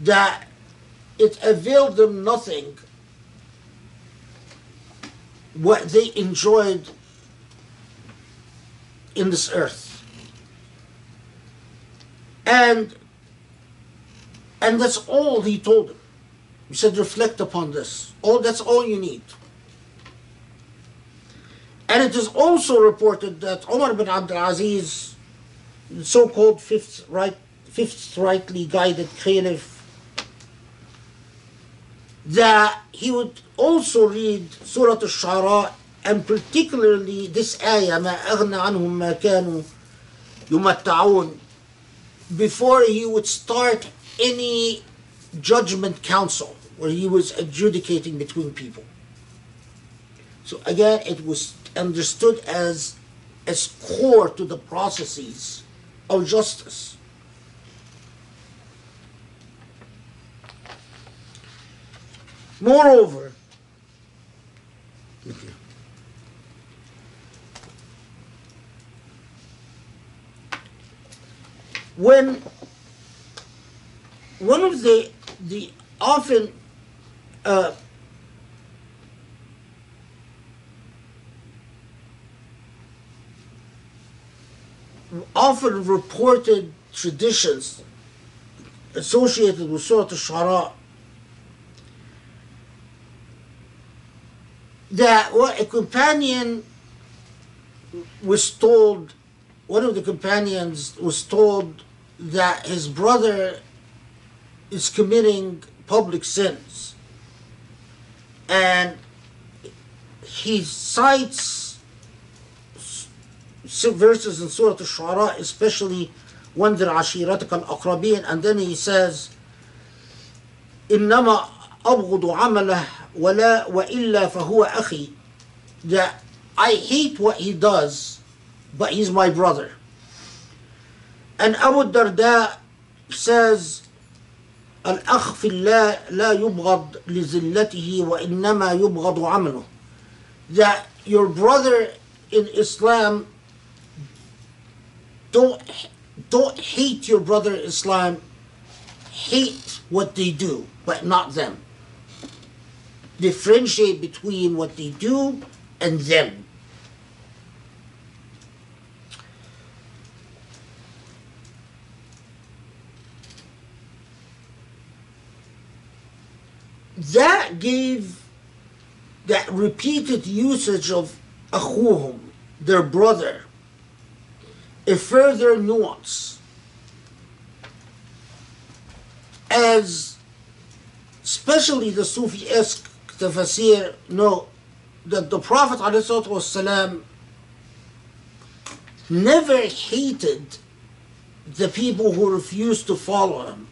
that it availed them nothing what they enjoyed in this earth. And and that's all he told them. He said, reflect upon this. All that's all you need. And it is also reported that Omar bin Abdulaziz, Aziz, so-called fifth right, fifth rightly guided caliph, that he would also read Surah al-Shu'ara and particularly this ayah, ما أغنى عنهم ما كانوا يمتعون, before he would start any judgment council where he was adjudicating between people. So again, it was understood as as core to the processes of justice. Moreover, when one of the the often uh, often reported traditions associated with Surah Al-Shu'ara that a companion was told one of the companions was told that his brother is committing public sins. And he cites verses in Surah Al-Shu'ara especially وَانذِرْ عَشِيرَتَكَ الْأَقْرَبِينَ and then he says إنما أبغض عمله ولا وإلا فهو أخي that I hate what he does but he's my brother and Abu Darda says الأخ في الله لا يبغض لزلته وإنما يبغض عمله that your brother in Islam don't don't hate your brother Islam. Hate what they do, but not them. Differentiate between what they do and them. That gave that repeated usage of akhuhum, their brother, a further nuance as especially the Sufi-esque tafsir know that the Prophet ﷺ never hated the people who refused to follow him.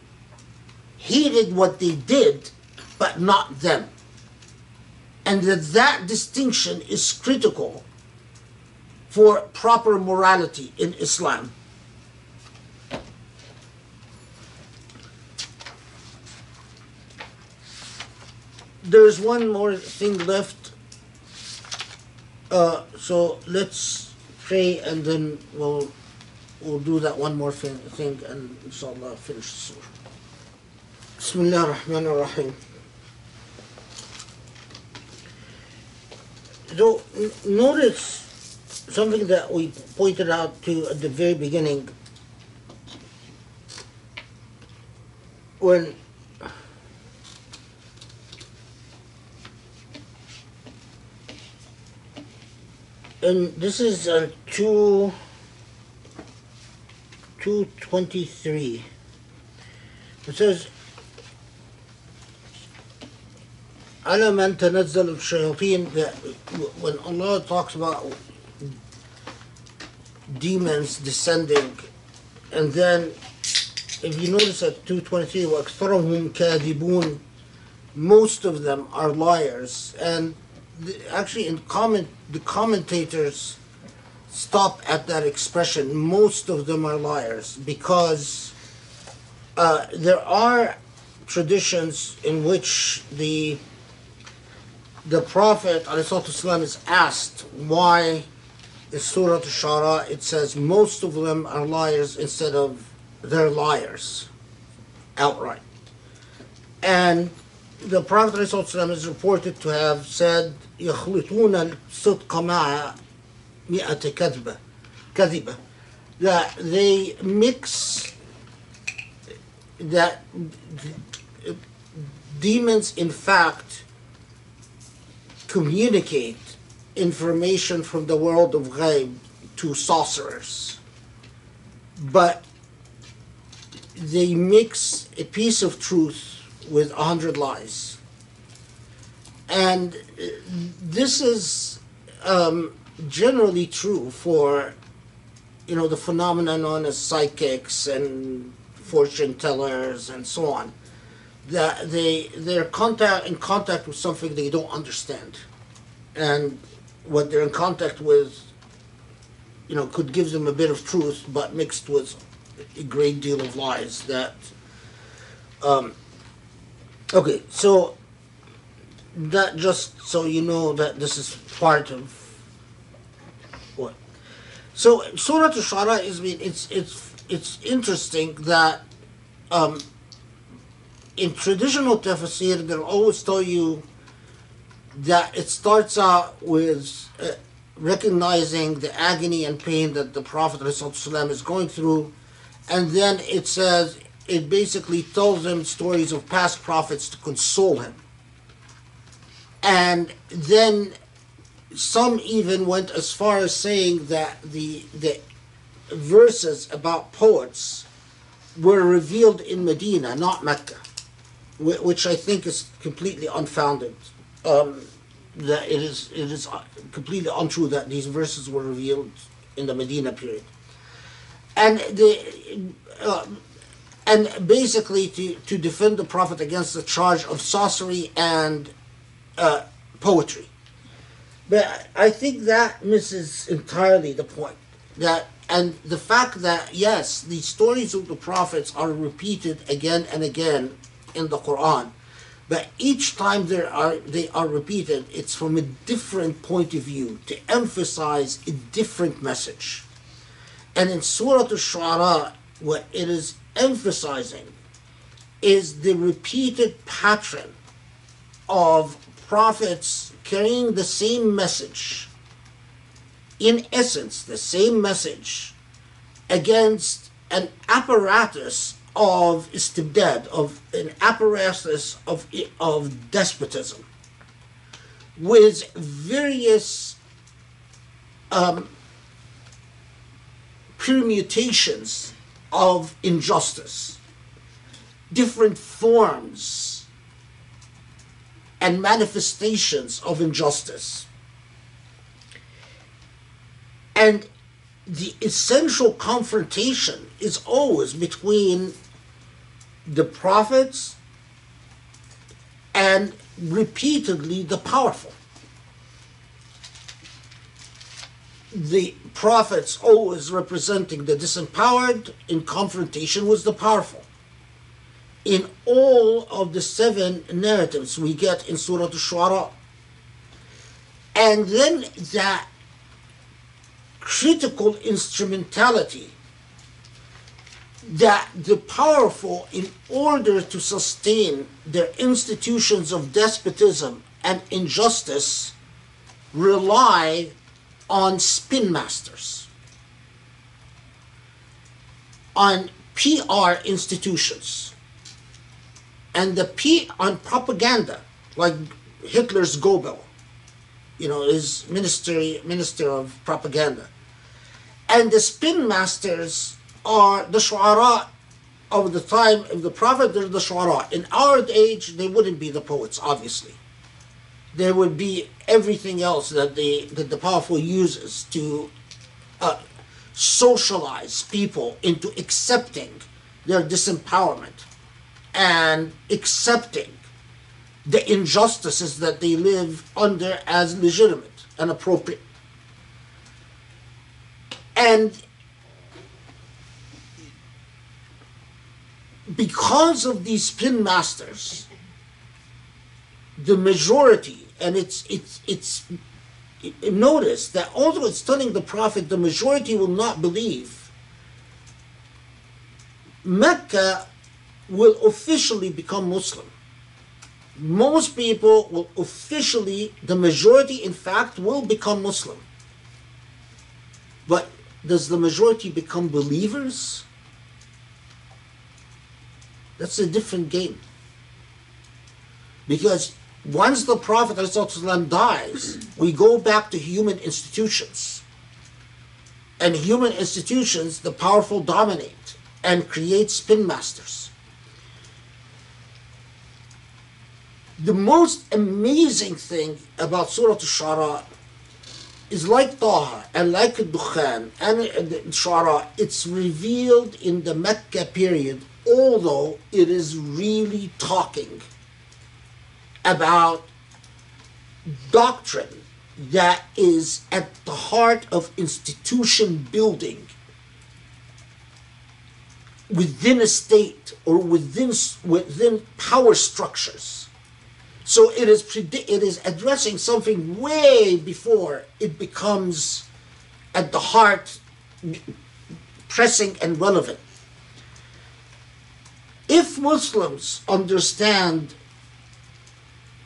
Hated what they did, but not them. And that that distinction is critical for proper morality in Islam. There's one more thing left. Uh, so let's pray and then we'll we'll do that one more thing, thing and inshallah finish the surah. Bismillah ar-Rahman ar-Rahim. So notice something that we pointed out to at the very beginning when and this is uh, two two twenty three. It says على من تنزل الشياطين that when Allah talks about demons descending and then if you notice at 223 وأكثرهم كاذبون most of them are liars and the, actually in comment the commentators stop at that expression most of them are liars because uh, there are traditions in which the the Prophet ﷺ is asked why is Surah Shu'ara, it says most of them are liars instead of they're liars outright. And the Prophet ﷺ is reported to have said, يخلطون الصدق مع مئة كذبة that they mix that demons in fact communicate information from the world of ghaib to sorcerers. But they mix a piece of truth with a hundred lies. And uh, this is um, generally true for, you know, the phenomena known as psychics and fortune tellers and so on. That they they're contact in contact with something they don't understand, and what they're in contact with, you know, could give them a bit of truth, but mixed with a great deal of lies. That. Um, okay, so that just so you know that this is part of what. So Surah Al-Shu'ara is mean it's it's it's interesting that um, in traditional tafsir they'll always tell you that it starts out with uh, recognizing the agony and pain that the Prophet ﷺ is going through, and then it says it basically tells him stories of past prophets to console him. And then some even went as far as saying that the the verses about poets were revealed in Medina, not Mecca, which I think is completely unfounded. Um, that it is it is completely untrue that these verses were revealed in the Medina period, and the. Uh, and basically to, to defend the prophet against the charge of sorcery and uh, poetry. But I think that misses entirely the point. That and the fact that yes, the stories of the prophets are repeated again and again in the Quran, but each time they are they are repeated, it's from a different point of view to emphasize a different message. And in Surah Al-Shu'ara, what it is emphasizing is the repeated pattern of prophets carrying the same message, in essence, the same message, against an apparatus of istibdad, of an apparatus of, of despotism, with various um, permutations of injustice, different forms and manifestations of injustice. And the essential confrontation is always between the prophets and repeatedly the powerful. The prophets always representing the disempowered in confrontation with the powerful. In all of the seven narratives we get in Surah Al-Shu'ara. And then that critical instrumentality that the powerful, in order to sustain their institutions of despotism and injustice, rely on spin masters, on PR institutions, and the P on propaganda, like Hitler's Goebbels, you know, his ministry minister of propaganda, and the spin masters are the shu'ara of the time of the Prophet. They're the shu'ara. In our age, they wouldn't be the poets, obviously there would be everything else that the that the powerful uses to uh, socialize people into accepting their disempowerment and accepting the injustices that they live under as legitimate and appropriate. And because of these spin masters, the majority, and it's it's it's notice that although it's telling the prophet the majority will not believe, Mecca will officially become Muslim. Most people will officially, the majority in fact, will become Muslim. But does the majority become believers? That's a different game. Because once the Prophet dies, we go back to human institutions. And human institutions, the powerful dominate and create spin masters. The most amazing thing about Surah Al-Shu'ara is like Taha and like Dukhan and Shara, it's revealed in the Mecca period, although it is really talking about doctrine that is at the heart of institution building within a state or within within power structures. So it is predi- it is addressing something way before it becomes at the heart pressing and relevant. If Muslims understand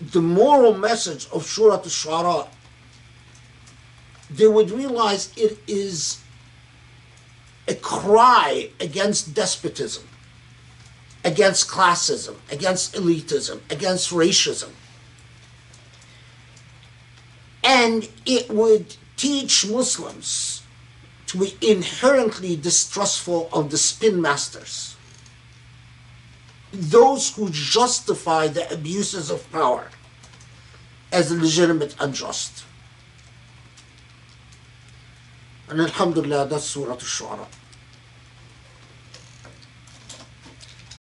the moral message of Surah Al-Shu'ara, they would realize it is a cry against despotism, against classism, against elitism, against racism. And it would teach Muslims to be inherently distrustful of the spin masters, those who justify the abuses of power as legitimate and just. And Alhamdulillah, that's Surah Al-Shu'ara.